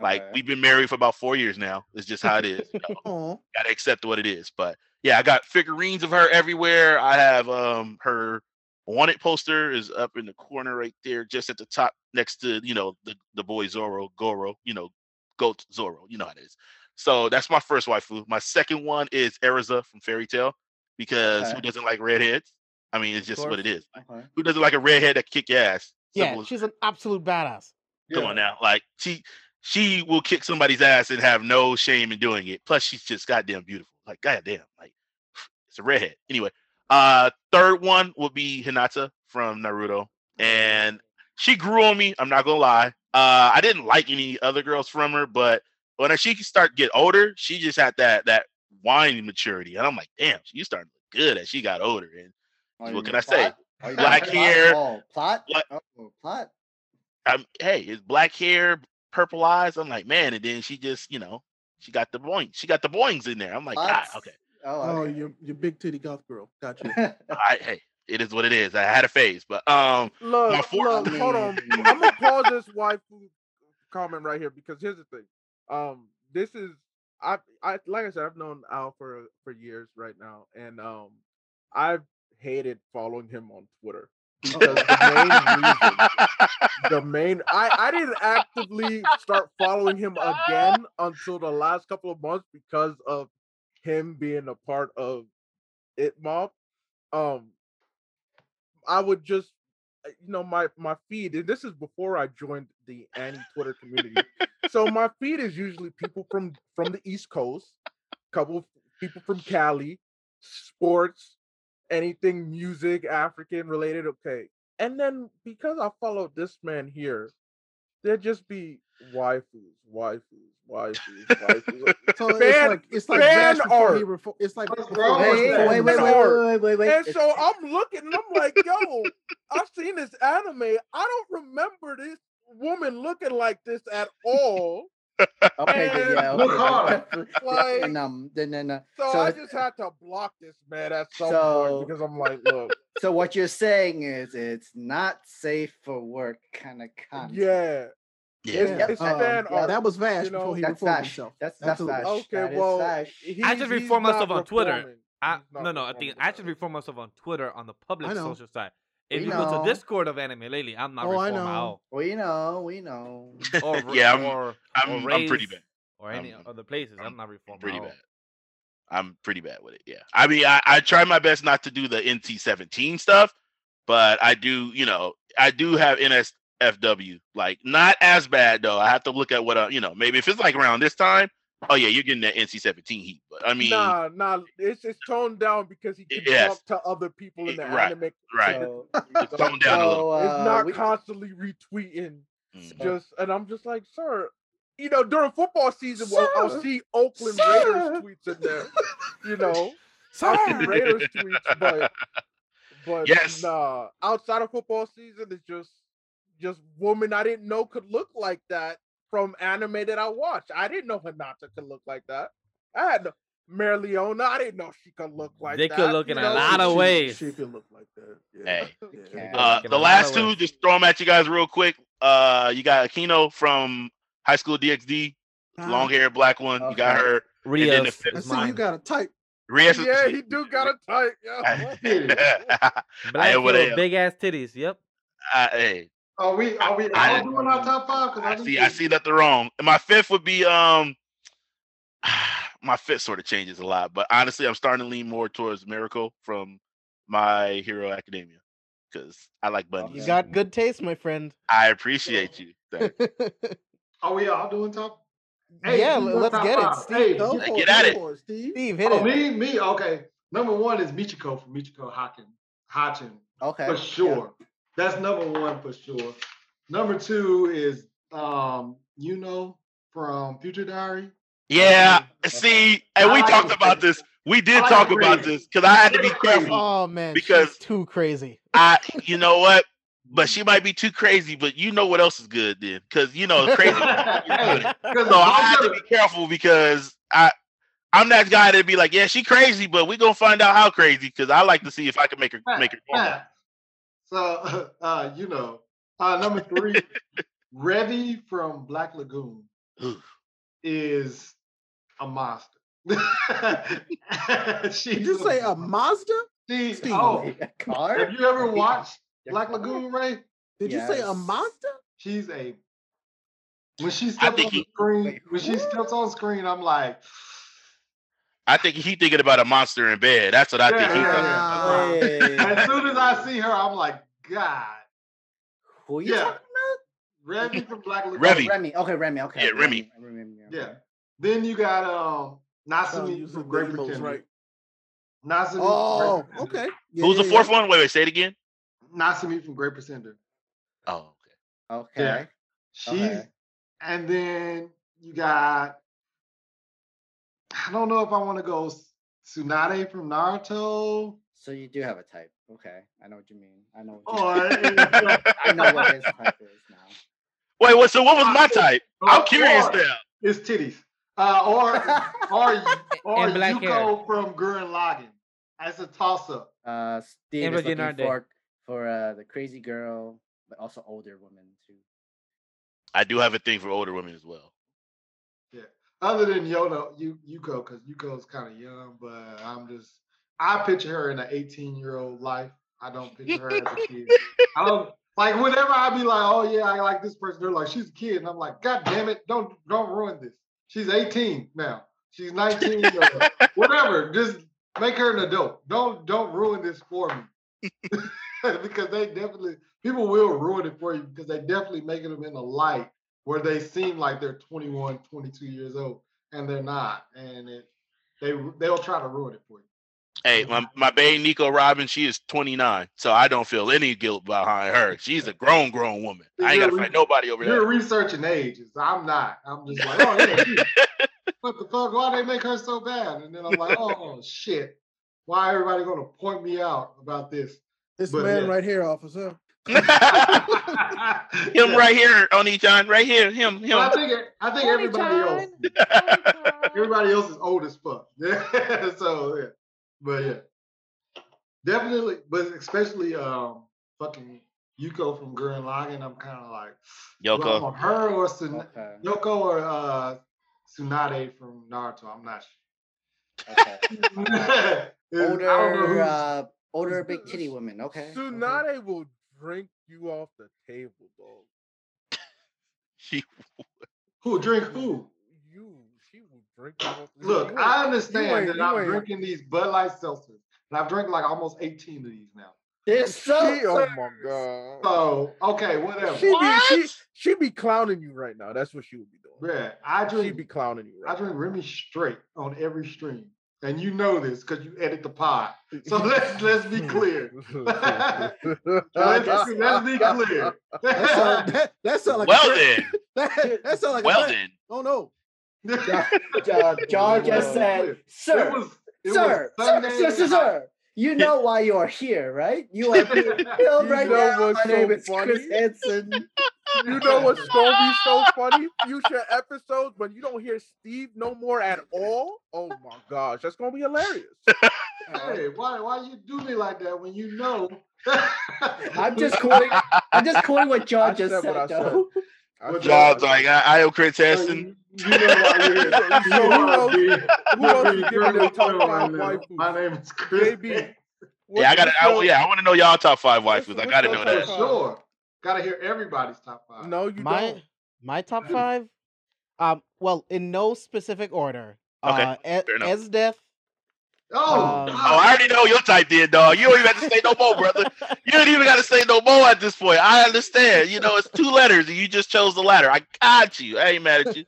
Like Okay. we've been married for about four years now. It's just how it is. You know? Gotta accept what it is. But yeah, I got figurines of her everywhere. I have um her wanted poster is up in the corner right there, just at the top next to you know the the boy Zoro, Goro, you know, Goat Zoro. You know how it is. So that's my first waifu. My second one is Erza from Fairy Tail because Okay. who doesn't like redheads? I mean, it's just what it is. Okay. Who doesn't like a redhead that kick your ass? Yeah, Simple she's an absolute badass. Come on now, like she she will kick somebody's ass and have no shame in doing it. Plus, she's just goddamn beautiful. Like goddamn, like it's a redhead. Anyway, uh, third one would be Hinata from Naruto, and she grew on me. I'm not gonna lie. Uh, I didn't like any other girls from her, but when she start get older, she just had that that wine maturity, and I'm like, damn, she's starting to look good as she got older. And Oh, What can I say? Oh, Black hair. Oh, plot. Black- Oh, plot. I'm hey, it's black hair, purple eyes. I'm like, man, and then she just, you know, she got the boing, she got the boings in there. I'm like, Plots? okay, Oh, Oh, okay. your your big titty goth girl. Got you. I, hey, it is what it is. I had a phase, but um, Look, My fourth- look, hold on. I mean- I'm gonna pause this waifu comment right here because here's the thing. Um, this is I I like I said I've known Al for for years right now, and um, I've hated following him on Twitter because the main reason, the main I I didn't actively start following him again until the last couple of months because of him being a part of it mob. Um, I would just uh, you know my my feed and this is before i joined the annie twitter community so my feed is usually people from from the east coast couple of people from cali sports anything music african related okay and then because i followed this man here there'd just be waifus waifus waifus waifus So it's Fan- like it's like fan Josh he art. refo- it's like What's before wrong he with Wait, wait, wait, wait, wait, wait, wait, And so I'm looking and I'm like, yo, I've seen this anime. I don't remember this woman looking like this at all. Okay, then, yeah, Look okay. Like- and um, then then uh, So, So I just had to block this man at some So- point because I'm like, look, so what you're saying is it's not safe for work kind of content. yeah, yeah, it's, it's Um, fan yeah, art. that was Vash you know, before he That's reformed Vash. himself. That's that's Vash. okay, That is well, Vash. he's, I just he's reform myself not on Twitter. I, no, no. I think I should himself. reform myself on Twitter on the public social side. If We you go to Discord of Anime Lately, I'm not Oh, I reformed at know. all. We know, we know. Or, Yeah, I'm- or, I'm or I'm pretty bad. Or any I'm- other places. I'm, I'm- not reformed. Pretty at bad. I'm pretty bad with it. Yeah, I mean, I, I try my best not to do the NC-17 stuff, but I do. You know, I do have NSFW. Like, not as bad though. I have to look at what uh, you know. Maybe if it's like around this time, oh yeah, you're getting that NC-17 heat. But I mean, nah, nah, it's it's toned down because he can Yes. talk to other people in the Right, anime. right. So, it's toned down a little. so, It's uh, not we- constantly retweeting. Mhm. just and I'm just like, sir, you know, during football season, well, I'll Sir. see Oakland Sir. Raiders tweets in there, you know, I'll Raiders tweets, but but Yes. nah, outside of football season, it's just just woman I didn't know could look like that from anime that I watched. I didn't know Hinata could look like that. I had no, Mereoleona, I didn't know she could look like They that. They could look you in a lot of She- ways. She could look like that. Yeah. Hey. Yeah. Yeah. Uh, the last two, ways. just throw them at you guys real quick. Uh, you got Akeno from High School DxD, long hair, black one. You got Okay. her. then the Rias fifth- I see you got a type. Rias is- Yeah, he do got a tight. Yeah. Black over girl, there. big ass titties. Yep. Uh, hey, Are we are we I all didn't- doing our top five? 'Cause I just see. I did- see nothing wrong. And my fifth would be um. My fifth sort of changes a lot, but honestly, I'm starting to lean more towards Mirko from My Hero Academia because I like bunnies. You got good taste, my friend. I appreciate you. Are we all doing top? Hey, yeah, Steve, le- what's let's top get it. Steve, Hey, Go Get for it, at it. Steve. Steve, hit Oh, it. me, me. Okay. Number one is Michiko from Michiko Haken, Hachin, Okay. for yeah. Sure. That's number one for sure. Number two is um, Yuno, from Future Diary. Yeah. Okay. See, and I we like talked it. about this. We did I talk it about this because I had to be careful. Oh man, Because- she's too crazy. I, you know what? But she might be too crazy. But you know what else is good then? Because you know crazy. Hey, 'cause so I had to be careful because I, I'm that guy that'd be like, yeah, she crazy, but we gonna find out how crazy because I like to see if I can make her make her normal. Yeah. So, uh, you know, uh, number three, Revy from Black Lagoon Ooh. is a monster. she Did you say a Mazda? She, Steve. oh, car? have you ever watched Black Lagoon, Ray? Did you say a Yes. Mazda? She's a when she steps on the he- screen. Wait, when she steps on screen, I'm like, I I think he thinking about a monster in bed. That's what I think Yeah, he yeah, thinking yeah. As soon as I see her, I'm like, God. Who you Yeah. talking about? Remy from Black Lagoon. Remy. Oh, Remy. Okay, Remy. Okay. Yeah, Remy. Remy. Yeah. Then you got um Trying to Nasumi use from the Great emos, Pretender. right? Nasumi from Oh, Great okay. Yeah, Who's the fourth yeah. one? Wait, wait, say it again. Nasumi from Great Pretender. Oh, okay. Okay. Yeah. She's Okay. and then you got I don't know if I want to go S- Tsunade from Naruto. So you do have a type. Okay. I know what you mean. I know. What Oh, you mean. I, I know what his type is now. Wait, what? So what was my type? I'm curious or now. It's titties. Uh, or or or And black Yoko from Gurren Lagann as a toss up. Uh, Steve Amber is looking Gennardi. for for uh, the crazy girl, but also older women too. I do have a thing for older women as well. Yeah. Other than Yoda, you Yoko, because Yoko's kind of young, but I'm just I picture her in an 18 year old life. I don't picture her as a kid. I don't like whenever I be like, oh yeah, I like this person. They're like, she's a kid, and I'm like, God damn it, don't don't ruin this. She's 18 now. She's 19 or whatever. Just make her an adult. Don't don't ruin this for me. because they definitely people will ruin it for you because they definitely making them in a light where they seem like they're 21, 22 years old and they're not. And it they they'll try to ruin it for you. Hey, my, my babe Nico Robins, she is 29, so I don't feel any guilt behind her. She's a grown, grown woman. I ain't got to fight nobody over You're there. researching ages. I'm not. I'm just like, oh yeah, what the fuck? Why they make her so bad? And then I'm like, oh, oh shit. Why everybody gonna point me out about this? This But, man yeah. right here, officer. him Yeah. right here, Oni John, right here, him, him. But I think I think everybody else everybody else is old as fuck. Yeah. so yeah. But yeah. Definitely, but especially um fucking Yoko from Gurren Lagann, I'm kind of like do I Yoko. want her or Sun- Okay. Yoko or uh Tsunade from Naruto. I'm not Okay. sure. I don't know Older, uh, older big titty women. Okay. okay. Tsunade will drink you off the table, dog. She, would. who drink who? You, she will drink you off the Look, you I understand that you I'm ain't- drinking these Bud Light seltzers, and I've drank like almost 18 of these now. This She, so. oh my god. So okay, whatever. She be, she, she be clowning you right now. That's what she would be doing. Yeah, I drink. She drink be clowning you I right drink Remy straight on every stream, and you know this because you edit the pod. So let's let's be clear. Let's, let's be clear. That sound, that, that sound like a well then, That, that sound like a well then. Oh no. John just said, "Sir, it was, it sir, sir, sir, sir, sir, you know why you are here, right? You are being filmed You right know now. what's My name so is Chris funny? Hansen. You know what's gonna be so funny? Future episodes when you don't hear Steve no more at all. Oh my gosh, that's gonna be hilarious. Hey, why why you do me like that when you know? I'm just quoting. I'm just quoting what John I just said said. what I said. though. I What said John's what I like, I, I am Chris You Hansen. you know why you're here. You know why I'm. Who else You're you being giving them top girl five right My name is Chris. JB. Hansen. Yeah, I gotta. I, yeah, I want to know y'all top five What's- waifus. I gotta know that. For sure. Gotta hear everybody's top five. No, you my don't. my top five. Um, well, in no specific order. Okay, Uh, e- fair enough. Esdeath. Oh, Um, Oh, I already know your type, then, dog. You don't even have to say no more, brother. You don't even got to say no more at this point. I understand. You know, it's two letters, and you just chose the latter. I got you. I ain't mad at you.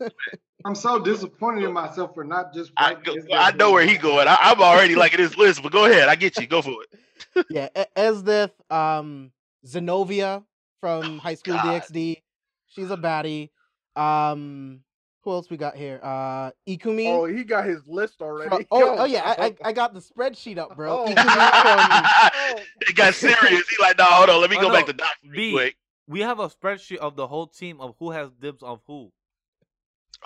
I'm so disappointed in myself for not just. I, go, I know where he going. I, I'm already liking his list, but go ahead. I get you. Go for it. yeah, e- Esdeath. Um, Xenovia from High School Oh, God. DxD. She's a baddie. Um, who else we got here? Uh, Ikumi. Oh, he got his list already. from- oh, Yo, oh yeah, I, I I got the spreadsheet up, bro. Oh, Ikumi from- it got serious. He like, no, hold on. Let me Oh, go back to Doc B. quick. We have a spreadsheet of the whole team of who has dibs of who.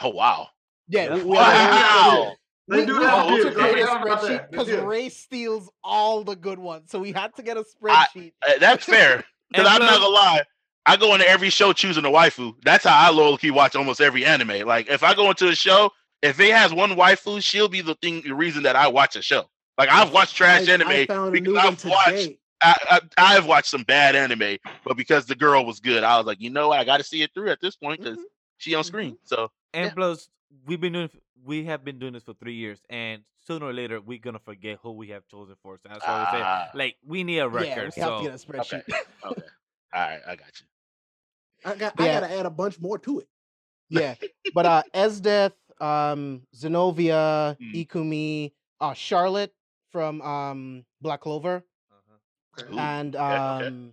Oh wow. yeah, we, we Wow. have a- They we, do we have to create a spreadsheet because do. Ray steals all the good ones, so we had to get a spreadsheet. Uh, that's fair. Because I'm not plus- gonna lie. I go into every show choosing a waifu. That's how I low key watch almost every anime. Like if I go into a show, if it has one waifu, she'll be the thing, the reason that I watch a show. Like I've watched trash I, anime I found a because new one I've watched today. I, I, I've watched some bad anime, but because the girl was good, I was like, you know what, I got to see it through at this point because Mhm. she on screen. So And Yeah. plus, we've been doing we have been doing this for three years, and sooner or later we're gonna forget who we have chosen for. So that's why we say, Ah. like, we need a yeah, record. we have so to get a spreadsheet. Okay. Okay. All right, I got you. I got Yeah. I gotta add a bunch more to it. yeah, but uh, Esdeath, um, Xenovia, Mm. Ikumi, uh, Charlotte from um Black Clover, uh-huh. Okay. Ooh, and okay, okay. um,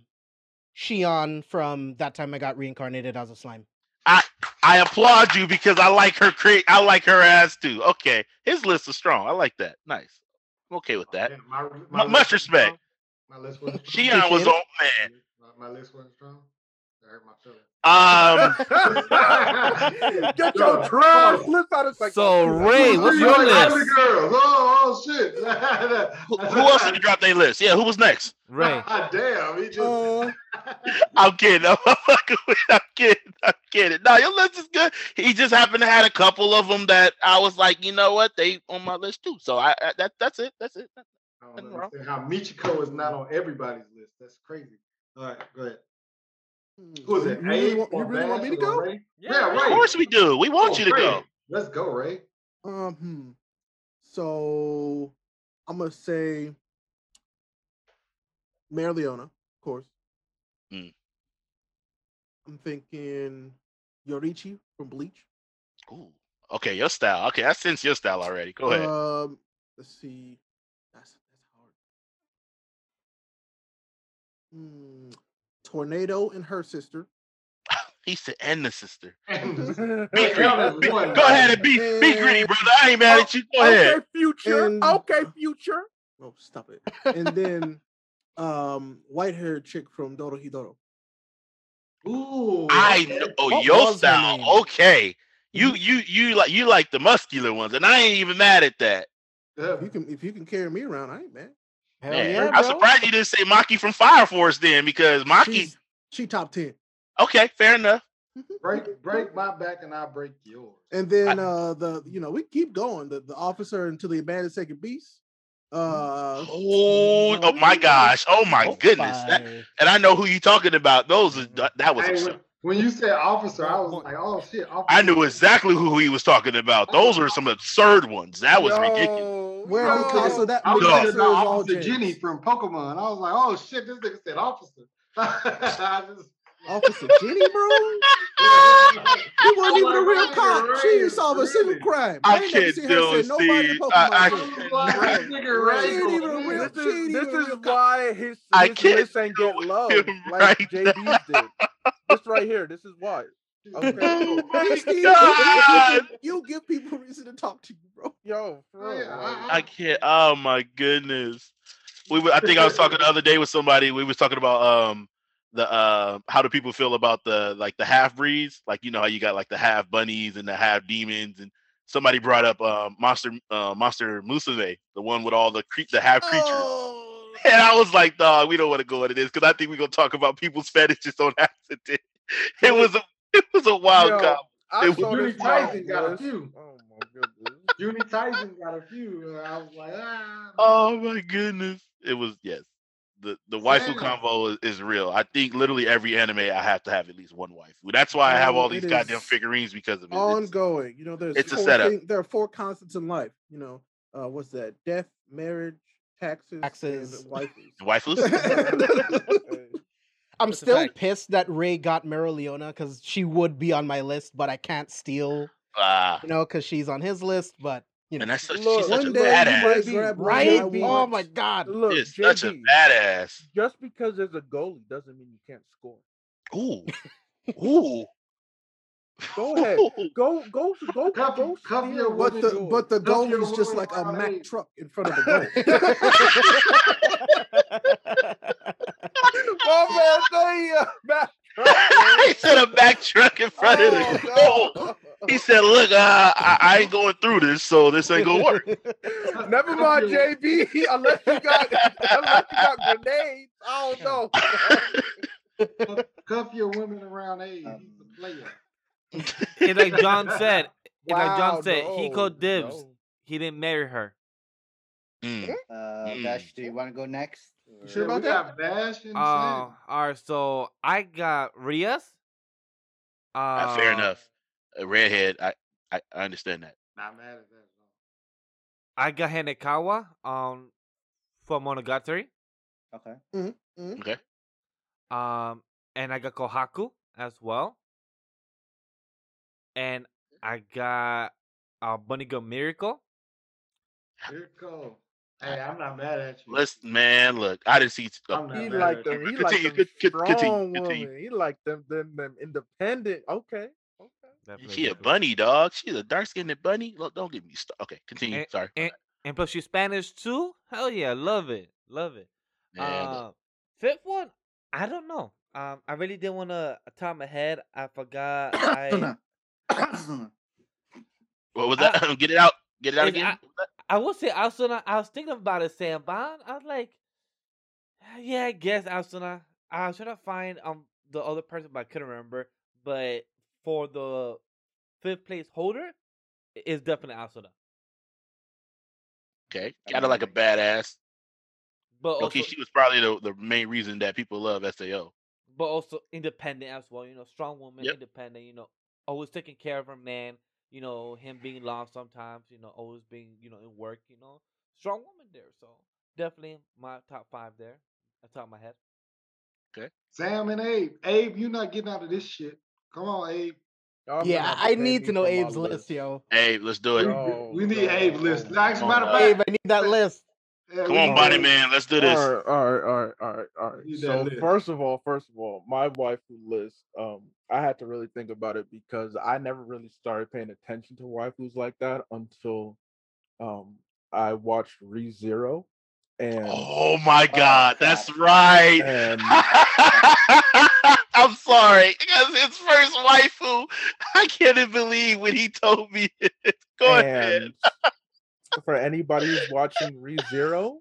Shion from that time I got reincarnated as a slime. I I applaud you because I like her cre- I like her ass too. Okay, his list is strong. I like that. Nice. I'm okay with that. Yeah, my, Mu- my much respect. strong. My list wasn't Shion uh, was on man. My, my list wasn't strong. I hurt my feelings. Um, Get your trash pause. list out of sight. So Ray, what's your list? Girls. Oh, oh shit. who, who else did you drop their list? Yeah, who was next? Ray. Damn, he just. Uh, I'm kidding. I'm fucking with- I'm kidding. I'm kidding. No, your list is good. He just happened to had a couple of them that I was like, you know what, they on my list too. So I, I that that's it. That's it. I don't Nothing understand how Michiko is not on everybody's list. That's crazy. All right, go ahead. Who is it? You really, want, you really want me to go? Ray? Yeah, Yeah, Ray. Of course we do. We want Oh, you to Ray. go. Let's go, Ray. Um, hmm. So I'm gonna say Mereoleona, of course. Mm. I'm thinking Yoruichi from Bleach. Ooh. Okay, your style. Okay, I sense your style already. Go ahead. Um, let's see. That's that's hard. Hmm. Tornado and her sister. he said, and the sister. Be Hey, greedy. Be- go ahead and be be And- greedy, brother. I ain't mad at you. Go Okay, ahead. future. And- okay, future. Oh, stop it. And then, um, white haired chick from Dorohedoro. Ooh. I know oh, What your style. Okay. You you you like you like the muscular ones, and I ain't even mad at that. Yeah. If you can, if you can carry me around, I ain't mad. Hell Man, yeah, I'm bro. surprised you didn't say Maki from Fire Force then, because Maki. She's- she top ten. Okay, fair enough. break break my back and I break yours. And then uh the you know we keep going the the officer until the abandoned second beast. Uh, Oh, oh my gosh! Oh my goodness! That- and I know who you talking about. Those are, that, that was. Hey, absurd. when, when you said officer, I was like, oh shit. Officer. I knew exactly who he was talking about. Those are some absurd ones. That was ridiculous. Yo, Where yo. Mikasa that I was Dog. thinking Mikasa is about all Officer Jenny from Pokemon. I was like, oh shit, this nigga said officer. Just, Officer Jenny, bro. He wasn't even a real cop. She right, didn't a single really. crime. I ain't never can't seen her do it, nobody. Pokemon. I- I shit. I was like, Right. this nigga right. She ain't even a on real- that. This is ain't this even is why his I can't list ain't get do love him like right JB's did. This right here, this is why. Okay. Hey, Steve, God. you give people reason to talk to you, bro. Yo, for Oh, yeah, I- I can't. Oh my goodness. We were, I think I was talking the other day with somebody. We was talking about um the uh how do people feel about the like the half breeds? Like you know how you got like the half bunnies and the half demons and somebody brought up um monster uh monster Musume, the one with all the cre- the half creatures. Oh, And I was like, dog, we don't want to go into this because I think we're gonna talk about people's fetishes on accident. It was a it was a wild Yo, combo. I It saw Judy Tyson wild got a few. Oh my goodness. Junie Tyson got a few. and I was like, ah. Oh my goodness. It was yes. The the waifu Damn. combo is, is real. I think literally every anime I have to have at least one waifu. That's why I have all these goddamn figurines because of it. It's- ongoing. You know, there's it's a four setup. thing- there are four constants in life. You know, uh, what's that? Death, marriage, taxes, Taxes. and waifus. waifus. I'm That's still pissed that Ray got Mereoleona because she would be on my list, but I can't steal, Ah, you know, because she's on his list. But you know, and that's such, Look, she's such One a day you badass. might JB, right? Oh my god! Look, She's such a badass. just because there's a goalie doesn't mean you can't score. Ooh. Ooh. Go ahead. Go go go Cuff- go cuff your But the yours. but the Don't goal you is just like a Mack truck in front of the My man, say uh, back. he said a back truck in front of the Oh, goal. God. He said, "Look, uh, I, I ain't going through this, so this ain't gonna work." Never mind, JB. Unless you got unless you got grenades, I don't know. Cuff your women around age. He's a player. And like John said, and like John said, he called dibs. no. He didn't marry her. Mm. Uh, Mm. Vash, do you want to go next? You sure Yeah, about we that? got Vash and Uh, all right, so I got Rias. Uh, Uh, fair enough. A redhead, I, I, I understand that. Not mad at that. at all. I got Hanekawa um from Monogatari. Okay. Okay. Um, and I got Kohaku as well. And I got uh, Bunny Girl Mirko. Here it goes. Hey, I'm not mad at you. Listen, man, look, I didn't see. oh, I'm not He mad like at them. you. He like Continue, them con- con- continue, strong continue. women. He like them. Them. Them independent. Okay. Okay. Definitely, She a bunny, dog. She's a dark skinned bunny. Look, don't get me started. Okay, continue. And, Sorry. and, and plus she's Spanish too. Hell yeah, love it, love it. Man, look. Uh, fifth one, I don't know. Um, I really didn't want to top my head. I forgot. I what was that? Get it out. Get it out again. I- What was that? I will say Asuna. I was thinking about it, Sam Bond. I was like, yeah, I guess Asuna. I was trying to find um the other person, but I couldn't remember. But for the fifth place holder, it's definitely Asuna. Okay, kind of like a badass. But also, Okay, she was probably the, the main reason that people love Sao. but also independent as well. You know, strong woman, Yep. independent. You know, always taking care of her man. You know, him being lost sometimes. You know, always being you know in work. You know, strong woman there. So definitely my top five there. At the top of my head. Okay. Sam and Abe. Abe, you're not getting out of this shit. Come on, Abe. Y'all Yeah, have I need to know Abe's list, yo. Hey, let's do it. Oh, we need Abe no. list. As a my matter of God. Abe, I need that list. yeah, Come on, need Bonnie man, let's do this. right, all right, all right, all right, all right. So first of all, first of all, my wife who list, um, I had to really think about it because I never really started paying attention to waifus like that until um I watched ReZero and Oh my God, crap. that's right. and I'm sorry, because his first waifu, I can't believe when he told me. it. Go ahead. for anybody who's watching ReZero,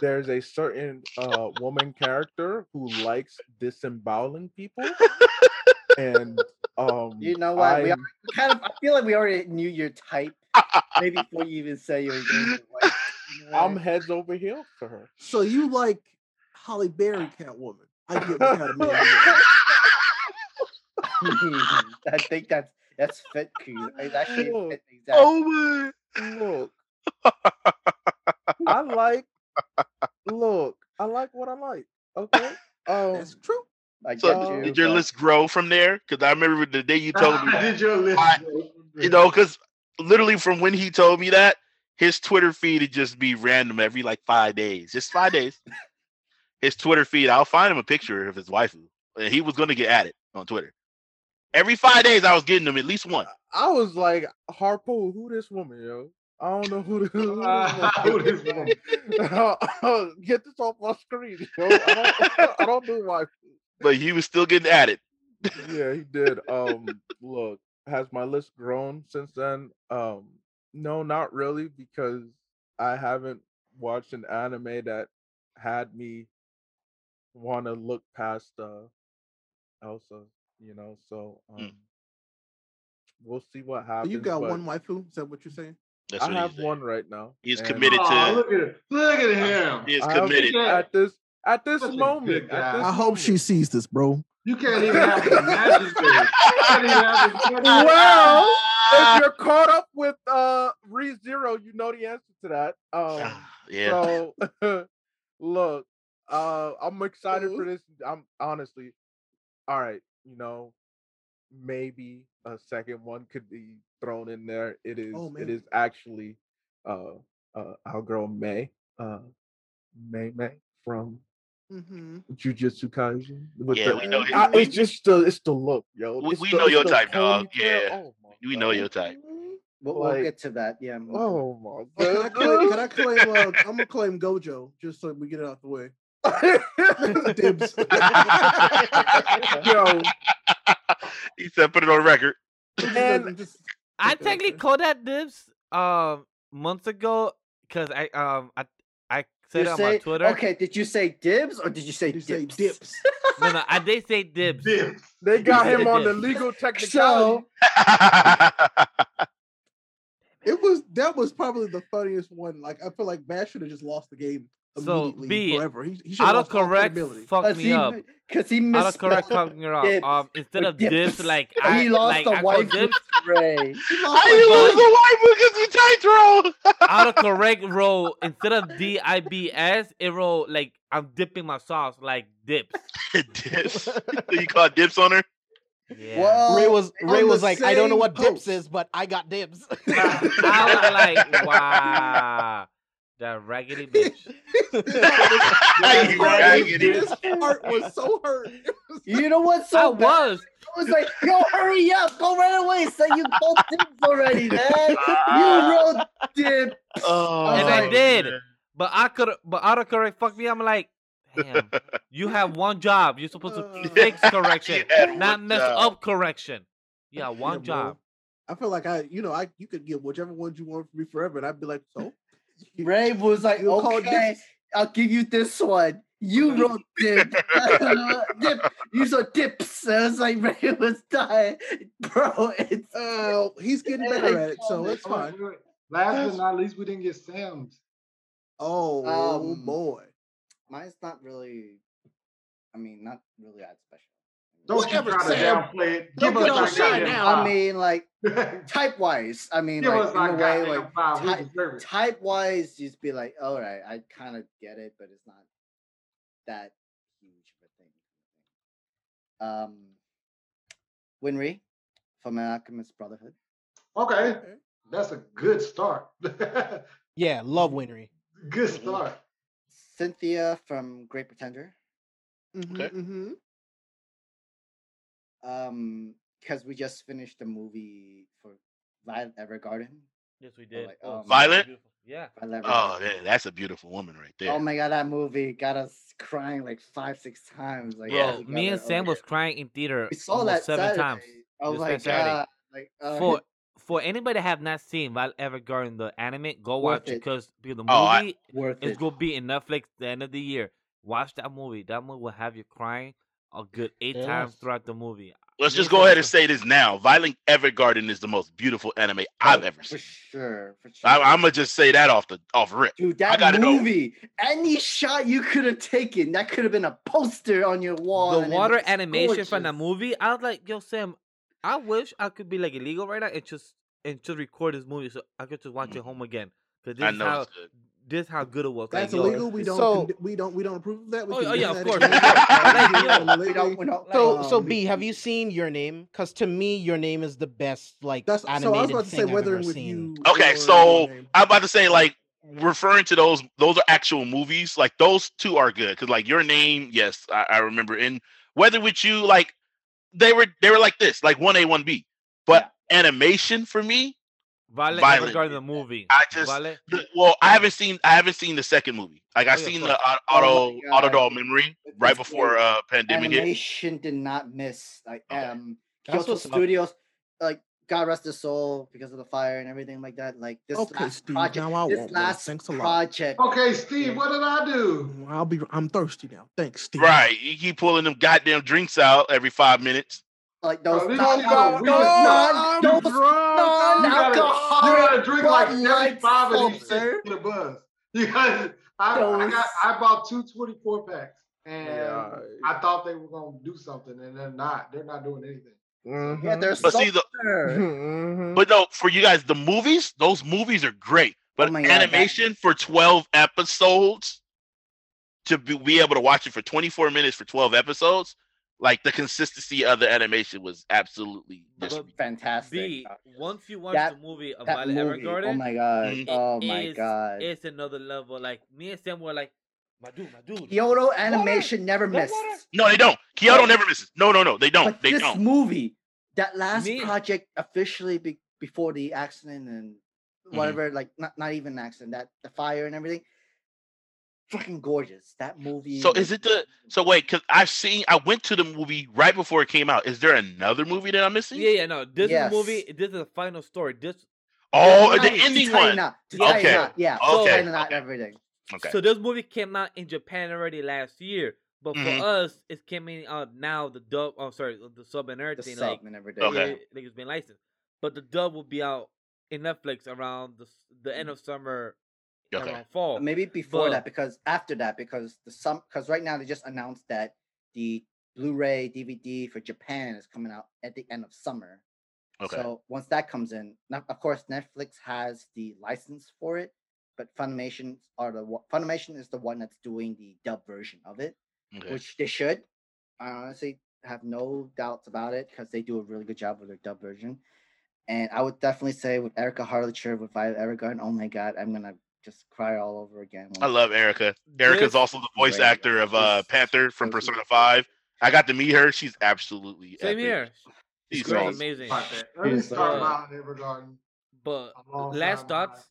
there's a certain uh woman character who likes disemboweling people. And um You know what? We I- already, kind of. I feel like we already knew your type. Maybe before you even say you were going to like. you know I'm heads over heels for her. So you like Holly Berry Catwoman? I get what kind of man you are. I think that's that's fit. Kuz. It's actually Look. fit exactly. Oh man. Look, I like. Look, I like what I like. Okay. Um, That's true. I So get you. did your but- list grow from there? Because I remember the day you told me, Did your list? I- bro. you know, because literally from when he told me that, his Twitter feed would just be random every like five days, just five days. His Twitter feed, I'll find him a picture of his waifu, and he was going to get at it on Twitter. Every five days, I was getting him at least one. I was like, Harpo, who this woman, yo? I don't know who, the, who Uh, who this this woman. Get this off my screen, yo. I don't, I don't do my. But he was still getting at it. Yeah, he did. Um, look, has my list grown since then? Um, no, not really, because I haven't watched an anime that had me want to look past uh Elsa, you know. So um, Mm. we'll see what So happens. you got one waifu? Is that what you're saying? That's I have one right now. He's committed Aw, to. look at. Look at him. He is committed. At this at this Such moment. at this I hope she sees this, bro. You can't even have the magic face. You can't even have the magic Well, Ah, if you're caught up with uh Re Zero, you know the answer to that. Um, yeah. So look, uh, I'm excited for this. I'm honestly, all right. You know, maybe a second one could be thrown in there. It is. Oh, it man. is actually uh, uh, our girl Mei, uh, Mei Mei from Mm-hmm. Jujutsu Kaisen. with Yeah, the- we know I- it's just the it's the look, yo. We- we the- know your type, dog. ponytail. Yeah. Oh my We know your type. We'll, we'll like- get to that. Yeah. we'll- Oh my Oh, can I claim? Can I claim? Uh, I'm gonna claim Gojo just so we get it out the way. Dibs. Yo, he said, "Put it on record." And- Just- I technically called that dibs um months ago because I um I I said You it on say- my Twitter. Okay, did you say dibs or did you say You say dips? dips. No, no, I did say dibs. Dibs. they got him on the legal technicality. So It was that was probably the funniest one. Like I feel like Vash should have just lost the game. So, B, forever. He, he should have lost all Autocorrect credibility. fucked Cause me he, up. cause he missed. Autocorrect fucked me up. Um, instead of dips, like he I lost like the I call wife dips. Ray. He lost How you like- lose a wife because you tight Autocorrect roll instead of D I B S, it roll like I'm dipping my sauce like dips. throw? dips. So you call dips on her? Yeah. Well, Ray was Ray was like, I don't know same what dips is, but I got dibs. I was like, wow, that raggedy bitch. You raggedy. His heart was so hurt. You know what's I so bad? was. I was like, yo, hurry up, go right away. Say you both dips already, man. You wrote dip. Oh, And I did. man. But I could, but autocorrect fucked me. I'm like, damn, you have one job. You're supposed to Uh, fix correction, not mess job. up correction. Yeah, one Yeah, bro. job. I feel like I, you know, I you could get whichever ones you want from me forever, and I'd be like, so. Ray was like, it okay. I'll give you this one. You wrote dip. dip. You saw dips. I was like, Ray was dying. Bro, it's Uh, he's getting better at it, so it's fine. Last but not least, we didn't get Sam's. Oh Um, boy. mine's not really I mean, not really that special. Don't Whatever, you try to Sam. downplay it. Don't Give us on our shit now. I mean, like Give type wise. I mean, us like in a way, like five. Type- type wise, you'd be like, all right, I kind of get it, but it's not that huge of a thing. Um, Winry from Alchemist Brotherhood. Okay, that's a good start. yeah, love Winry. good start. Cynthia from Great Pretender. Mhm, Okay. mhm. Um, because we just finished the movie for Violet Evergarden. Yes, we did. like, Oh, um, Violet? beautiful. Yeah. Violet Oh, Evergarden. yeah, that's a beautiful woman right there. Oh my god, that movie got us crying like five, six times. Like, Bro, me and. Sam Oh, was crying in theater We saw almost that seven Saturday. times. Oh my past Saturday. god! Like, uh, For for anybody that have not seen Violet Evergarden the anime, go watch it it. because because the Oh, I- movie worth is it. gonna be in Netflix the end of the year. Watch that movie. That movie will have you crying a good eight times throughout the movie. Let's just go ahead and say this now. Violet Evergarden is the most beautiful anime oh, I've Oh, ever For seen. sure, for sure. I, I'm gonna just say that off the off rip. Dude, I that gotta know. movie, any shot you could have taken, that could have been a poster on your wall. the water looks animation from that movie, I was like, yo, Sam, I wish I could be like illegal right now and just and just record this movie so I could just watch mm. it home again. Cause this I is how it's good. This how good it was. That's like, yo, illegal. We don't. So- condi- we don't. We don't approve of that. We Oh, can oh, yeah, do of that course, of course. want. Like, You yo, know, We don't, legally. we don't, So, um, so B, have you seen Your Name? Because to me, Your Name is the best like That's so. I was about to say I've whether with seen. you. Okay, or so I'm about to say like referring to those those are actual movies. Like those two are good because like your name, yes, I, I remember. And Weathering With You, like they were they were like this, like one A one B. But animation for me, Violet Violent. Evergarden the movie. I just- Violet? the, well, I haven't seen I haven't seen the second movie. Like I Oh, yeah, seen of the course. auto Oh auto doll memory It's right before great. uh pandemic hit. did not miss. Like Okay. um, That's Kyoto what's up. Studios, like God rest his soul because of the fire and everything like that. Like this Okay, last Steve, project, now I this want last Thanks a lot. project. Okay, Steve, what did I do? I'll be. I'm thirsty now. Thanks, Steve. Right, you keep pulling them goddamn drinks out every five minutes. Like those Oh, this non, shit got those non, I'm those drunk. You gotta, you non-alcoholic gotta drink like Bud 75 of these seltzer. shit to get a buzz. You gotta, I, I got I bought two 24 packs and Yeah. I thought they were gonna do something and they're not. They're not doing anything. Mm-hmm. Yeah, there's But see the seltzer. but no, for you guys, the movies, those movies are great. But Oh my God, animation for 12 episodes to be, be able to watch it for 24 minutes for 12 episodes, like the consistency of the animation was absolutely just fantastic. B, once you watch that- the movie of that Violet movie, Evergarden, oh my god, Mhm. oh my is- god. it's another level. Like me and Sam were like, my dude, my dude. Kyoto animation never misses. missed. no, they don't. Kyoto never misses. No, no, no, they don't. But They this don't. movie, that last Me- project officially be- before the accident and Mm-hmm. whatever, like not not even accident, that the fire and everything, fucking gorgeous. That movie. So is it the so wait? Because I've seen. I went to the movie right before it came out. Is there another movie that I'm missing? Yeah, yeah, no. This Yes. movie. This is the final story. This Oh, To the tie it- to ending tie it one. knot, Yeah. tie Okay. knot, Yeah. Okay. To tie Okay. everything. Okay. So this movie came out in Japan already last year, but for Mhm. us, it's coming out now. The dub. Oh, sorry, the sub and everything. The sub like, and everything. Okay. yeah, like it's been licensed, but the dub will be out in Netflix around the the end of summer Okay. around fall. Maybe before But- that, because after that, because the some because right now they just announced that the Blu-ray DVD for Japan is coming out at the end of summer. Okay. So once that comes in, now, of course Netflix has the license for it, but Funimation are the Funimation is the one that's doing the dub version of it, okay. which they should. I honestly have no doubts about it because they do a really good job with their dub version. And I would definitely say with Erika Harlacher with Violet Evergarden, oh my god, I'm gonna just cry all over again. I love Erika. Erika's also the voice Great. actor of uh Panther from Persona 5. I got to meet her. She's absolutely Same epic. here. She's She's great, awesome. amazing. About that. Let me She's, uh. But last thoughts,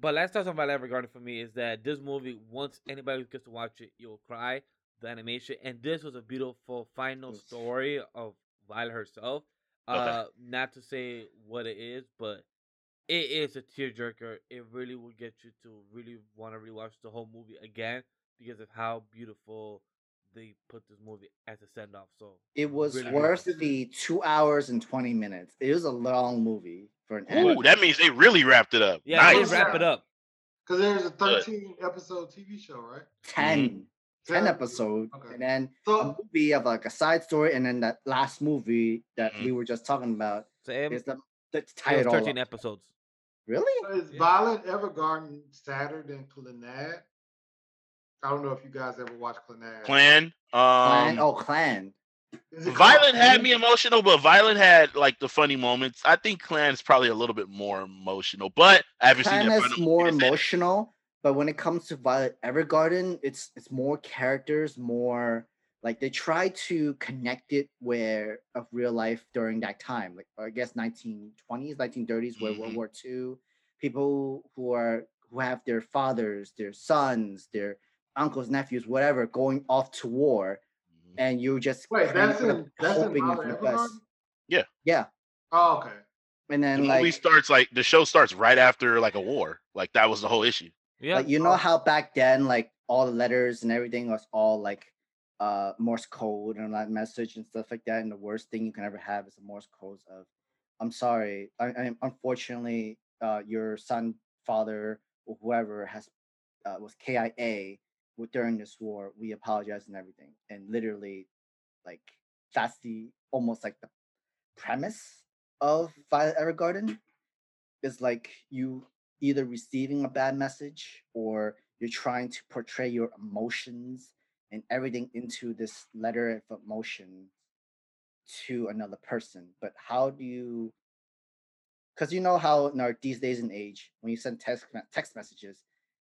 but last thoughts on Violet Evergarden for me is that this movie, once anybody gets to watch it, you'll cry. The animation and this was a beautiful final story of Violet herself. Okay. Uh, not to say what it is, but it is a tearjerker. It really will get you to really want to rewatch the whole movie again because of how beautiful they put this movie as a send off. So It was really worth beautiful. the two hours and twenty minutes. It was a long movie for an Ooh, anime. that means they really wrapped it up. yeah, they nice. wrap it up. Because there's a Good. 13 episode TV show, right? 10, 10 Ten? episode, Okay. and then a So movie of like a side story, and then that last movie that Mhm. we were just talking about So it, is the the it was title. thirteen episodes. Really? is Violet Evergarden sadder than Clannad? I don't know if you guys ever watched Clannad. Clan. Clan? Um, oh, Clan. Is it Violet had me emotional, but Violet had like the funny moments. I think Clan is probably a little bit more emotional, but I haven't Clan seen is more emotional, but when it comes to Violet Evergarden, it's it's more characters, more like they try to connect it where of real life during that time, like I guess 1920s, 1930s, where World Mhm. War II, people who are who have their fathers, their sons, their uncles, nephews, whatever, going off to war, and you just Wait, that's of in that's hoping Violet for the Evergarden? best. Yeah, Oh, okay. and then The then movie starts like the show starts right after like a war. Like that was the whole issue. Yeah, Like you know how back then, like all the letters and everything was all like uh Morse code and that message and stuff like that. And the worst thing you can ever have is a Morse code of I'm sorry. I, I unfortunately uh your son, father, or whoever has uh, was KIA during this war. We apologize and everything. And literally like that's the almost like the premise of Violet Evergarden is like you either receiving a bad message or you're trying to portray your emotions and everything into this letter of emotion to another person. But how do you? Because you know how in our these days and age, when you send text text messages,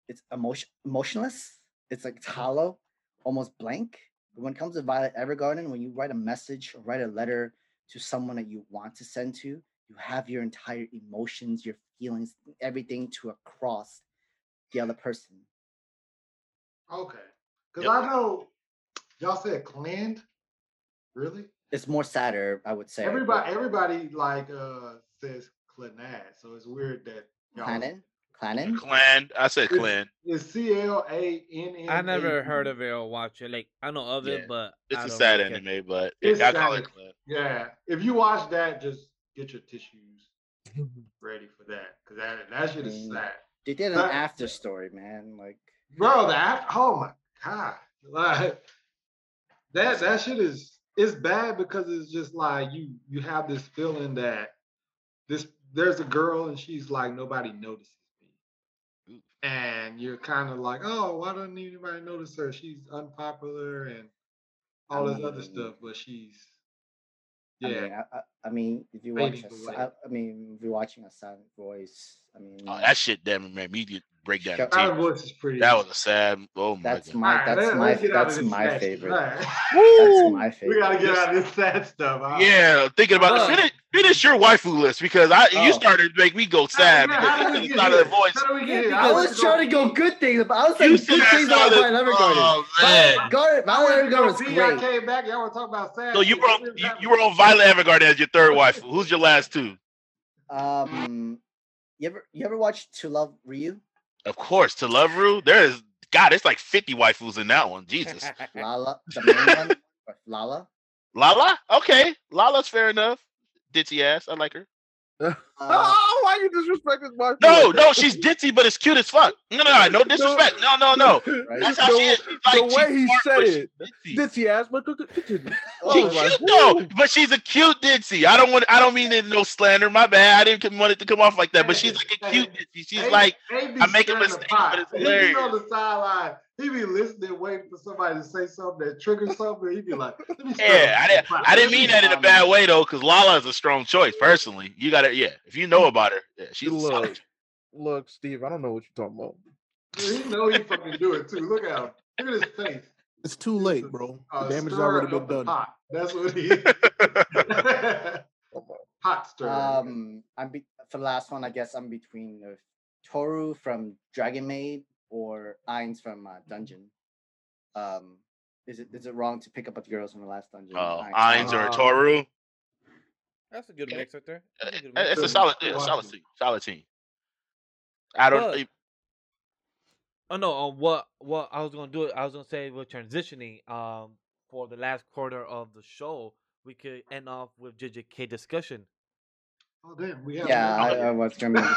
it's emotion emotionless. It's like it's mm-hmm. hollow, almost blank. But when it comes to Violet Evergarden, when you write a message or write a letter to someone that you want to send to, you have your entire emotions, your feelings, everything to across the other person. Okay. Because Yep. I know y'all said Clan. Really? It's more sadder, I would say. but Everybody everybody like uh says Clannad, so it's weird that y'all Clannon, Clannon. Clan. I said It's- Clan. It's C L A N N. I never heard of it or watched it. Like I know of Yeah, it, but It's I a don't sad really care. anime, but It's I call it Clan. Yeah. If you watch that, just get your tissues ready for that. Cause that that shit is sad. They did an That- after story, man. Like Bro, that oh my god. Like that that shit is it's bad because it's just like you you have this feeling that this there's a girl and she's like nobody notices me. And you're kind of like, oh, why doesn't anybody notice her? She's unpopular and all this other mm. stuff, but she's I yeah. mean, I, I, I mean, if you watch, a, away. I mean, if you're watching a silent voice, I mean, Oh, that shit damn made me get- break down. Shut in voice is pretty. That was a sad. Oh my that's god. my, Alright, that's let- my, let's get out of that's my favorite. Alright. That's my We gotta get out of this sad stuff. huh? Yeah, thinking about Look. finish, finish your waifu list because I you Oh. started to make me go sad Yeah, how because did we it's the voice. How do we get here? I was was trying to go good things, but I was You saying said good I things about started- Violet Evergarden. Oh man. Violet Gar- Violet Evergarden was I great. came back. Y'all were talking about sad. So you were on, you, you were on Violet Evergarden as your third waifu. Who's your last two? Um, you ever you ever watch To Love Ru? Of course, to Love Ru. There is God. It's like fifty waifus in that one. Jesus. Lala, the main one, Lala. Lala. Okay, Lala's fair enough. Ditzy ass. I like her. oh, why you disrespect this wife? No, no, she's ditzy, but it's cute as fuck. No, no, no, no disrespect. No, no, no. Right. That's how she is. She's like, the way she's he smart, said it, ditzy. ditzy ass, but c- c- She Oh, my- cute though, but she's a cute ditzy. I don't want. I don't mean it no slander. My bad. I didn't want it to come off like that. But she's like a cute ditzy. She's They- like, they be I'm making stirring the mistakes, but it's He be on the sideline. He be listening, waiting for somebody to say something that triggers something. He be like, Let me yeah. I didn't. I didn't mean that in a bad way though, because Lala is a strong choice. Personally, you got to Yeah, if you know about her, yeah, she's Look. solid. Look, Steve, I don't know what you're talking about. He know he fucking do it too. Look at him. Look at his face. It's too late, bro. Uh, The damage has already been done. Pot. That's what he Hot Pot stirrer. Um, I'm be- for the last one. I guess I'm between uh, Tohru from Dragon Maid or Ainz from uh, Dungeon. Um, is it is it wrong to pick up with the girls from the last dungeon? Oh, Ainz- Ainz or Uh, Tohru. That's a good mix right there. That's a good Uh, mix. It's a Good. solid, yeah, solid team. Solid team. I don't. But- Oh no, um, what what I was gonna do? I was gonna say we're transitioning. Um, for the last quarter of the show, we could end off with JJK discussion. oh damn, we have Yeah, I, I was gonna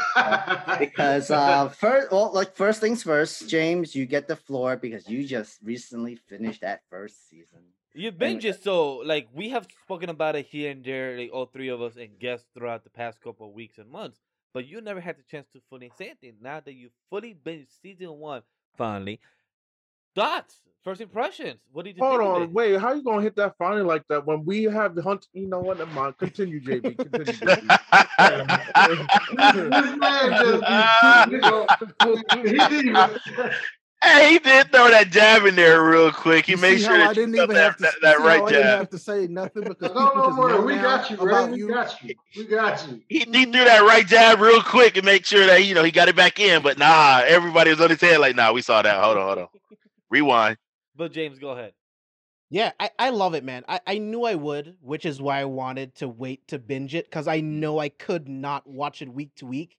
because uh first well like first things first, James, you get the floor because you just recently finished that first season. You've been Anyway. just so like we have spoken about it here and there, like all three of us and guests throughout the past couple of weeks and months. But you never had the chance to fully say anything. Now that you've fully been season one, finally, thoughts, first impressions. What did you Hold think of on, it? wait. How you gonna hit that finally like that when we have the hunt? You know what? Never mind. Continue, JB. Continue. JB. this man just you know, he didn't even hey, he did throw that jab in there real quick. He You made see sure how that I didn't even that, have to that, see that how right I didn't have to say nothing because No, people no just more. We got you, Ray. about We you. got you. We got you. He, he threw that right jab real quick and make sure that you know he got it back in. But nah, everybody was on his head like, nah, we saw that. Hold on, hold on. Rewind. But James, go ahead. Yeah, I, I love it, man. I, I knew I would, which is why I wanted to wait to binge it because I know I could not watch it week to week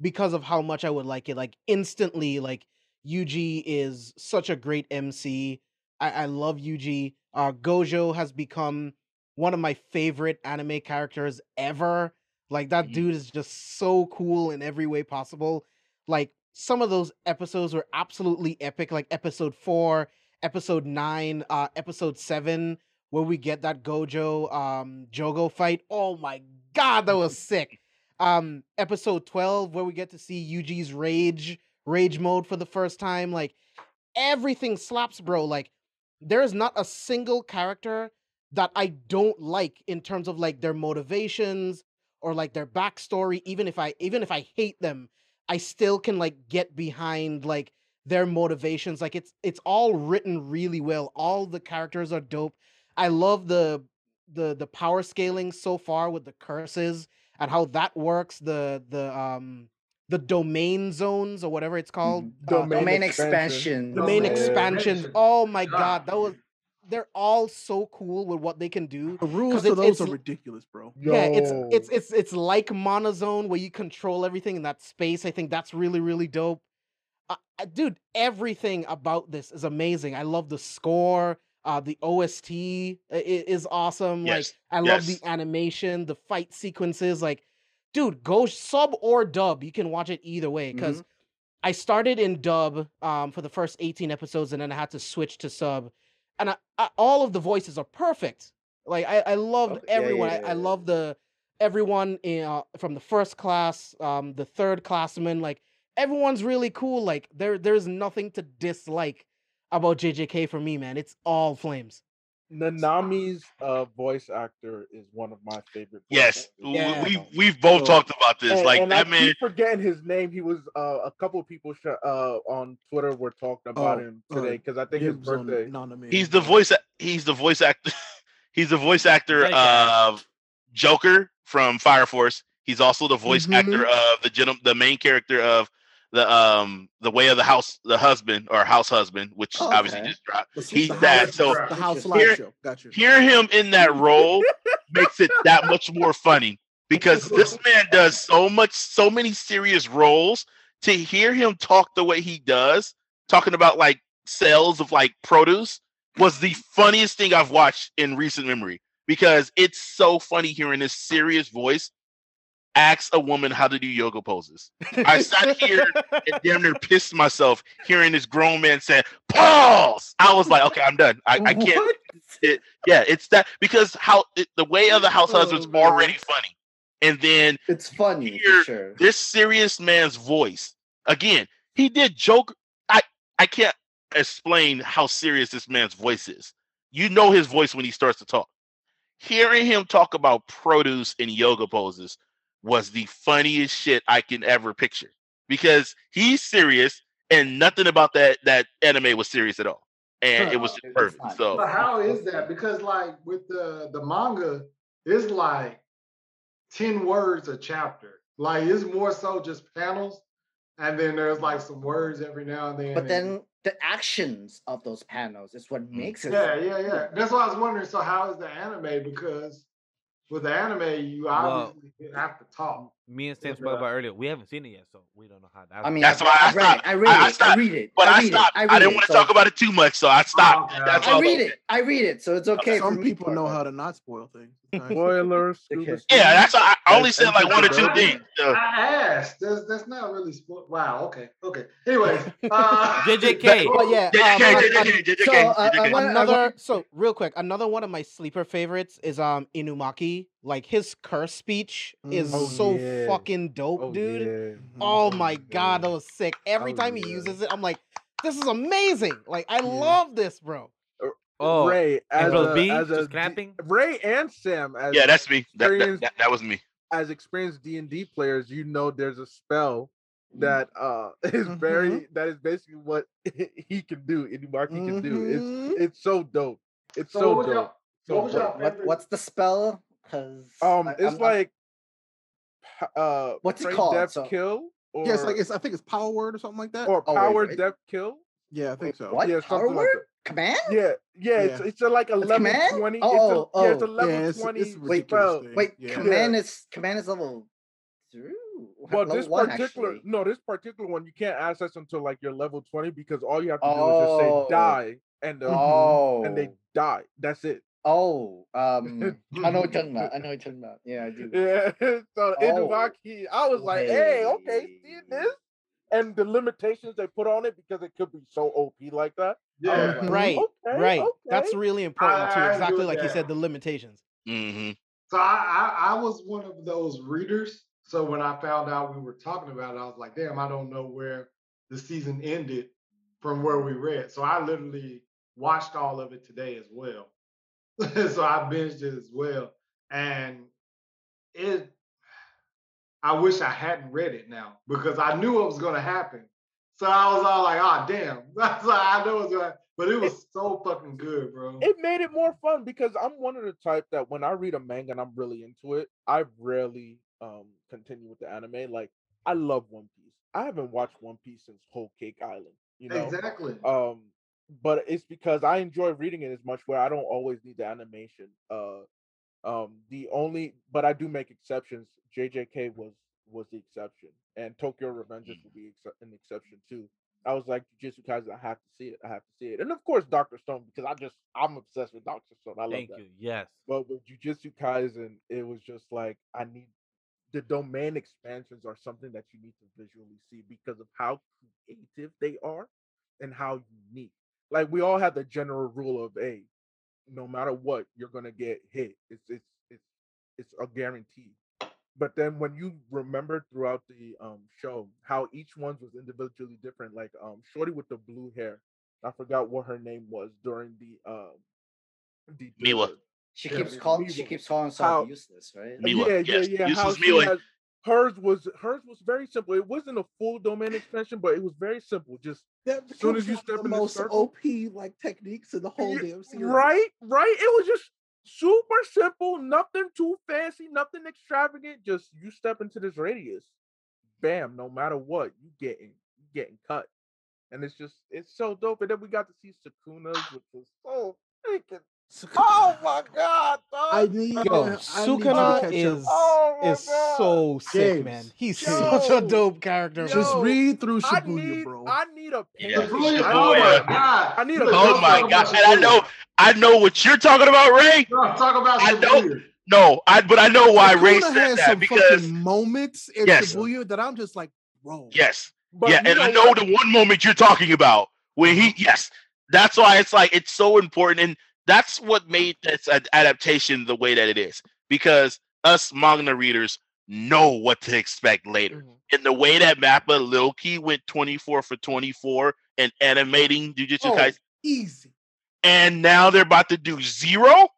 because of how much I would like it. Like instantly, like Yuji is such a great MC. I, I love Yuji. Uh, Gojo has become one of my favorite anime characters ever. Like that Mhm. dude is just so cool in every way possible. Like some of those episodes were absolutely epic. Like episode four, episode nine, uh, episode seven, where we get that Gojo um Jogo fight. Oh my god, that was sick. Um, episode twelve, where we get to see Yuji's rage rage mode for the first time. Like everything slaps, bro. Like there is not a single character that I don't like in terms of like their motivations or like their backstory. Even if I even if I hate them, I still can like get behind like their motivations. Like it's it's all written really well. All the characters are dope. I love the the the power scaling so far with the curses and how that works. The the um the domain zones or whatever it's called. uh, Domain Domain expansion. expansion. domain Yeah. expansions. Oh my God. god, that was they're all so cool with what they can do. The rules 'Cause to it- those it's are ridiculous, bro. Yeah, it's Yo. it's it's it's like monozone where you control everything in that space. I think that's really really dope. Uh, uh, dude, everything about this is amazing. I love the score. Uh, the OST i- i- is awesome. Yes, Like I love the animation, the fight sequences. Like, dude, go sub or dub. You can watch it either way. Because I started in dub um, for the first 18 episodes, and then I had to switch to sub. And I, I, all of the voices are perfect. Like I, I loved Okay, yeah, yeah, everyone. yeah, I, I love the everyone in, uh, from the first class, um, the third classmen. Like everyone's really cool. Like there, there's nothing to dislike about JJK for me, man. It's all flames. Nanami's uh, voice actor is one of my favorite. Yes, Yeah. we we've both So- talked about this. And, like and that I man. keep forgetting his name. He was uh, a couple of people sh- uh, on Twitter were talking about Oh, him uh, today because I think his Dibs on birthday. Nanami. He's the voice. He's the voice actor. he's the voice actor That guy. of Joker from Fire Force. He's also the voice Mhm. actor of the gen- the main character of the um the way of the house the husband or house husband, which Oh, obviously just dropped. He's the that, house- so the house Here- live show. Got you. Hear him in that role makes it that much more funny because this man does so much, so many serious roles. To hear him talk the way he does, talking about like sales of like produce, was the funniest thing I've watched in recent memory because it's so funny hearing this serious voice ask a woman how to do yoga poses. I sat here and damn near pissed myself hearing this grown man say, pause. I was like, okay, I'm done. I, I can't. It, yeah, it's that because how it, the way of the house Oh, husband's man. already funny. And then It's funny for sure. this serious man's voice again he did joke i i can't explain how serious this man's voice is you know his voice when he starts to talk hearing him talk about produce and yoga poses was the funniest shit i can ever picture because he's serious and nothing about that that anime was serious at all and it was uh, just perfect so But how is that? Because like with the the manga, it's like ten words a chapter. Like it's more so just panels, and then there's like some words every now and then. But then the actions of those panels is what mm. makes it. yeah, yeah, yeah. That's why I was wondering. So how is the anime? Because with anime, you obviously have to talk. Me and Sam spoke about earlier. We haven't seen it yet, so we don't know how that. I mean, That's I, why I I read stopped. it. I read I- I it. I read it. but i, read stopped It. I, i, didn't it, want to so- talk about it too much so i stopped okay, that's. I all read it. I read it, so it's okay. Some me people to know how to not spoil things. Spoilers. Scuba Okay. Steve. yeah that's I, I only said like one or two things so- I asked. That's that's not really spo- wow. Okay, okay. Anyways, uh, JJK. But yeah, JJK, um, JJK, an- JJK, So, uh, I JJK. wanna- another so real quick another one of my sleeper favorites is um inumaki like his curse speech is Mm. Oh, so yeah. fucking dope Oh, dude yeah. Mm-hmm. oh Oh, my god that was sick every Oh, time he yeah. uses it i'm like this is amazing like i Yeah. love this bro uh, Oh, Ray as Ambrose a, B as a just D- clapping. Ray and Sam as Yeah, that's me. That, that, that, that was me. as experienced D and D players, you know there's a spell mm-hmm. that uh is very that is basically what he can do. Inumaki can do. It's it's so dope. It's So so, dope. your- So what was your dope. What, what's the spell? Because Um, it's like uh, What's it called? Death, So- kill, or Yeah, it's like it's I think it's power word or something like that. or Oh, power, wait. death, kill. yeah, I think so. what? Yeah, Power something like word? Command? Yeah, yeah. It's Yeah. it's a, like a It's level command? twenty. Oh, it's a, yeah, it's oh. level Yeah, it's- twenty it's thing. Wait, Yeah. command is command is level two. Well, level this one, particular actually. no, this particular one you can't access until like you're level twenty because all you have to do is just Oh. say die and uh, Oh, and they die. That's it. Oh, um, I know what you're talking about. I know what you're talking about. Yeah, I do. Yeah. so Oh. Inumaki, I was like, hey, okay, see this? And the limitations they put on it because it could be so OP like that. Yeah. like, right okay, right okay. that's really important too I exactly with like you said the limitations hmm So I, I I was one of those readers. So when I found out we were talking about it, I was like, damn, I don't know where the season ended from where we read. So I literally watched all of it today as well. so I binged it as well. And it I wish I hadn't read it now because I knew what was gonna happen. So I was all like, oh damn. That's like, I know it's gonna but it was so fucking good, bro. it made it more fun because I'm one of the type that when I read a manga and I'm really into it, I rarely um continue with the anime. Like I love One Piece. I haven't watched One Piece since Whole Cake Island. You know, exactly. um, but it's because I enjoy reading it as much where I don't always need the animation. Uh, um, the only, but I do make exceptions. JJK was was the exception, and Tokyo Revengers will be ex- an exception too. I was like, Jujutsu Kaisen, I have to see it. I have to see it, and of course, Doctor Stone because I just I'm obsessed with Doctor Stone. I love Thank that. you. Yes. But with Jujutsu Kaisen, it was just like I need the domain expansions are something that you need to visually see because of how creative they are and how unique. Like we all have the general rule of a no matter what, you're gonna get hit. It's it's it's it's a guarantee. But then when you remember throughout the um show how each one's was individually different, like um Shorty with the blue hair, I forgot what her name was during the um the, Miwa. She Yeah, keeps calling. She keeps calling herself How- useless, right? Miwa, yeah, yes, yeah, yeah. this How she Miwa. has, hers was hers was very simple. It wasn't a full domain extension, but it was very simple. Just That As soon as you step the in most circle- OP like techniques in the whole Yeah, damn series. right, right. It was just super simple, nothing too fancy, nothing extravagant. Just you step into this radius, bam. No matter what, you getting you getting cut, and it's just it's so dope. And then we got to see Sukuna's, which was so freaking. Oh my god! dog. I need Yo, I need to Sukuna is Oh is God. so sick, James, man. He's Yo, such a dope character. yo. Just read through I Shibuya, need, bro. I need a Yeah. painting. Shibuya, I oh need my a- god! I need a- Oh let's my god! And I know, I know what you're talking about, Ray. No, talk about I know- No, I but I know why Ray said has that some because fucking moments in Yes. Shibuya that I'm just like, bro. yes, But yeah, you and I know know what? the one moment you're talking about when he uh-huh. yes, that's why it's like it's so important, and that's what made this adaptation the way that it is because us manga readers know what to expect later. Mhm. And the way that Mappa Lil Key went 24 for 24 and animating Jujutsu Oh, Kaisen, easy. and now they're about to do zero.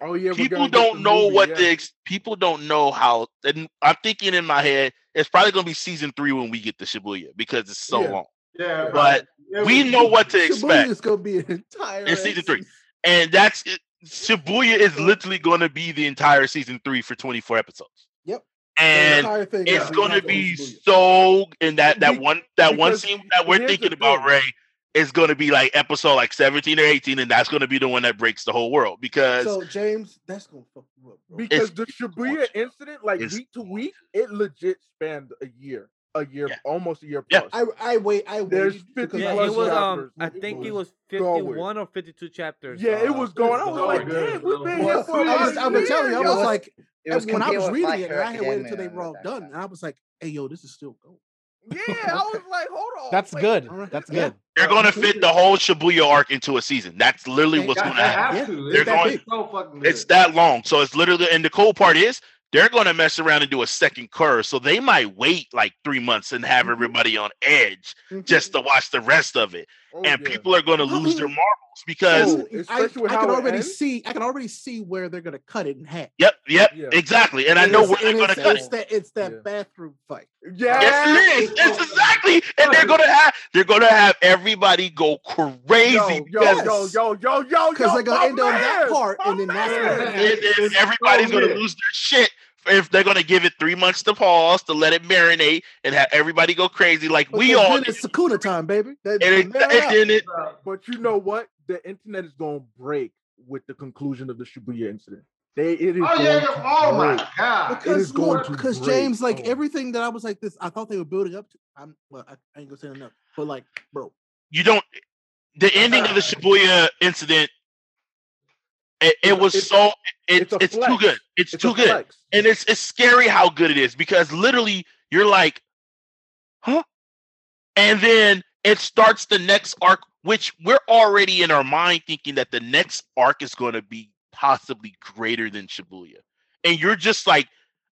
Oh yeah, people don't know movie, what yeah. the ex- people don't know how. And I'm thinking in my head, it's probably gonna be season three when we get to Shibuya because it's so Yeah. long. Yeah, But it we know what to Shibuya expect. It's gonna be an entire In season three. and that's it. Shibuya is literally going to be the entire season three for 24 episodes. Yep. And it's to be Shibuya. so in that that one that one scene that we're thinking about. Ray is going to be like episode like 17 or 18 and that's going to be the one that breaks the whole world because So James, that's gonna fuck you up, bro. because the Shibuya incident, like week to week, it legit spanned a year, a year, Yeah. almost a year Yeah. I I wait I There's 50 because Yeah, I it was was like, um chapters. I It think it was was going. 51 or 52 chapters. yeah, it uh, was going. I was so like, damn, we've been here well, for I was a I was telling you, I year, was like It was when I was reading it and I had waited until they were all done, and I was like, hey yo, this is still going. yeah, I was like, hold on, That's wait. good. All right. That's Yeah. good. they're going to fit the whole Shibuya arc into a season. That's literally They- what's Got- going to happen. Yeah, they're It's that so big. fucking good. It's that long. So it's literally, and the cool part is they're going to mess around and do a second curve. So they might wait like three months and have Mhm. everybody on edge Mhm. just to watch the rest of it. Oh, and yeah. people are going to lose their marbles because, So- I, I can already ends. see I can already see where they're gonna cut it in half. yep, yep, Yeah. exactly. And I know it's- where they're going to it's, cut it's it. that it's that Yeah. bathroom fight. yeah, Yes, it is. It's exactly, and they're gonna have they're gonna have everybody go crazy Yo, yo, because yo, yo, yo, yo, Because they're gonna my end on that part, and then that's man. where gonna it- it- everybody's so gonna lose their shit if they're gonna give it three months to pause to let it marinate and have everybody go crazy like we Because all then it's Sukuna time, baby. That, and it, from there and out, then it But you know what? The internet is going to break with the conclusion of the Shibuya incident. They it is Oh going yeah! to Oh my god! It because is going to because break. James, like Oh. everything that I was like this, I thought they were building up to. I'm well, I, I ain't gonna say enough, but like, bro, you don't the ending of the Shibuya incident it, it was it's- so it's it's it's too good it's, It's too good flex. and it's it's scary how good it is because literally you're like, huh? And then it starts the next arc, which we're already in our mind thinking that the next arc is going to be possibly greater than Shibuya, and you're just like,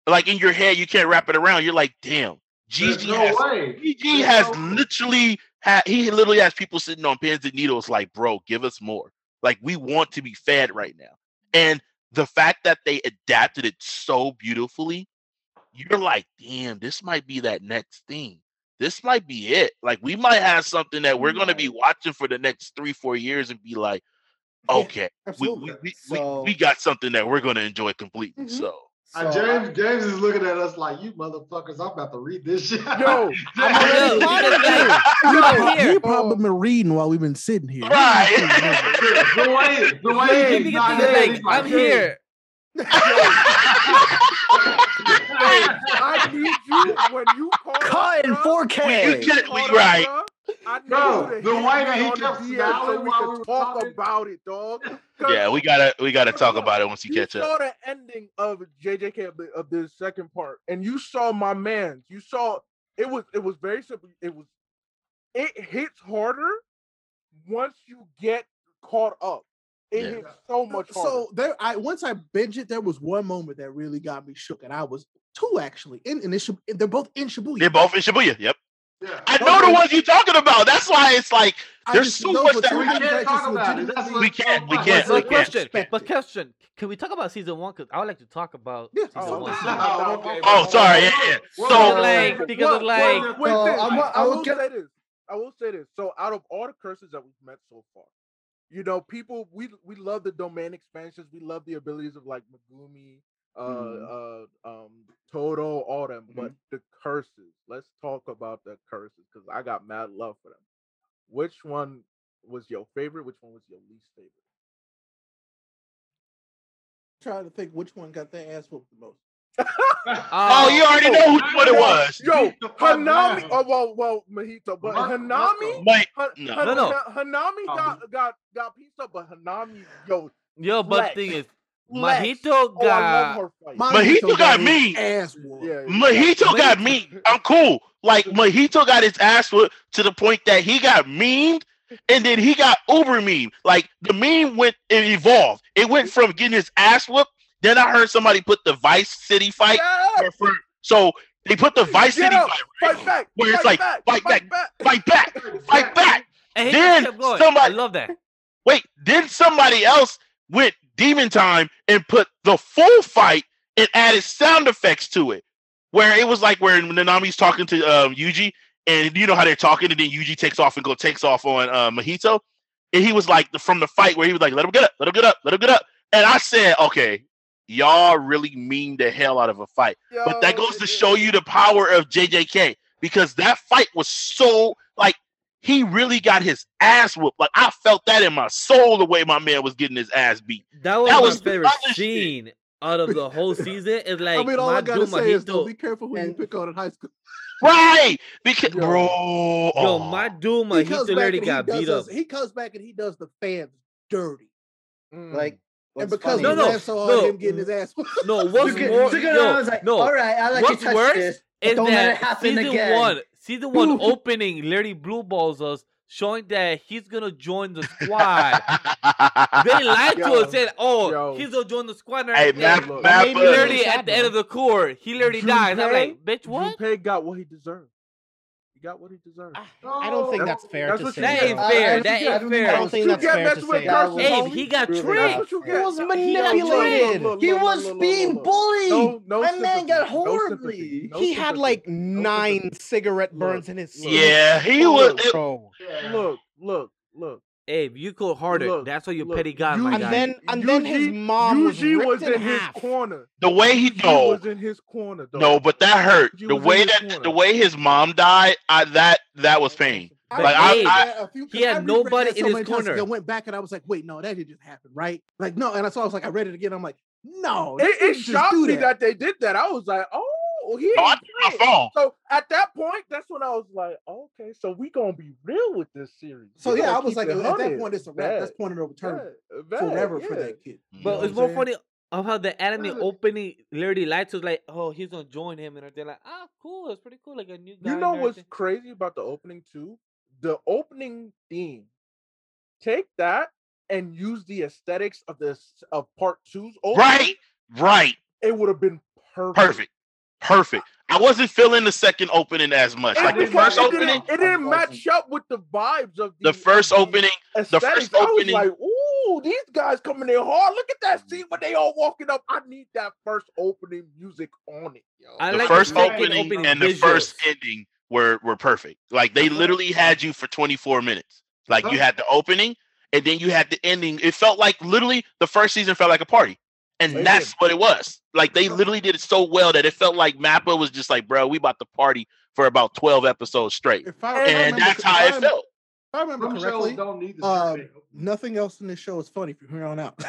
like in your head, you can't wrap it around. You're like, damn, GG no has way. GG There's has no literally had he literally has people sitting on pins and needles like, bro, give us more. Like we want to be fed right now. And the fact that they adapted it so beautifully, you're like, damn, this might be that next thing. This might be it. Like we might have something that we're gonna be watching for the next three, four years and be like, Yeah, okay, we, we, we, So- we, got something that we're gonna enjoy completely. Mhm. So Uh, So, James, James is looking at us like you motherfuckers. I'm about to read this shit. Yo, I'm already already plotting like, it. You here. you probably been reading while we've been sitting here. Right. ain't seen nothing. the way, the way James, Maybe he's get not to like, I'm here. I need you when you call Cut in us, bruh, 4K. We get- call we- right. bruh, I need Bro, the hit way that he on the kept DM smiling so we while can we talk talking. about it, dog. 'Cause yeah, we gotta we gotta talk Look, about it once you you catch saw up. the ending of JJK of the, of the second part, and you saw my man's. You saw it was it was very simple. It was it hits harder once you get caught up. It Yeah. hits so much harder. So there, I once I binge it, there was one moment that really got me shook, and I was two actually. In and Shib- they're both in Shibuya. They're both in Shibuya. Yep. Yeah. I know the ones you're talking about. That's why it's like there's so much that we can't talk about it. That's legitimately- We can't- we can't- But we question, but question, can we talk about season one? Because I would like to talk about Yeah. season Oh, one. okay. No, oh, Okay, Oh, sorry, yeah, yeah. So- whoa, whoa, Like, because of, like- whoa, Wait, So, this. I'm- I, I will say this. I will say this. So, out of all the curses that we've met so far, you know, people we we love the domain expansions. We love the abilities of like Megumi, uh, Mhm. uh, um, Todo, all them. Mm-hmm. But the curses. Let's talk about the curses because I got mad love for them. Which one was your favorite? Which one was your least favorite? trying to think which one got their ass whooped the most. Oh, you already know which one it was. Yo, Beat the fuck Hanami. Oh well, well, Mahito, but Mar- Hanami. Marco. Mike, No. Han- No, no. Hanami Oh, got got got pieced up, but Hanami, yo, Yo, but Flex. thing is, Lex. Mahito Oh, I got. love. Mahito got me. Ass whooped. yeah, Mahito got me. I'm cool. Like Mahito got his ass whooped to the point that he got memed and then he got uber meme. Like the meme went it evolved. It went from getting his ass whooped. Then I heard somebody put the Vice City fight. Yeah, for- so they put the Vice Get City up, fight. fight back. Where it's fight like, back, fight back. Fight back. Fight back. And Then just kept going. somebody- I love that. Wait, then somebody else went demon time and put the full fight and added sound effects to it. Where it was like where Nanami's talking to um, Yuji, and you know how they're talking, and then Yuji takes off and go takes off on uh, Mahito, and he was like the, from the fight where he was like, "Let him get up, let him get up, let him get up," and I said, "Okay, y'all really mean the hell out of a fight." But that goes to show you the power of JJK because that fight was so like he really got his ass whooped. Like I felt that in my soul the way my man was getting his ass beat. That was That my was the favorite other shit. scene out of the whole season. It's like I mean, all I gotta dude say is though, be careful who you pick on in high school. Right. Because Yo. bro. Yo, oh. my dude He comes Mahito back literally and he got beat us- up. He comes back and he does the fans dirty. Mm. Like, and because funny we No, no, laughed so hard, no. him getting his ass. whooped. No, what's Took it- more? took it yo, I was like, no, all right, I let what's you touch worse this. is don't let that it happen season again. one, season one opening, literally blue balls us, showing that he's gonna join the squad. they lied to us, said, "Oh, yo. he's gonna join the squad." And hey, everything. Map, look, Map, maybe uh, literally at the end of the core, he literally dies. I'm like, bitch, what? Junpei got what he deserved. He got what he deserved. I don't think That's- that's fair that's to say. you That ain't I- fair. I- That ain't don't think fair. I don't think that's fair to say. That Curse was- Hey, homie. he got Really tricked. not That's what you fair. get. He was Look, look, manipulated. look, look, He was look, look, being bullied. No, no My man got horribly. sympathy. No he had like nine sympathy. cigarette Look, burns in his look. yeah, he was. look. Look, look, look. Hey, if you go harder, Look, that's what you look, petty god, my And guy. then- and then his mom was Yuji ripped was in in his half. corner. the way he Yuji no, was in his corner. Though. no, but that hurt. Yuji The way that corner. the way his mom died, I that that was pain. But Like, I- Abe, I- a few, he had I nobody that in so his corner. I went back and I was like, wait, no, that didn't just happen, right? Like, no, and I saw I was like, I read it again. I'm like, no, it, it shocked do me that. they did that. I was like, oh, he Oh, I ain't took my phone. So at that point, that's when I was like, okay, so we gonna be real with this series. So We yeah, I was like, it at that point, it's a wrap. That's Bad. pointed over turn Yeah, bad, forever for that kid. You But know it's more saying? funny of how the anime Yeah. opening literally lights was like, oh, he's gonna join him, and they're like, ah, cool, it's pretty cool, like a new guy. You know what's everything. crazy about the opening too? The opening theme. Take that and use the aesthetics of this of part two's opening. Right, right, It would have been perfect. perfect, perfect. I wasn't feeling the second opening as much. And Like the first it opening, didn't, it didn't match up with the vibes of the the, first of the opening, the aesthetics. first I was opening- like, ooh, these guys coming in hard. Look at that mm-hmm. scene when they all walking up. I need that first opening music on it, yo. I the like first the opening, opening and the first ending were were perfect. Like they uh-huh. literally had you for 24 minutes. Like you uh-huh. had the opening and then you had the ending. It felt like literally the first season felt like a party. And They that's did. what it was. Like they literally did it so well that it felt like Mappa was just like, bro, we about to party for about 12 episodes straight. If I, if I And And that's if how I it remember- felt. If I remember Some correctly, don't need the um, nothing else in this show is funny from here on out.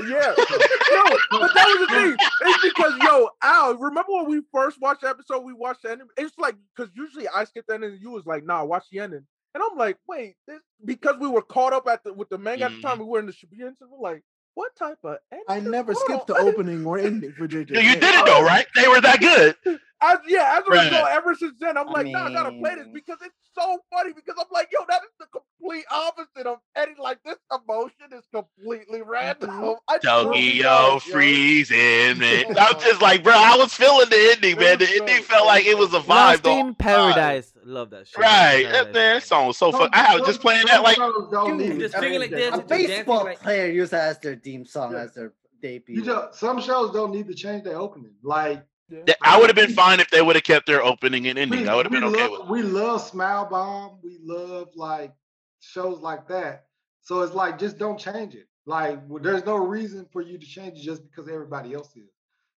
Yeah. no, but that was the thing. It's because yo, Al, remember when we first watched the episode, we watched the ending? It's like because usually I skip the ending and you was like, nah, watch the ending. And I'm like, wait, this because we were caught up at the with the manga at the time, we were in the Shibuya, and we're like, what type of? I never Hold skipped the opening or ending for JJ. You, you did it oh, though, right? They were that good. As, yeah, as a Bruh. result, ever since then, I'm I like, nah, I gotta play this because it's so funny. Because I'm like, yo, that is the complete opposite of Eddie. Like this emotion is completely random. Mm-hmm. I Tokyo don't, yo. freezing, man. I'm just like, bro, I was feeling the ending, man. The ending felt like it was a so. vibe. Lost the in. Paradise. Love that shit. Right, Paradise. that, man, that song was so fun. I was just playing that like Dude, just singing like this, A it's just dancing baseball like- player used that as their theme song, Yeah. as their debut. You just some shows don't need to change their opening. Like Yeah. I would have been fine if they would have kept their opening and we, ending. I would have been okay love, with. we love Smile Bomb. We love like shows like that. So it's like just don't change it. Like there's no reason for you to change it just because everybody else is.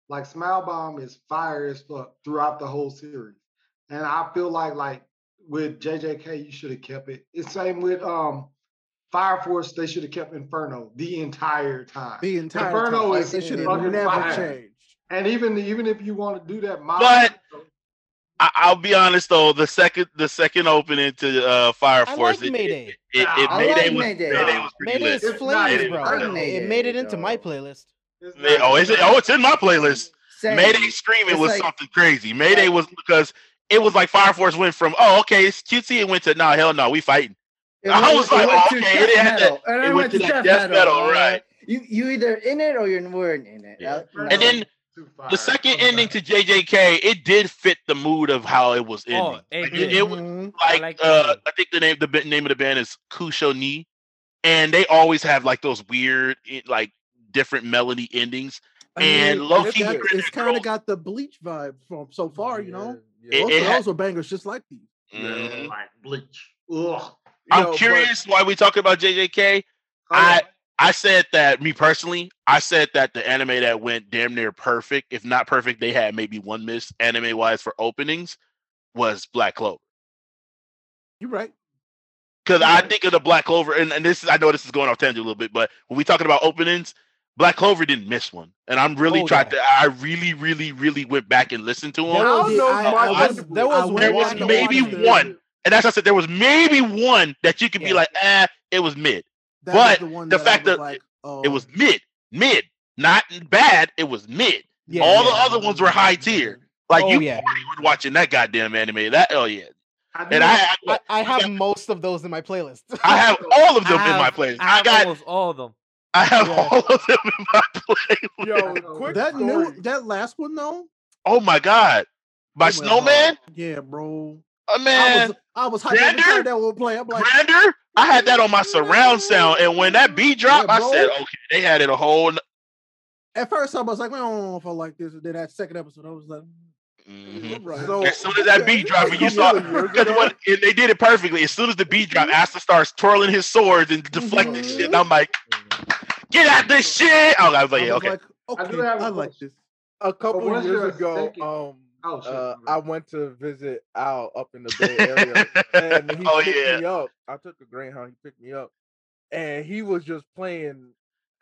Like Smile Bomb is fire as fuck throughout the whole series. And I feel like like with JJK, you should have kept it. It's same with um Fire Force, they should have kept Inferno the entire time. The entire Inferno time. is it should have never fire. changed. And even even if you want to do that, mod- But- I, I'll be honest though, the second the second opening to uh, Fire I Force, like it, Mayday. it, it, it I Mayday like was Mayday. Mayday was pretty Mayday is It's flames, not- Mayday bro. was I like lit. It made it into my playlist. It's Man, oh, is it? Oh, it's in my playlist. Same. Mayday screaming It's was like- something crazy. Mayday was because it was like Fire Force went from oh okay it's cutesy and went to nah hell no we fighting. It I went- was like, oh, okay, it had metal, that- and it it went went to to that death death metal. metal, right. You you either in it or you weren't in it. Yeah. Uh, And then the second Come ending back. to JJK it did fit the mood of how it was ending. Oh, it Like, it, it was Mhm. I like, like uh. I think the name the name of the band is Cö shu Nie, and they always have like those weird eh, like different melody endings. I And low it's key, got- you're in it's kind of got the bleach vibe from so far, you know. Yeah, It- it of had- those were bangers just like these. Mhm. like bleach. Ugh. I'm Yo, but- curious why we talking about JJK. Oh, I I said that me personally, I said that the anime that went damn near perfect, if not perfect, they had maybe one miss anime wise for openings was Black Clover. You're right. Because I Yeah. think of the Black Clover, and, and this is I know this is going off tangent a little bit, but when we talking about openings, Black Clover didn't miss one, and I'm really Oh, tried yeah. to. I really, really, really went back and listened to them, There was, don't I- I- was- there was There was maybe watched it. one. and that's what I said. There was maybe one that you could be like, ah, it was mid. That was But the, one the that fact that like, oh, It was mid, mid, not bad. It was mid. Yeah, All yeah. the other ones were high tier. Like Oh, you yeah. were watching that goddamn anime. That oh yeah. I do And I, I, I I have got- most of those in my playlist. I have all of them I in my playlist. I I, got almost all of them. I have Yeah. all of them in my playlist. Yo, quick that story. new that last one though. Oh my god. By it Snowman? hard. Yeah, bro. Oh I man. was I was hyped Grandeur? that would play. I'm like, Grandeur? I had that on my surround sound, and when that beat dropped, Yeah, I said, okay, they had it a whole. n- at first I was like, man, I don't know if I like this. And then that second episode, I was like, Mhm. Right. So- As soon as that beat dropped, and you saw couple of years because what and they did it perfectly. As soon as the beat dropped, Asta starts twirling his swords and deflecting Mhm. shit. And I'm like, get out this shit! Oh, I was like, I yeah, was okay. like, I okay, do have like this. a couple what's years ago, second- um, Oh shit. uh, I went to visit Al up in the Bay Area, and he Oh, picked yeah. me up. I took a Greyhound. He picked me up, and he was just playing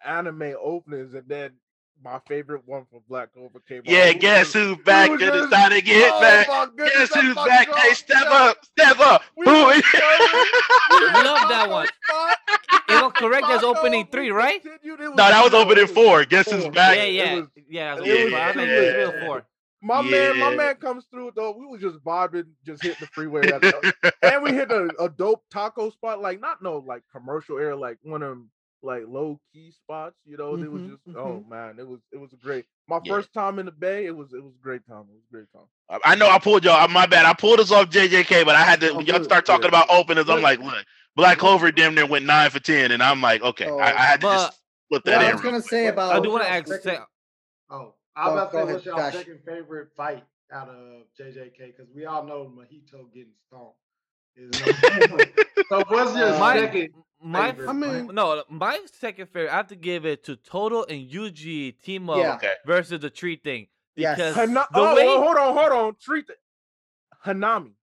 anime openings, and then my favorite one for Black Clover came. Yeah, He was guess just- who's back he was to the just- side to get oh back? my goodness, Guess who's back? God, Hey, step yeah. up, step up. We Who was is flirting. We love that one. Spot. It was correct as opening three, right? No, that was opening four. Guess who's four. back? Yeah, yeah, was- yeah. It was Yeah, four. I think yeah. it was real four. My man, my man comes through though. We was just vibing, just hitting the freeway, at and we hit a, a dope taco spot. Like not no like commercial area, like one of them like low key spots. You know, it was Mhm, just oh man, it was it was a great. My Yeah. first time in the Bay, it was it was a great time. It was a great time. I know I pulled y'all. My bad. I pulled us off JJK, but I had to. Oh, When y'all start talking yeah. about openers, I'm like, look, Black Clover damn near went nine for ten, and I'm like, okay, I, I had to just flip What that I was gonna say What- about I Oh, do want to ask. second- Say, Oh, I was Go- about to go say, what's ahead, y'all second favorite fight out of JJK? Because we all know Mahito getting stomped. So what's your Uh, my second? my favorite I mean, fight? no, my second favorite. I have to give it to Todo and Yuji team up Yeah. Okay. versus the tree thing because Yes. because Hana- the oh, way well, hold on, hold on. Treat the Hanami.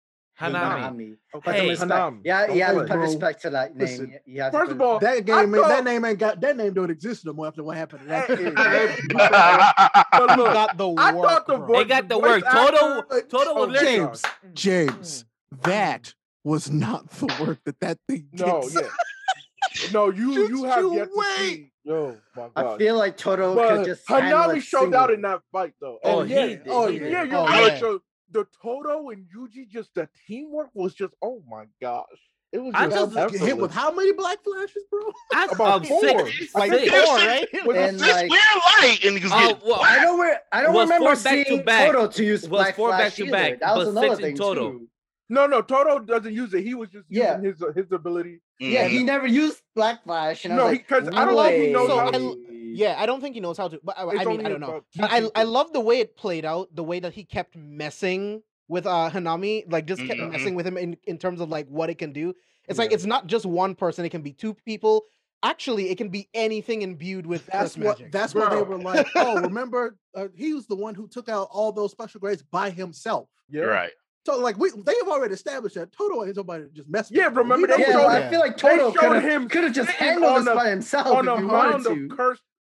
Hanami. Hanami. Okay. Hey. some respect. Hanami. Yeah, you have to Okay. put Bro, respect to that name. listen, You- you have First of all, that game, thought- that name ain't got that name don't exist no more after what happened. to that Hey, hey, but look, got the I work, thought the bro. voice- They got the voice work. Todo, actor- Todo oh, was Oh, literally. James, mm. James, mm. that was not the work that that thing did. No, yeah. No, you Just you have you yet to wait. see. Yo, my I feel like Todo but could just Hanami showed out in that fight though. Oh, And he yeah, did, oh he yeah, did. you're Oh, right. yeah. So the Todo and Yuji, just the teamwork was just oh my gosh. It was I just just hit with how many black flashes, bro? I, About um, four. six, like six. four, right? And This like, weird light, and he was Oh, well, I don't. Re- I don't remember four back to seeing back. Todo to use Was Black four back Flash to back, That was but another thing total. too. No, no, Todo doesn't use it. He was just Yeah. using his his ability. Yeah, he never used Black Flash, and No, was he- like, 'cause I don't know if he knows So how I, to- l- yeah, I don't think he knows how to. But I, I mean, I don't know. But I I love the way it played out. The way that he kept messing with uh Hanami, like just kept Mhm. messing with him in in terms of like what it can do. It's like Yeah. it's not just one person; it can be two people. Actually, it can be anything imbued with That's curse what. magic. That's why they were like, oh, remember, uh, he was the one who took out all those special grades by himself. Yeah. right. So like we, they have already established that Todo ain't somebody to just mess. Yeah, remember He they Yeah, showed what- I feel like Todo showed could him have could have just handled this by himself on if a he mound wanted of to.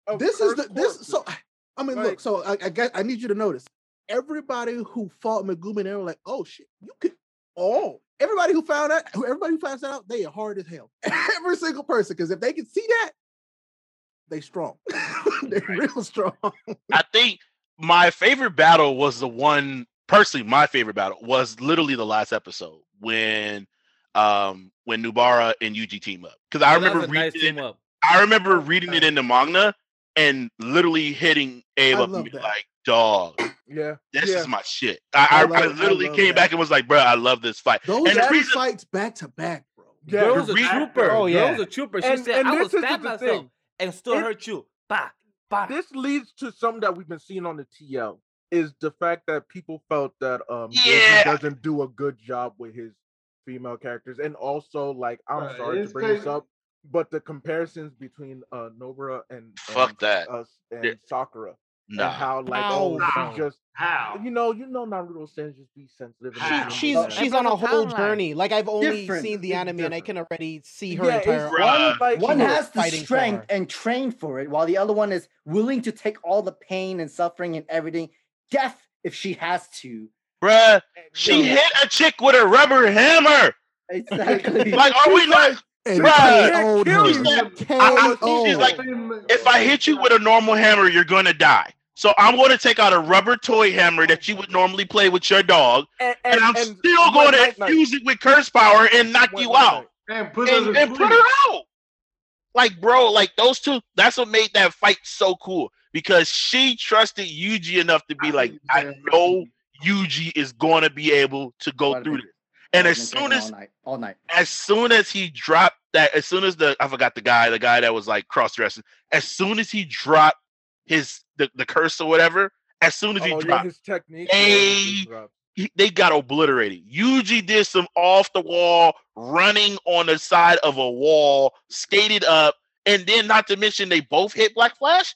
Curse. Of this is the cursed this. So. I mean, Like- look. So I, I guess I need you to notice. Everybody who fought Megumi, they were like, "Oh shit, you could." Oh, everybody who found out, who everybody who finds out, they are hard as hell. Every single person, because if they can see that, they strong. They're real strong. I think my favorite battle was the one personally my favorite battle was literally the last episode when um when Nobara and Yuji team up. Because I That remember a nice reading it. I remember reading it in the manga and literally hitting Abe up and be that. like, dog, Yeah. this yeah. is my shit. I, I I, love- I I literally love came that. back and was like, bro, I love this fight. Those And the two reason- fights back to back, bro. Yeah, Girl was a re- trooper. Oh, Girl yeah. was a trooper. She And- said, and "I will this is stab the myself thing. and still It- hurt you." Bah, bah. this leads to something that we've been seeing on the TL is the fact that people felt that um Yeah. doesn't do a good job with his female characters and also like I'm Right, sorry to it's bring this up but the comparisons between uh Nobara and Fuck and, that. us and Yeah. Sakura and how like How? oh How? she just How? you know you know Naruto says just be sensitive and How? everything She, she's like she's on a whole journey. Like I've only Different. seen the It's anime and I can already see her yeah, entire one like One has the strength and train for it, while the other one is willing to take all the pain and suffering and everything, death if she has to. Bruh, she Yo, hit a chick with a rubber hammer. Exactly. Like, are we not? And Bruh, KO'd kill her. I- she's like, If I hit you with a normal hammer, you're gonna die. So I'm going to take out a rubber toy hammer that you would normally play with your dog, and, and, I'm and still one going to night night, infuse it with curse power and knock one you night out and put her and, and put her out. Like, bro, like those two, that's what made that fight so cool because she trusted Yuji enough to be like, I know Yuji is going to be able to go through this. And as soon as all night, all night. as soon as he dropped that, as soon as the I forgot the guy, the guy that was like cross dressing, as soon as he dropped his the, the curse or whatever, as soon as he oh, yeah, dropped, his technique Hey. yeah, he he- they got obliterated. Yuji did some off the wall running on the side of a wall, skated up, and then not to mention they both hit Black Flash.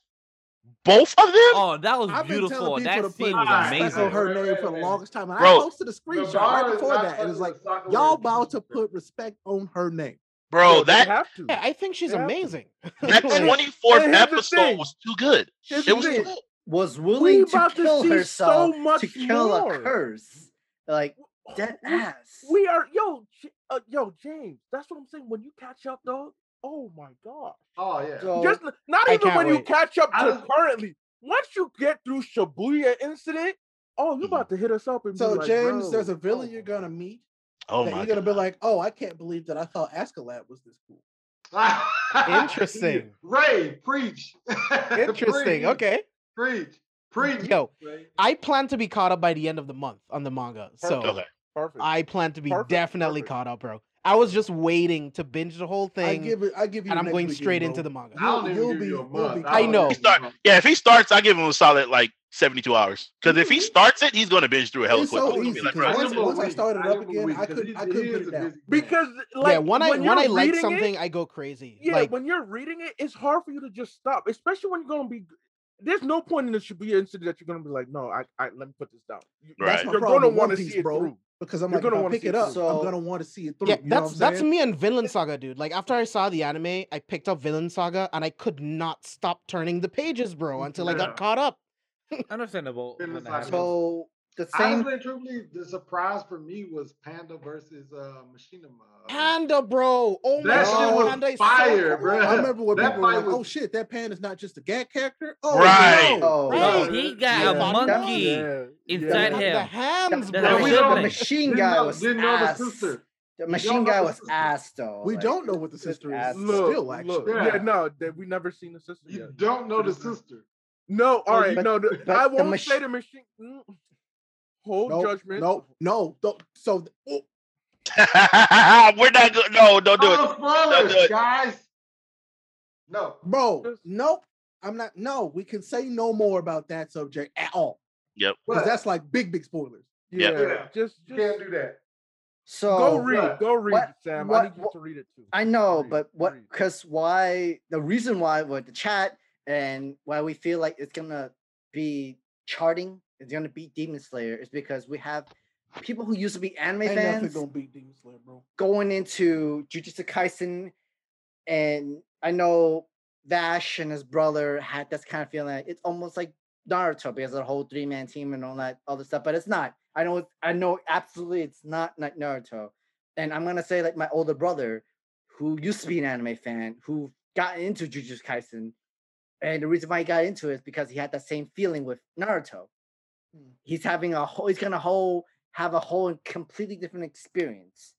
Both of them, Oh, that was I've beautiful. telling That scene put was respect respect amazing. on her name for the longest time. And Bro. I posted a screenshot right before that. And it's like, y'all about to put respect on her name. bro. Yo, they that have to. I think she's Yeah. amazing. that twenty fourth and here's the episode was too good. Here's It was too good. Was We willing to about to kill see herself so much to kill more. a curse. Like dead ass. We are yo, uh, yo, James. That's what I'm saying. When you catch up, dog. Oh my god. Oh yeah. So- Just not I even can't when you catch up to currently. Once you get through Shibuya incident, oh, you're mm-hmm. about to hit us up and So, be like, James, bro, there's a villain oh you're going to meet Oh that my you're going to god. be like, oh, I can't believe that I thought Askeladd was this cool. Interesting. Ray, preach. Interesting. Preach. Okay. Preach. Preach. Yo, Ray. I plan to be caught up by the end of the month on the manga. So Okay. Perfect. I plan to be Perfect, definitely perfect. caught up, bro. I was just waiting to binge the whole thing. I thing, give it. I give you. and I'm going straight into the manga. I don't You'll- you'll give be- you a you'll month. be- I I know. give He start, yeah, if he starts, I give him a solid like 72 hours. Because if he starts it, he's going to binge through it hella It's quick. so I'm gonna be easy like, because bro, I once, give him a once I started I up give him a again, I couldn't. I couldn't put it down. because like yeah, when I when, when I like something, it, I go crazy. yeah, like when you're reading it, it's hard for you to just stop, especially when you're gonna be. There's no point in the Shibuya incident that you're gonna be like, no, I, I let me put this down. You- Right. That's my You're gonna want to see it bro. through. Because I'm You're like, gonna I wanna pick it it up, so... I'm gonna want to see it through. yeah, you know what that's I'm that's me and Vinland Saga, dude. Like after I saw the anime, I picked up Vinland Saga, and I could not stop turning the pages, bro, until I got caught up. Understandable. Been when that inside happens. So the same Honestly, and truthfully, the surprise for me was Panda versus uh Mechamaru. Panda, bro. Oh my That shit god, was Panda fire, so cool. bro. I remember when That people were fight like, "Oh shit, that pan is not just a gag character." Oh, Right. no. Oh, Bro, Yeah. he got Yeah. a monkey Yeah. inside the, him. the hands, The bro. the, we the don't- machine Didn't guy know- was didn't know the sister. The machine guy was ass though. We like, don't know what the sister is. Look, Still, look, actually. Yeah. yeah, no, that we never seen the sister You yet. don't know the To this day. sister. No, all right, Well, right, you- no, the, I the won't mach- say the machine. Hold No, judgment. no, no. Don't, so, oh, We're not good. No, don't do it. Don't do it. guys. No. bro, Just- nope. I'm not. No, we can say no more about that subject at all Yep. because that's like big, big spoilers. Yeah, Yeah. just, just can't do that. So go read, what- go read, what- Sam. what- I need you to read it too. I know, Read, but what? Because why? The reason why with the chat and why we feel like it's gonna be charting, it's gonna beat Demon Slayer, is because we have people who used to be anime Ain't fans gonna beat Demon Slayer, bro. going into Jujutsu Kaisen, and I know Vash and his brother had this kind of feeling. Like it's almost like Naruto because of the whole three man team and all that other stuff, but it's not. I know. I know absolutely it's not like Naruto, and I'm gonna say like my older brother, who used to be an anime fan, who got into Jujutsu Kaisen, And the reason why he got into it is because he had that same feeling with Naruto. Hmm. He's having a whole, he's gonna whole have a whole completely different experience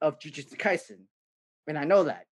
of Jujutsu Kaisen. And I know that.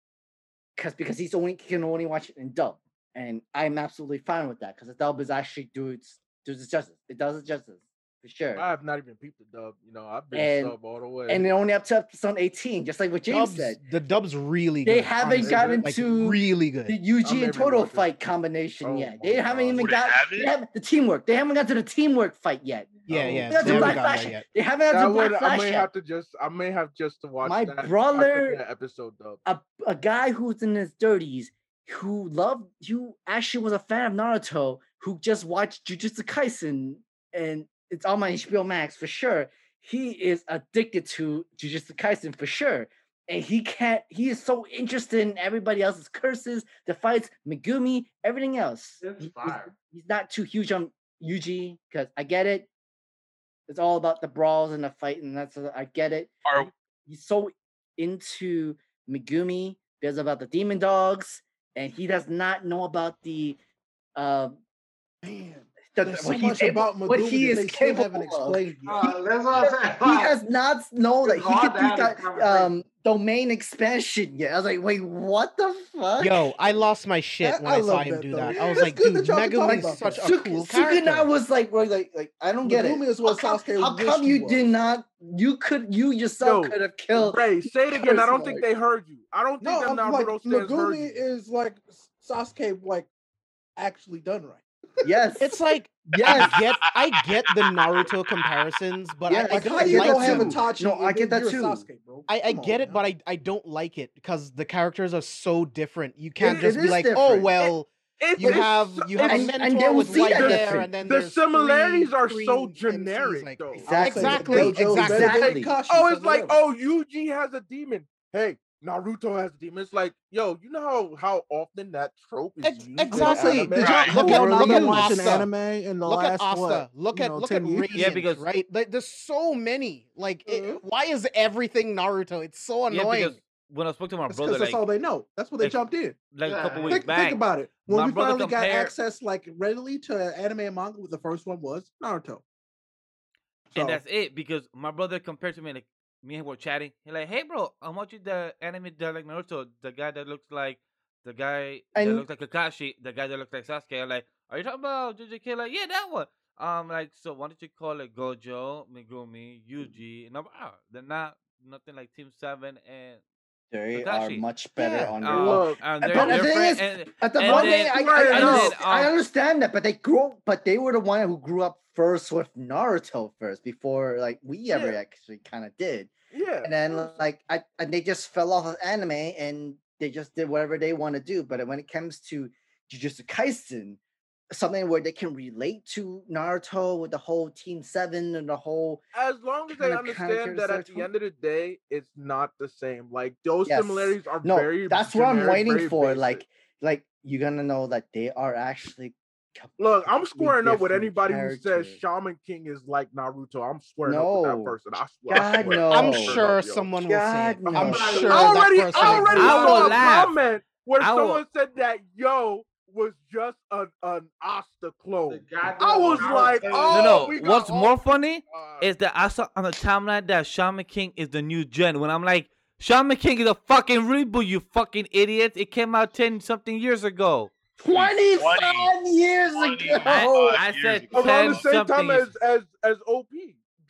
Because because he's only he can only watch it in dub. And I'm absolutely fine with that because the dub is actually do its does its justice. It does it justice for sure. I have not even peeped the dub. You know, I've been And- sub all the way. and they're only up to episode 18, just like what James Dubs, said. the dub's really They good. haven't honestly, gotten like to really good. the UG maybe and Todo watch it. fight combination Oh yet. my They haven't God. even they got haven't? they haven't the teamwork. They haven't got to the teamwork fight yet. yeah, Oh. yeah. They got to haven't Black gotten Flash. yet. They haven't got I to would. Black I may yet. have to just. I may have just to watch My that. Brother- that episode dub. a, a guy who's in his 30s who loved who actually was a fan of Naruto who just watched Jujutsu Kaisen and it's on my HBO Max for sure. He is addicted to Jujutsu Kaisen for sure. And he can't, he is so interested in everybody else's curses, the fights, Megumi, everything else. It's He- he's- He's, not too huge on Yuji because I get it. It's all about the brawls and the fight, and that's I get it Are he's so into Megumi because about the demon dogs, and he does not know about the um Man, there's so what, he's much able- about what he that is they still haven't capable of. explained yet. Uh, that's what I'm saying. He has not know that It's he could do this that um domain expansion yet. I was like, wait, what the fuck? Yo, I lost my shit I- when I I, saw him that, do though. that. I was It's like, dude, that y'all can talk Megumi's about such a Suk- cool Sukuna character. was like, like, like, like, I don't get it. Megumi is what how come, Sasuke how come you was. did not? You could, you yourself could have killed. Ray, say it again. I don't think they heard you. I don't think No, them I'm like Naruto stands heard Megumi you. is like Sasuke, like actually done right. Yes, It's like yes. I get I get the Naruto comparisons, but Yeah, I, I Like, don't you get like don't have too. Itachi? No, I get that too. Sasuke, bro. I, I get on it, but. I, I don't like it because the characters are so different. You can't it just be is like, oh different. well, It's, you have you have a And- and mentor then with we see white hair, and then The similarities three- are three so generic, like, though. Exactly. Exactly, Gojo's better than exactly. Oh, it's like, oh, Yuji has a demon. Hey, Naruto has a demon. It's like, yo, you know how, how often that trope is Ex- used? exactly. Did y'all Look look at- at, look at watching Asta. anime in the Look at last Asta. what? Look at know, look at years? Radiant, because- right? Like, there's so many. Like, it- Mhm. why is everything Naruto? It's so Yeah, annoying. because when I spoke to my That's brother, because that's like, all they know. That's what they jumped in. like a couple weeks Think, back, think about it. When we brother finally got access, like readily to anime and manga, the first one was Naruto. and that's it. Because my brother compared to me, like me and him were chatting. He's like, "Hey, bro, I'm watching the anime that like Naruto. The guy that looks like the guy that And- looks like Kakashi, the guy that looks like Sasuke." I'm like, "Are you talking about JJK?" Like, yeah, that one. Um, like, so why don't you call it Gojo, Megumi, Yuji? And I'm oh, they're not nothing like Team Seven and They are much better Yeah. on their Uh, own. Look, and But the thing is, and, At the and one then- thing, I, and I, then, understand, I um, understand that, but they grew, but they were the one who grew up first with Naruto first before like we ever Yeah. actually kind of did, yeah. and then like I and they just fell off of anime and they just did whatever they want to do. But when it comes to Jujutsu Kaisen, something where they can relate to Naruto with the whole Team Seven and the whole as long as they understand that at the end of the day, it's not the same. Like those Yes. similarities are no, very. that's what I'm waiting for. basic. Like, like you're gonna know that they are actually. Look, I'm completely squaring up with different anybody who says. Shaman King is like Naruto. I'm squaring up with that person. I swear. I God, swear. no. I'm sure yo. someone will God, say it. no. I'm sure I already, that person I already saw a comment where I will- someone said that Yoh was just an an Asta The clone. I was like, oh, no, we no. got What's all- more funny Uh, is that I saw on the timeline that Shaman King is the new gen. When I'm like, Shaman King is a fucking reboot, you fucking idiots. It came out 10 something years ago. 25 years 20. ago. I, I years said ago. 10 around the same something. time as as as OP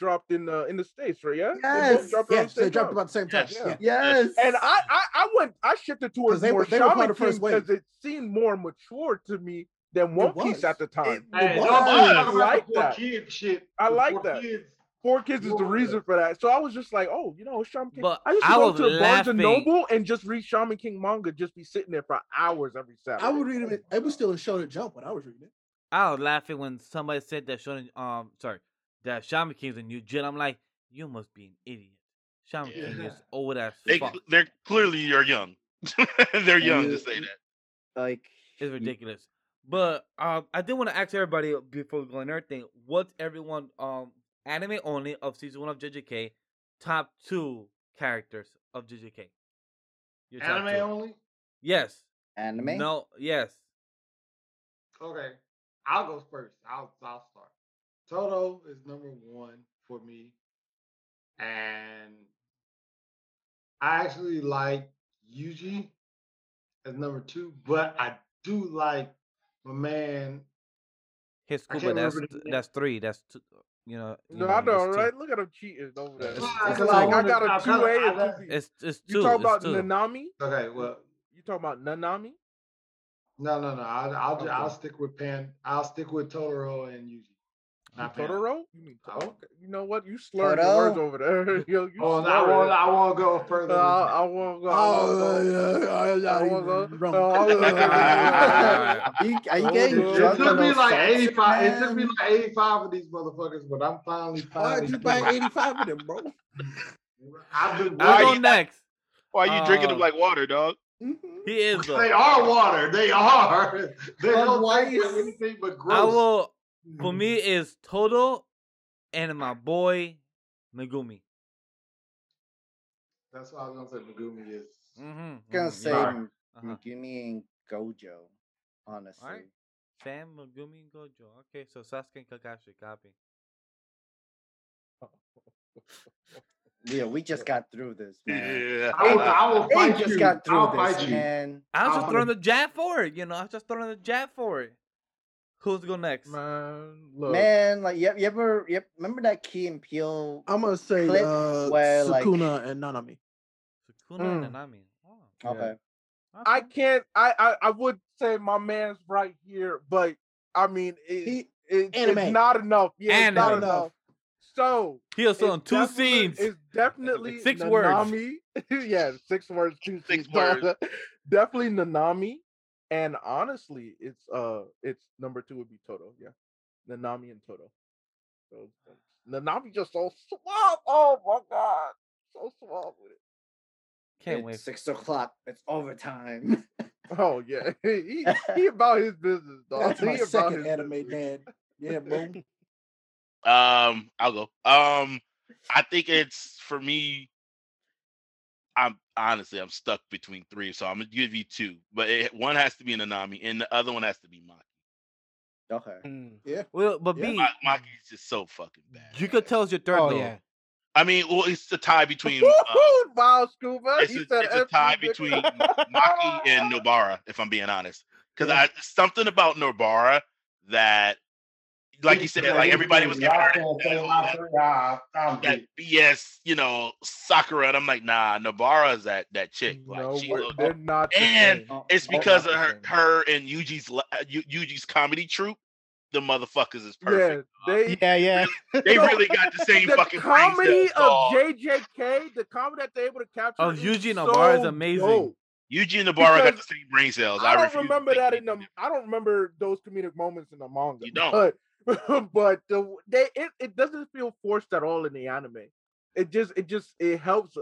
dropped in the in the states, right? Yeah, They Yes, dropped Yes, the they dropped about the same time. Yes. Yeah. Yes. And I, I, I went, I shifted towards 'Cause they more were- they were part Shaman of the first King because it seemed more mature to me than One Piece at the time. Hey, was. don't I talk like the poor that. kid shit. I like poor that. kids. Four Kids is the reason for that. So I was just like, oh, you know, Shaman King. But I used to I go was to Barnes and. Noble and just read Shaman King manga, just be sitting there for hours every Saturday. I would read it. It was still in Shonen Jump when I was reading it. I was laughing when somebody said that Shonen, um, sorry, that Shaman King is a new gen. I'm like, you must be an idiot. Shaman King Yeah. is old as They fuck. they're clearly you're young. they're young you- to say that. like It's ridiculous. But um, I did want to ask everybody before we go on everything, what's everyone um anime only of season one of JJK top two characters of JJK? Your top Anime two. only. Yes. anime. No. Yes. Okay, I'll go first. I'll I'll start. Todo is number one for me, and I actually like Yuji as number two, but I do like my man. His I scuba, that's remember the name. that's three. That's two. You know. you No, I know, it's two. right? Look at him cheating over there. It's- it's It's like I got a two kinda- A I and two B. It's it's two. You talking about two. Nanami? Okay, well, You talking about Nanami? no, no, no. I'll I'll, ju- I'll stick with Pan. I'll stick with Totoro and Yuji. Not Pan. Totoro? You mean I- okay. You know what? You slurred Todo? words over there. Yo, you Oh, I won't. I won't go further. Uh. I won't go. I won't go. Oh, yeah, yeah, yeah. No, I won't go. Are you, are you Oh, getting no. It drunk took me like sauces, 85. It took me like 85 of these motherfuckers, but I'm finally Why'd you buy 85 of them, bro? I've been I'll Why go you- waiting. next. Why are you drinking them Um, like water, dog? Mhm. He is though. They are water. They are. They don't taste like anything but gross. I will. For me, is Todo and my boy Megumi. That's what I was gonna say. Megumi is. Mm-hmm. gonna say Sorry. M- Uh-huh. Megumi and Gojo, honestly. Sam, Megumi, and Gojo. Okay, so Sasuke and Kakashi, copy. Yeah, we just got through this, man. Yeah. I will, I will They fight just you. got through I'll this, man. I was I'll just throwing put the jab for it, you know. I was just throwing the jab for it. Who's go next? Man, look. Man, like you, you ever, you remember that Key and Peele? I'm gonna say Clip uh, where, like- Sukuna and Nanami. Sukuna Mm. and Nanami. Oh, Yeah. Okay, I can't. I, I I would say my man's right here, but I mean, it, He- it- it's not enough. Yeah, it's not enough. So He was on two scenes. It's definitely Six words. Nanami. yeah, six words, two Six scenes. Words. definitely Nanami. And honestly, it's uh, it's number two would be Todo. Yeah, Nanami and Todo. So Nanami just so suave. Oh my god, so suave with it. Can't it's wait. six o'clock. It's overtime. Oh yeah, he he about his business, dog. That's my he about second his anime business. dad. Yeah, bro. Um, I'll go. Um, I think it's for me. I'm honestly I'm stuck between three, so I'm gonna give you two. But it, one has to be Nanami, and the other one has to be Maki. okay. Mm. Well, but Yeah. B, Ma- Maki is just so fucking bad. you could tell it's your third Oh yeah. I mean, well, it's the tie between uh, Woo-hoo, wow, Scuba. it's he a, said it's a F tie between Maki and Nobara, if I'm being honest. Because Yeah. I something about Nobara that, like you said, like everybody was giving her that, that BS, you know, Sakura, and I'm like, nah, Nobara is that that chick. Like No, she we're- look- they're not. and same. Oh, it's oh, because of her, her and Yuji's le- uh, Yuji's comedy troupe. The motherfuckers is perfect. Yeah, they Yeah, yeah. They really got the same the fucking comedy of dog. JJK, the comedy that they're able to capture Of is Yuji Nobara is amazing. dope. Yuji and got the same brain cells. I don't remember that in the. I don't remember those comedic moments in the manga. You don't. but, but the they it, it doesn't feel forced at all in the anime. It just it just it helps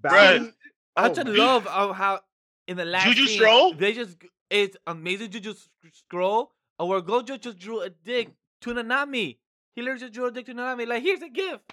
balance. I Oh just love how, how in the last Juju scene, Scroll? they just it's amazing Juju scroll or where Gojo just drew a dick to Nanami. He literally just drew a dick to Nanami. Like here's a gift,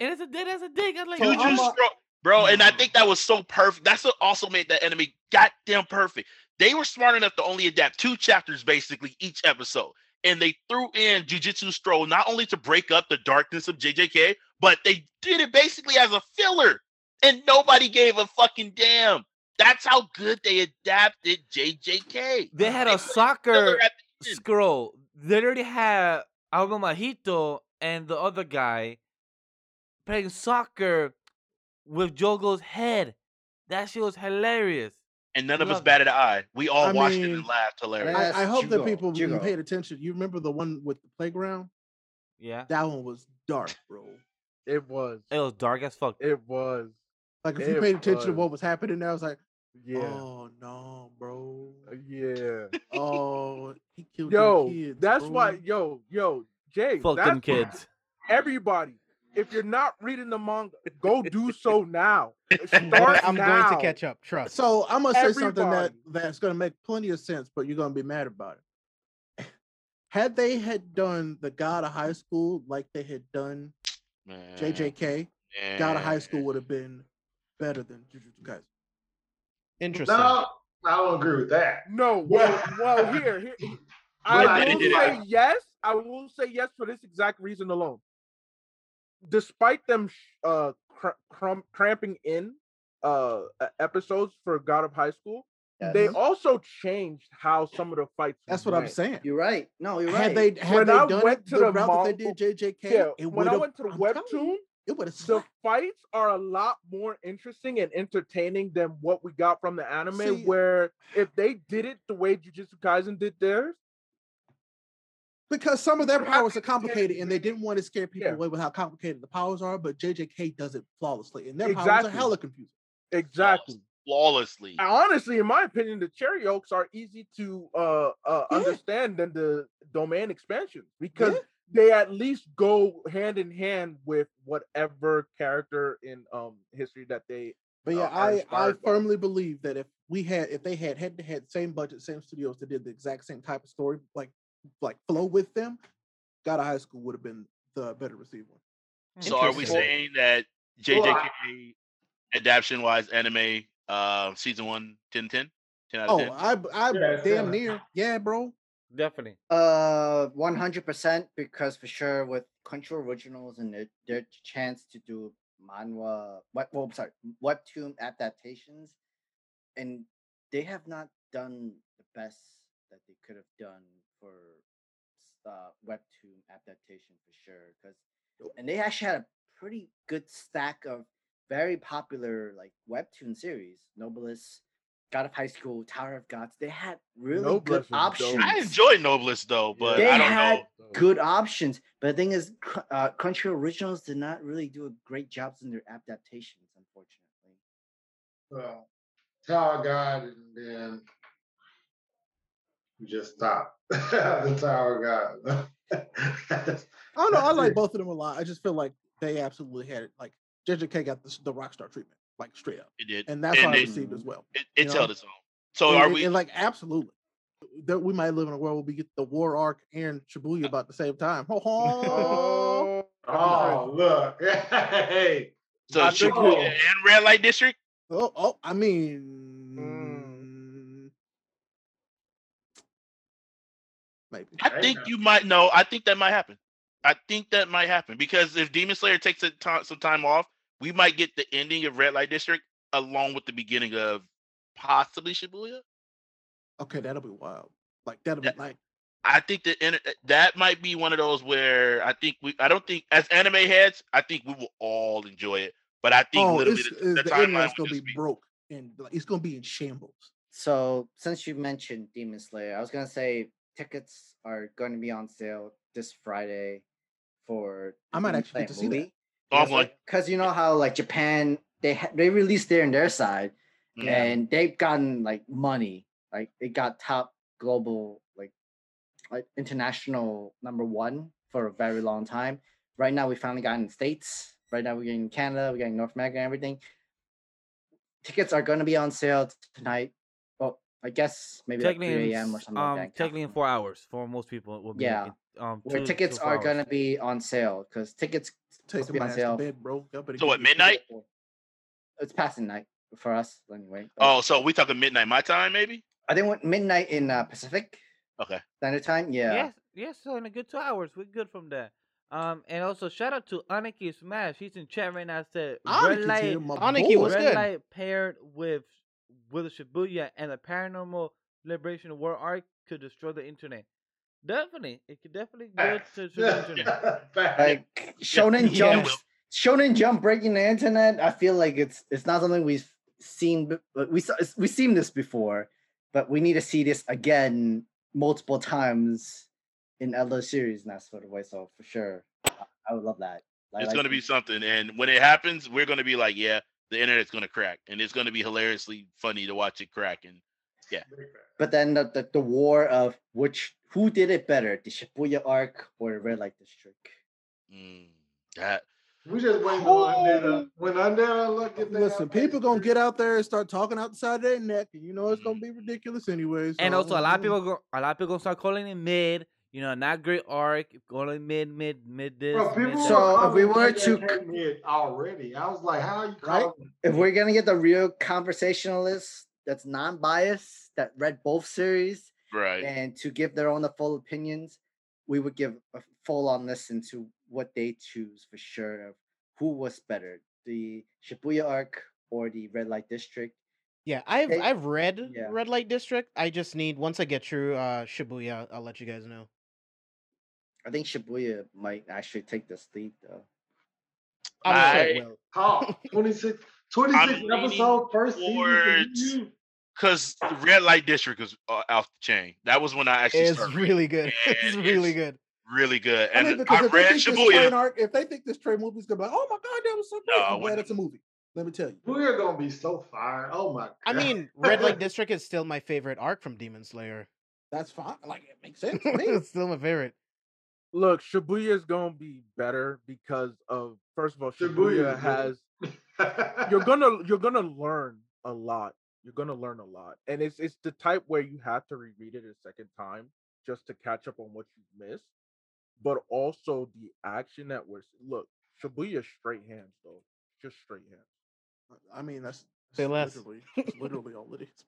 and it's a dick. That's a dick. I'm like, oh, Juju Scroll, bro, and I think mm. that was so perfect. That's what also made that anime goddamn perfect. They were smart enough to only adapt two chapters basically each episode, and they threw in Jujutsu Scroll not only to break up the darkness of JJK, but they did it basically as a filler, and nobody gave a fucking damn. That's how good they adapted JJK. they had They a soccer the scroll. They already had Alba Mahito and the other guy playing soccer with Jogo's head. That shit was hilarious. And none of us Love it. batted an eye. We all I watched it and laughed hilarious. I, I hope that people been Jugo. paid attention. You remember the one with the playground? Yeah, That one was dark, bro. It was. it was dark as fuck. It was. Like if you paid attention to what was happening there, I was like, Yeah. oh no, bro. Uh, yeah. Oh, he killed Yo, them kids. that's bro. why. Yo, yo, Jay. Fuck that's them kids. Everybody, if you're not reading the manga, go do so now. Start I'm now. going to catch up. Trust. So I'm gonna say something that that's gonna make plenty of sense, but you're gonna be mad about it. Had they had done the God of High School like they had done Man, JJK, God of High. School would have been better than Jujutsu Kaisen. Interesting. No, I don't agree with that. No, well, well, here, here. I will say yes. I will say yes for this exact reason alone. Despite them uh cr- crum- cramping in uh episodes for God of High School, they also changed how some of the fights. That's what I'm saying. You're right. No, you're right. Had they had When they I done went it to the the route that they did JJK, Yeah, it when I went to the I'm webtoon, it would have the fights are a lot more interesting and entertaining than what we got from the anime. See- where if they did it the way Jujutsu Kaisen did theirs, because some of their powers are complicated and they didn't want to scare people Yeah. away with how complicated the powers are, but JJK does it flawlessly, and their powers Exactly. are hella confusing. exactly. flawlessly. honestly, in my opinion, the charyeoks are easy to uh, uh Yeah. understand than the domain expansions because Yeah. they at least go hand in hand with whatever character in um history that they But uh, yeah, are I I inspired by. firmly believe that if we had if they had head to head same budget, same studios that did the exact same type of story, like like flow with them, God of High School would have been the better receiver. So are we saying that Well, I- JJK adaptation wise anime uh season one 10 10? 10 out of Oh, 10? I I Yeah, damn near. Yeah, bro. Definitely. Uh, one hundred percent because for sure with Crunchyroll originals and their, their chance to do manhwa, what? Well, sorry, webtoon adaptations, and they have not done the best that they could have done for uh, webtoon adaptation for sure. Because and they actually had a pretty good stack of very popular like webtoon series, Noblesse. God of High School, Tower of Gods, they had really Noblesse good was dope. options I enjoy Noblesse though, but They I don't had know. good options. But the thing is, Cr- uh, Crunchyroll Originals did not really do a great job in their adaptations, unfortunately. Well, Tower of God, and then we just stopped. the Tower God. I don't know. I like both of them a lot. I just feel like they absolutely had it. Like JJK got the, the rock star treatment, like straight up, It did. and that's And how I received as well. It, it you held its own. So and, are we and, like absolutely. That we might live in a world where we get the war arc and Shibuya about the same time. Ho ho. Oh, look. Hey. so I Shibuya and Red Light District? Oh, oh, I mean, maybe. I think you might know. I think that might happen. I think that might happen because if Demon Slayer takes a some time off, we might get the ending of Red Light District along with the beginning of possibly Shibuya. Okay, that'll be wild. Like that'll Yeah. be like I think that inter- eh, that might be one of those where I think we. I don't think as anime heads, I think we will all enjoy it. But I think oh, literally it's, the, it's- the the timeline internet's will gonna be be. broke and like it's gonna be in shambles. So, since you mentioned Demon Slayer, I was gonna say tickets are going to be on sale this Friday for. I might actually get to see that. Oh, I'm because you know how like Japan they ha- they released there on their side, Mhm. and they've gotten like money, like it got top global like like international number one for a very long time. Right now, we finally got in the states. Right now, we're getting Canada, we're getting North America, and everything. Tickets are going to be on sale tonight. Well, I guess maybe like Technically, 3 a.m. or something um, like that. technically in four hours for most people. Will be Yeah. making, um, Where two tickets to are going to be on sale because tickets Take be on sale. bed, bro. So get what, me a ticket. midnight? It's past midnight for us anyway. but Oh, so we talking midnight my time, maybe? I think what midnight in uh, Pacific Okay. Standard Time. Yeah. Yes, yes. So in a good two hours, we're good from that. Um, and also shout out to Aniki Smash. He's in chat right now. Said red Aniki's here, light, Aniki boy. was red good. light paired with with the Shibuya and the Paranormal Liberation War arc could destroy the internet. Definitely, it could definitely ah. go to, to the internet. Like Shonen Jump, Will. Shonen Jump breaking the internet. I feel like it's it's not something we've seen. but We saw we've seen this before, but we need to see this again multiple times in other series. And that's for the way. So for sure, I, I would love that. I It's like gonna be something, and when it happens, we're gonna be like, yeah, the internet's gonna crack, and it's gonna be hilariously funny to watch it crack. And yeah. But then the, the the war of which who did it better, the Shibuya arc or the Red Light District? mm, that We just waiting on Undead. When Undead look at that. Listen, people gonna get out there and start talking outside of their neck, and you know it's gonna be ridiculous anyways. And also, a lot of people go, a lot of people gonna start calling it mid. You know, not great arc. Calling mid, mid, mid this. Bro, mid people that. So, if we were to that mid already, I was like, how are you Right? calling If we're gonna get the real conversationalist that's non-biased, that read both series, Right. and to give their own full opinions, we would give a full on listen to what they choose for sure of who was better, the Shibuya arc or the Red Light District. Yeah, I've They- I've read yeah. Red Light District. I just need once I get through uh Shibuya, I'll let you guys know. I think Shibuya might actually take this lead though. I'm sure I- it will. Oh, 26, 26 leaning episode first season. towards- you. Because red light district was uh, off the chain. That was when I actually It's started. really good. It's and really it's- good. really good. I And mean, because I if they read think this train Shibuya. arc, if they think this train movie's gonna be like, oh my god, that was so great, No, I'm glad it's a movie. Let me tell you. We're gonna be so fire. Oh my god. I mean, Red Light District is still my favorite arc from Demon Slayer. That's fine. Like it makes sense to me. it's still my favorite. Look, Shibuya is gonna be better because of first of all, Shibuya Shibuya has you're gonna you're gonna learn a lot. You're gonna learn a lot, and it's it's the type where you have to reread it a second time just to catch up on what you missed. But also the action that we're look Shibuya straight hands though, just straight hands. I mean, that's, that's literally, literally all it is. It's-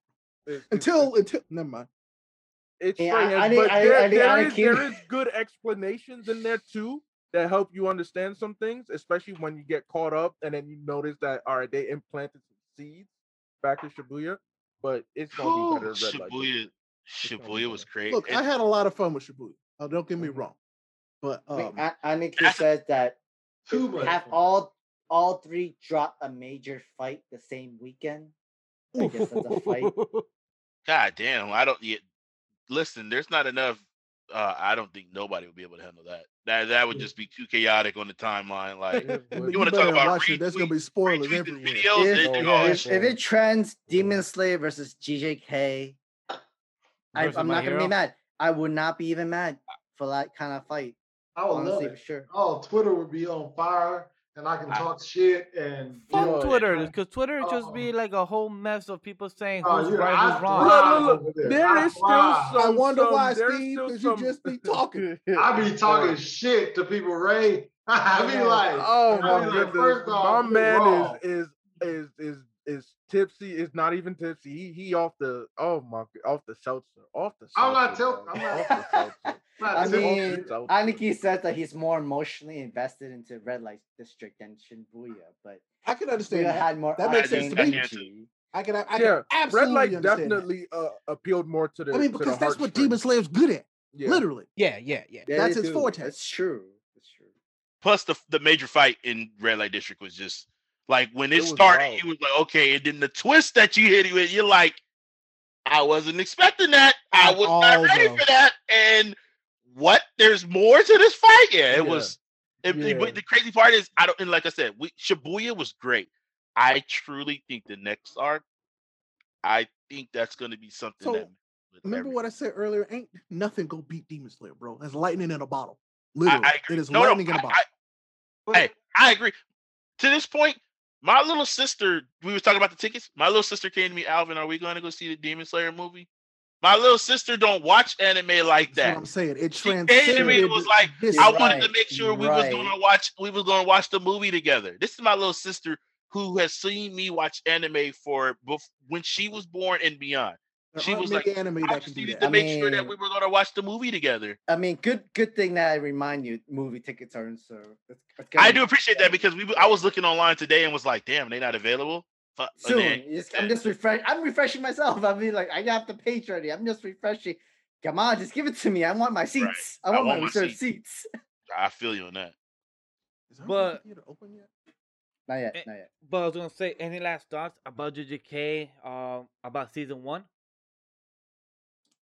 it's- Until until never mind. It's Yeah, I- I but I- there, I need- there I is, keep- there is good explanations in there too that help you understand some things, especially when you get caught up and then you notice that all right, they implanted some seeds back in Shibuya, but it's gonna be better. than Shibuya, District. Shibuya was better. great. Look, And I had a lot of fun with Shibuya. Oh, don't get me Mhm. wrong, but I mean, um, A- Aniki that Too much. have fun. all all three drop a major fight the same weekend. I guess that's a fight. God damn, I don't yet. Listen, there's not enough. Uh, I don't think nobody would be able to handle that. That that would just be too chaotic on the timeline. Like, It you, you wanna talk about watch it. There's gonna be retweet- spoilers everywhere. videos, If, they yeah. if, if it trends Demon Slayer versus JJK, I, Versus I'm My not gonna be mad. I would not be even mad for that kind of fight. I would love Honestly, for it. sure. Oh, Twitter would be on fire, and I can I- talk shit and Fuck Yo, Twitter, because Twitter would just be like a whole mess of people saying Oh, who's yeah, right, I who's wrong. thrive Look, look, there. There I is still some. I wonder some- why, Steve, still 'cause you just be talking. I be talking shit to people, Ray. I be like, Oh my like, goodness! first off, my man wrong. is is is is is tipsy. Is not even tipsy. He he off the oh my off the seltzer. Off the. I'm not seltzer, tell- I'm not- off. Not I It's tipsy. off mean, the seltzer. Aniki said that he's more emotionally invested into Red Light District than Shibuya, but I can understand Shibuya that. had more That makes sense to me. I can, I can yeah, absolutely red light understand definitely uh, appealed more to the. I mean, because that's what. Demon Slayer's good at. Yeah. Literally. Yeah, yeah, yeah. Yeah, That's they his do. forte. That's true. That's true. Plus, the the major fight in Red Light District was just like when it, It started, wild. you was like, okay, and then the twist that you hit it with, you're like, I wasn't expecting that. I was all, not ready though. for that. And what? There's more to this fight. Yeah, it Yeah. was. It, it- Yeah. but the crazy part is, I don't. And like I said, we, Shibuya was great. I truly think the next arc, I think that's going to be something So, that. Remember what I said earlier? Ain't nothing gonna beat Demon Slayer, bro. That's lightning in a bottle. Literally. I agree. It is No, no, lightning in a I- bottle. I- hey, I agree. To this point, my little sister, we were talking about the tickets. My little sister came to me, Alvin, are we going to go see the Demon Slayer movie? My little sister don't watch anime like that. I'm saying. It transcended. to me and was like, this I wanted to make sure we right. was going to watch we was going to watch the movie together. This is my little sister who has seen me watch anime for when she was born and beyond. There she was like, anime I that just needed that. to make sure that we were going to watch the movie together. I mean, good good thing that I remind you, movie tickets are in so. I do appreciate that because we I was looking online today and was like, damn, they're not available. Fuck. and soon. then- It's- I'm just refresh. I'm refreshing myself. I mean, like I have the page ready. I'm just refreshing. Come on, just give it to me. I want my seats. I I want my want my reserved seats. seats. I feel you on that. Is our But- open yet? Not yet. Eh, Not yet. But I was gonna say, any last thoughts about JJK? Um, about season one?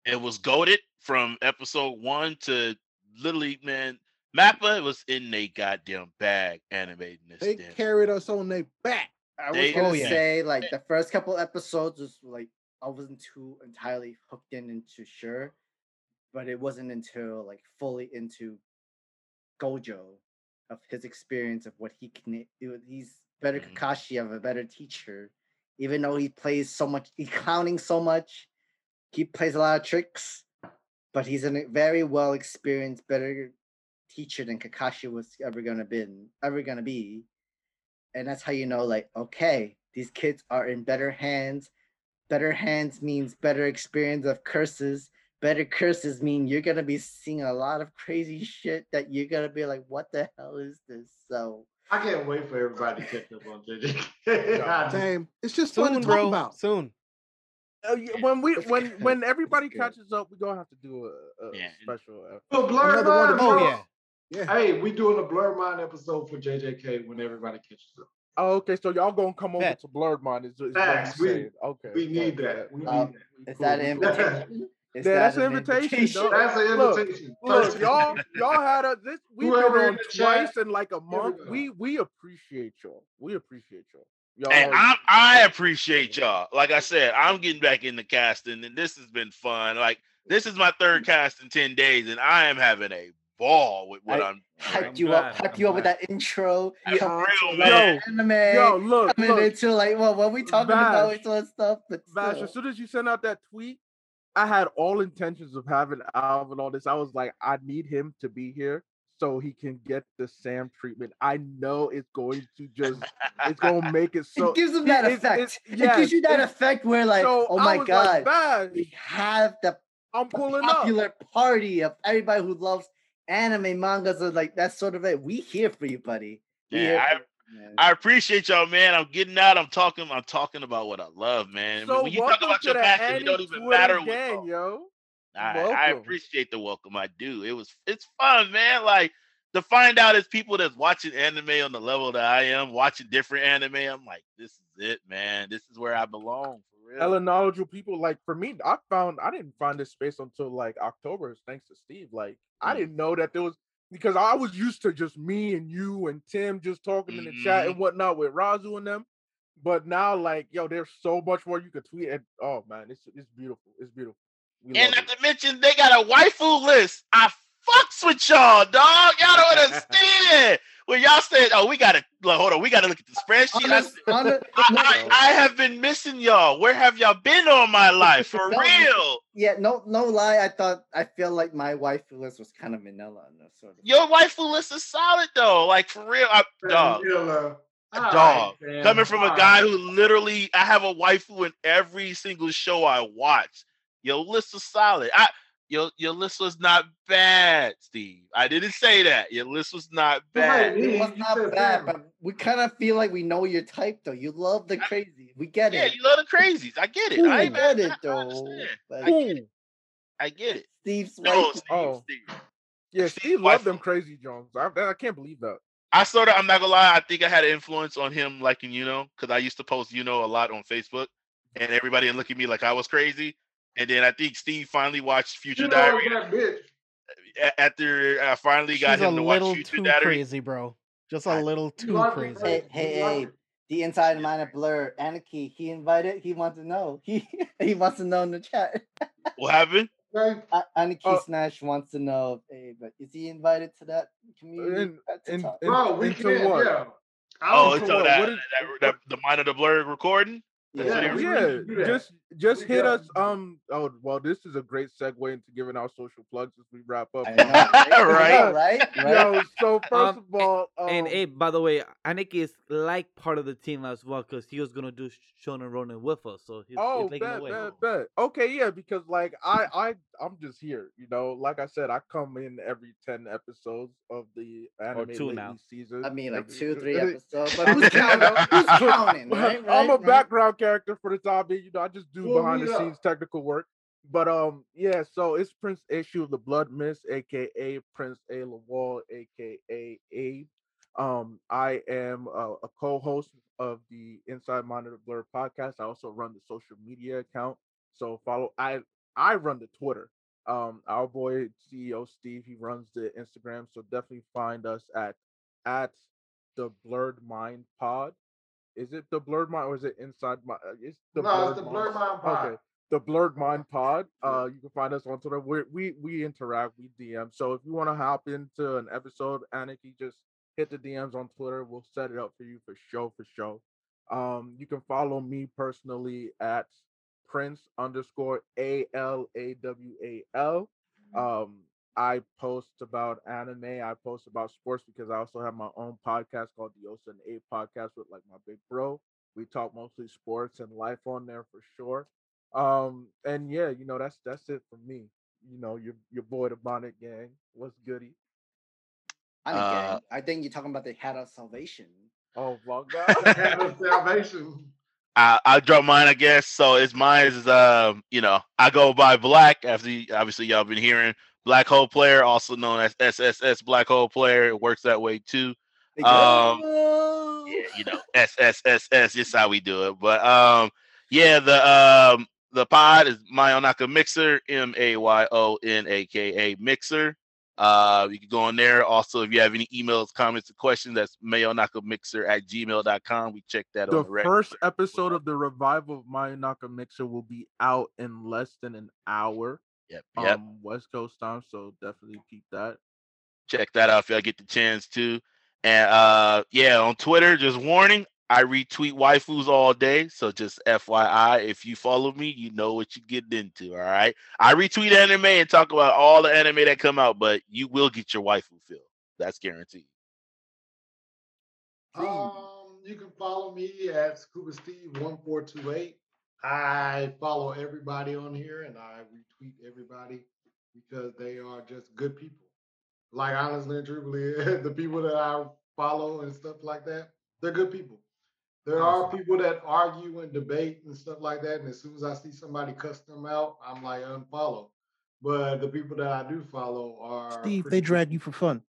It was goaded from episode one to literally, man. Mappa was in a goddamn bag animating this. They damn- carried us on their back. I was gonna Oh, yeah. say like the first couple episodes was like I wasn't too entirely hooked in into sure, but it wasn't until like fully into Gojo of his experience of what he can do. He's better Mhm. Kakashi of a better teacher, even though he plays so much, he's clowning so much. He plays a lot of tricks, but he's a very well experienced, better teacher than Kakashi was ever gonna been ever gonna be and that's how you know like okay these kids are in better hands better hands means better experience of curses better curses mean you're gonna be seeing a lot of crazy shit that you're gonna be like, what the hell is this? So I can't wait for everybody to catch up on JJ. I just- Same. It's just fun Soon, to talk bro. about. Soon. Uh, when we when when everybody catches up, we're gonna have to do a, a Yeah. special. episode. Oh, Blerd Another one Mind, to Oh bro. yeah. Yeah. Hey, we doing a Blerd Mind episode for JJK when everybody catches up. Oh, okay. So y'all gonna come over Bet. to Blerd Mind? Is, is Facts, you we- saying? Okay. We need bet, that. bet. We need that. is Cool, that we an invitation? Is Yeah, that's an an invitation, dog. That's an invitation. Look, Thursday. y'all, y'all had us. This we've Whoever been in on the chat, twice in like a month. We we appreciate y'all. We appreciate y'all. Y'all. And I, I appreciate y'all. Like I said, I'm getting back into casting, and this has been fun. Like this is my third cast in ten days, and I am having a ball with what I- I'm. Hyped I'm you up, hyped I'm you up with that intro. Yeah, real, man. like, Anime. Yo, look, coming look. into like well, what we talking about Vash. with all that stuff, but Vash, still. as soon as you sent out that tweet, I had all intentions of having Alvin and all this. I was like, I need him to be here so he can get the Sam treatment. I know it's going to just, it's gonna make it so. it gives them It- that it's- effect. it's- it yes, gives you that effect where like, so oh my was god, like, we have the I'm pulling up. popular party of everybody who loves anime mangas are like that's sort of it. We here for you, buddy. We Yeah, I- you. I appreciate y'all, man. I'm getting out. I'm talking. I'm talking about what I love, man. So when you talk about your passion, it don't even matter what. yo. I, I appreciate the welcome. I do. It was it's fun, man. Like to find out as people that's watching anime on the level that I am, watching different anime. I'm like, this is it, man. This is where I belong real. Hella knowledgeable people. Like for me, I found I didn't find this space until like October, thanks to Steve. Like I Mm. didn't know that there was because I was used to just me and you and Tim just talking in the chat Mhm. and whatnot with Razu and them. But now, like, yo, there's so much more you could tweet. And oh man, it's it's beautiful. It's beautiful. We and not it. to mention, they got a waifu list. I fucks with y'all, dog. Y'all don't understand. When y'all said, "Oh, we gotta like, hold on, we gotta look at the spreadsheet." I, said, honest- I, no, I, I have been missing y'all. Where have y'all been all my life? For No, real. yeah, no, no lie. I thought I feel like my waifu list was kind of vanilla in this sort of. Your waifu list is solid though. Like for real, I, dog. Vanilla. All Dog. right. Coming from a guy right. who literally, I have a waifu in every single show I watch. Your list is solid. I your your list was not bad, Steve. I didn't say that. Your list was not bad. me, It was not bad, but we kind of feel like we know your type though. You love the crazy. We get Yeah, it. Yeah, you love the crazies. I get it. We I get it I though. understand. But I get it. I get it. Steve's No, waifu. Steve, Oh. Steve. Yeah, Steve Steve loved them crazy Jones. I, I can't believe that. I sort of, I'm not gonna lie, I think I had an influence on him liking you know, because I used to post you know a lot on Facebook, and everybody would look at me like I was crazy. And then I think Steve finally watched Future You know Diary that bitch. after I finally She's got a him to watch little Future too Diary. crazy, bro. Just a I- little too like crazy. Hey, hey, hey! The inside mind of Blur, Aniki. He invited. He wants to know. He he wants to know in the chat. What happened? Okay. A- Anarchy Oh. Snash wants to know. Hey, but is he invited to that community? In- uh, in- in- Bro, we can, what? yeah. I Oh, don't into so that, that, that, the mind of the blur recording. That's Yeah. he was- we- yeah, can do that. just just hit got- us. Um. Oh well, this is a great segue into giving our social plugs as we wrap up. I know, right? Right. right? Right? Yo, so first Um, of all, um, and hey, by the way, Aniki is like part of the team as well because he was gonna do Shonen Ronin with us, so he's, oh, he's bet, away. bet, bet. Okay, yeah, because like I, I, I'm just here. You know, like I said, I come in every ten episodes of the anime two now. season. I mean, like every- two, three episodes. But who's counting? Who's counting? Right? I'm a right, right? background character for the time being. You know, I just do We'll behind the up. scenes technical work. But um, yeah. So it's Prince Issue of the Blood Mist, aka Prince A. Lawal, aka Abe. Um, I am a, a co-host of the Inside Monitor Blur podcast. I also run the social media account. So follow. I I run the Twitter. Um, our boy CEO Steve, he runs the Instagram. So definitely find us at at the Blerd Mind Pod. Is it the Blerd Mind or is it Inside My? uh, It's the No, it's the Blerd Mind Pod. Okay, the Blerd Mind Pod. Uh, you can find us on Twitter. we we we interact, we DM. So if you want to hop into an episode, Aniki, just hit the DMs on Twitter. We'll set it up for you for show for show. Um, you can follow me personally at Prince underscore A L A W A L. Um, I post about anime. I post about sports because I also have my own podcast called the Osa and A podcast with like my big bro. We talk mostly sports and life on there for sure. Um, and yeah, you know that's that's it for me. you know your your boy the Bonnet Gang. What's goody? I think, Uh, gang. I think you're talking about the head of Salvation. Oh my The hand god. of salvation. I drop mine, I guess. So it's mine is um, you know, I go by Black after obviously y'all been hearing Black Hole Player, also known as SSS Black Hole Player. It works that way too. Um, Yeah, you know, SSSS. Just how we do it. But um, yeah, the um the pod is Mayonaka Mixer, M A Y O N A K A Mixer. Uh, you can go on there. Also, if you have any emails, comments, or questions, that's mayonaka at gmail.com. We check that the the first episode of the revival of Mayonaka Mixer will be out in less than an hour. Yep, yep. Um, West Coast time, so definitely keep that. check that out if y'all get the chance to. And uh yeah, on Twitter, just warning, I retweet waifus all day. So just FYI, if you follow me, you know what you're getting into. All right. I retweet anime and talk about all the anime that come out, but you will get your waifu fill. That's guaranteed. Um, you can follow me at Scuba Steve one four two eight. I follow everybody on here and I retweet everybody because they are just good people. Like honestly and truthfully, the people that I follow and stuff like that, they're good people. There are people that argue and debate and stuff like that, and as soon as I see somebody cuss them out, I'm like unfollow. But the people that I do follow are Steve, they drag you for fun.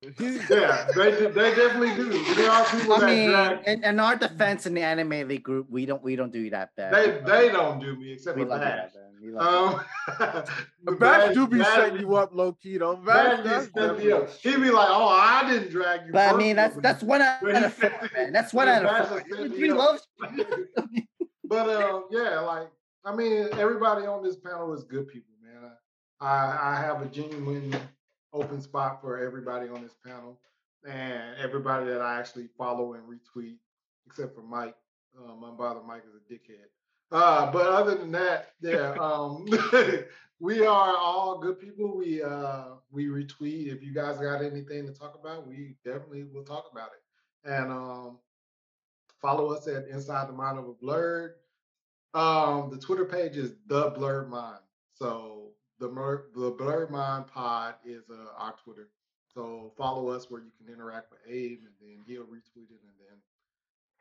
yeah, they they definitely do. There are people I that mean, drag. in, in our defense in the anime league group, we don't we don't do that bad. They they don't do me except we for love Vash. that. man. We love Um, The Vash Vash- do be setting you up low key though. Vash Vash be does setting me up. He be like, "Oh, I didn't drag you." But I mean, that's that's one out of four, man. That's one out of four. has set We love. but uh, yeah, like I mean, everybody on this panel is good people, man. I I have a genuine open spot for everybody on this panel, and everybody that I actually follow and retweet, except for Mike. Um, my brother Mike is a dickhead. Uh, but other than that, yeah, um, we are all good people. We uh, we retweet. If you guys got anything to talk about, we definitely will talk about it. And um, follow us at Inside the Mind of a Blerd. Um, the Twitter page is the Blerd Mind. So the Mer- the Blerd Mind Pod is uh, our Twitter. So follow us where you can interact with Abe, and then he'll retweet it, and then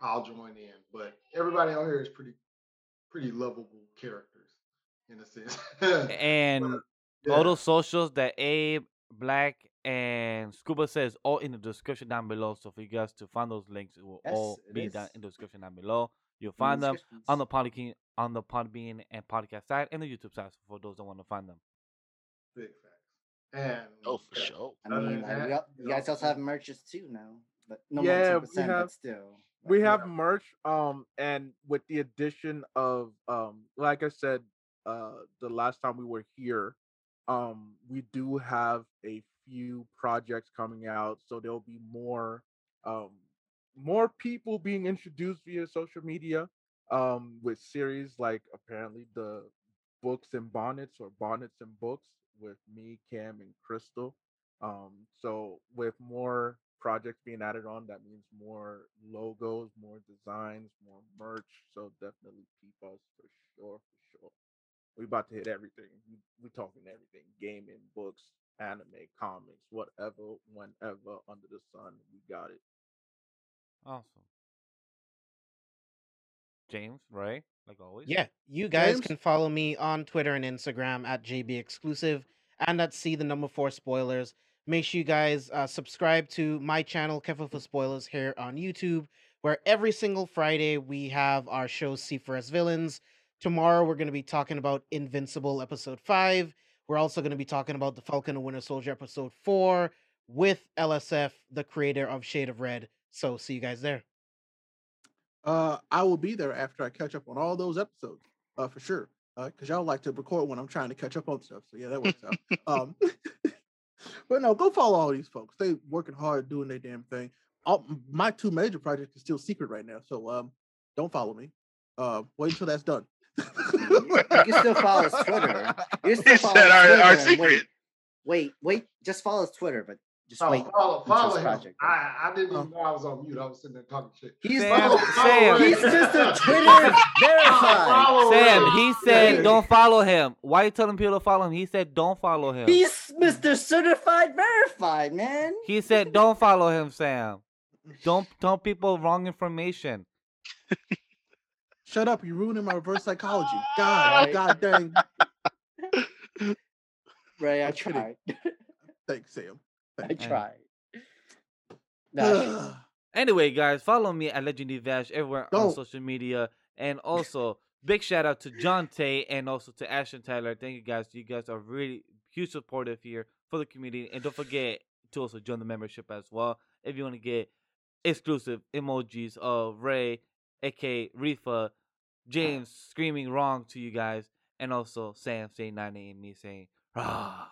I'll join in. But everybody on here is pretty pretty lovable characters in a sense. And Yeah. all those socials that Abe, Black, and Scuba says all in the description down below. So for you guys to find those links, it will Yes, all it be down in the description down below. You'll in the find them on the Podbean, on the Podbean and podcast side, and the YouTube side for those that want to find them. Big facts. And Oh, for yeah, sure. I mean, than like, we, that, al- you you guys also have merches too now, but no Yeah, we have- but still. we Yeah. have merch um and with the addition of um like i said uh the last time we were here um we do have a few projects coming out so there'll be more um more people being introduced via social media um with series like apparently the books and bonnets or bonnets and books with me cam and crystal um so with more projects being added on, that means more logos, more designs, more merch. So definitely keep us for sure, for sure. We about to hit everything. We, we talking everything: gaming, books, anime, comics, whatever, whenever under the sun. We got it. Awesome. James, right? Like always. Yeah, you guys James? can follow me on Twitter and Instagram at JB Exclusive and at See the number four spoilers. Make sure you guys uh, subscribe to my channel, Careful for Spoilers, here on YouTube, where every single Friday we have our show See for Us Villains. Tomorrow we're going to be talking about Invincible episode five. We're also going to be talking about The Falcon and Winter Soldier episode four with LSF, the creator of Shade of Red. So see you guys there. Uh, I will be there after I catch up on all those episodes, uh, for sure. Uh, cause y'all like to record when I'm trying to catch up on stuff. So yeah, that works out. Um, but no, go follow all these folks. They working hard, doing their damn thing. All, my two major projects are still secret right now, so um, don't follow me. Uh, wait until that's done. You can still follow his Twitter. You can still follow our, Twitter our secret. Wait, wait, wait. Just follow his Twitter, but Just Oh, wait. follow, follow his him. project. I, I didn't even know I was on mute. I was sitting there talking shit. He's Sam, Follow- Sam. he's Ray. Mr. Twitter verified. Sam, Ray. he said Yeah. don't follow him. Why you telling people to follow him? He said don't follow him. He's Mr. Certified Verified, man. He said don't follow him, Sam. Don't tell people wrong information. Shut up! You're ruining my reverse psychology. God, Right. God dang. Ray, I I'm tried. Thanks, Sam. I tried. Nah, Anyway, guys, follow me at Legendary Vash everywhere on Don't. social media. And also, big shout out to John Tay and also to Ashton Tyler. Thank you guys. You guys are really huge supportive here for the community. And don't forget to also join the membership as well if you want to get exclusive emojis of Ray, aka Rifa, ah. James screaming wrong to you guys, and also Sam saying 9 and me saying rah.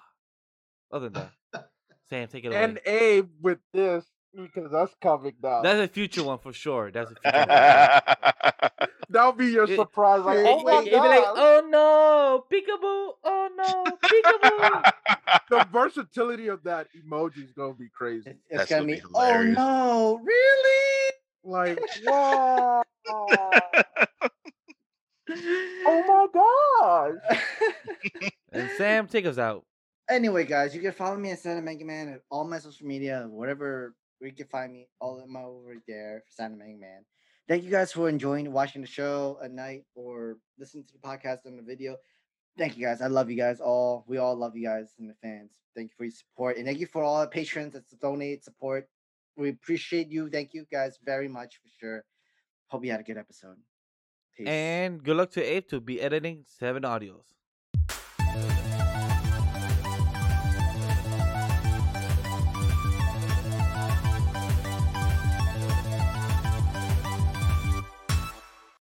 Other than that, Sam, take it away. And Abe with this because that's coming down. That's a future one for sure. That's a future one. That'll be your It- surprise. Like, It- oh my it- it'd be like, oh no, peekaboo, oh no, peekaboo. the versatility of that emoji is gonna be crazy. it's, it's That's gonna gonna be. be Oh no! Really? Like, wow. oh my gosh. and Sam, take us out. Anyway, guys, you can follow me at Santa Mega Man at all my social media, whatever you can find me, all of my over there Santa Mega Man. Thank you guys for enjoying watching the show at night or listening to the podcast and the video. Thank you guys. I love you guys all. We all love you guys and the fans. Thank you for your support. And thank you for all the patrons that donate, support. We appreciate you. Thank you guys very much for sure. Hope you had a good episode. Peace. And good luck to Abe to be editing seven audios.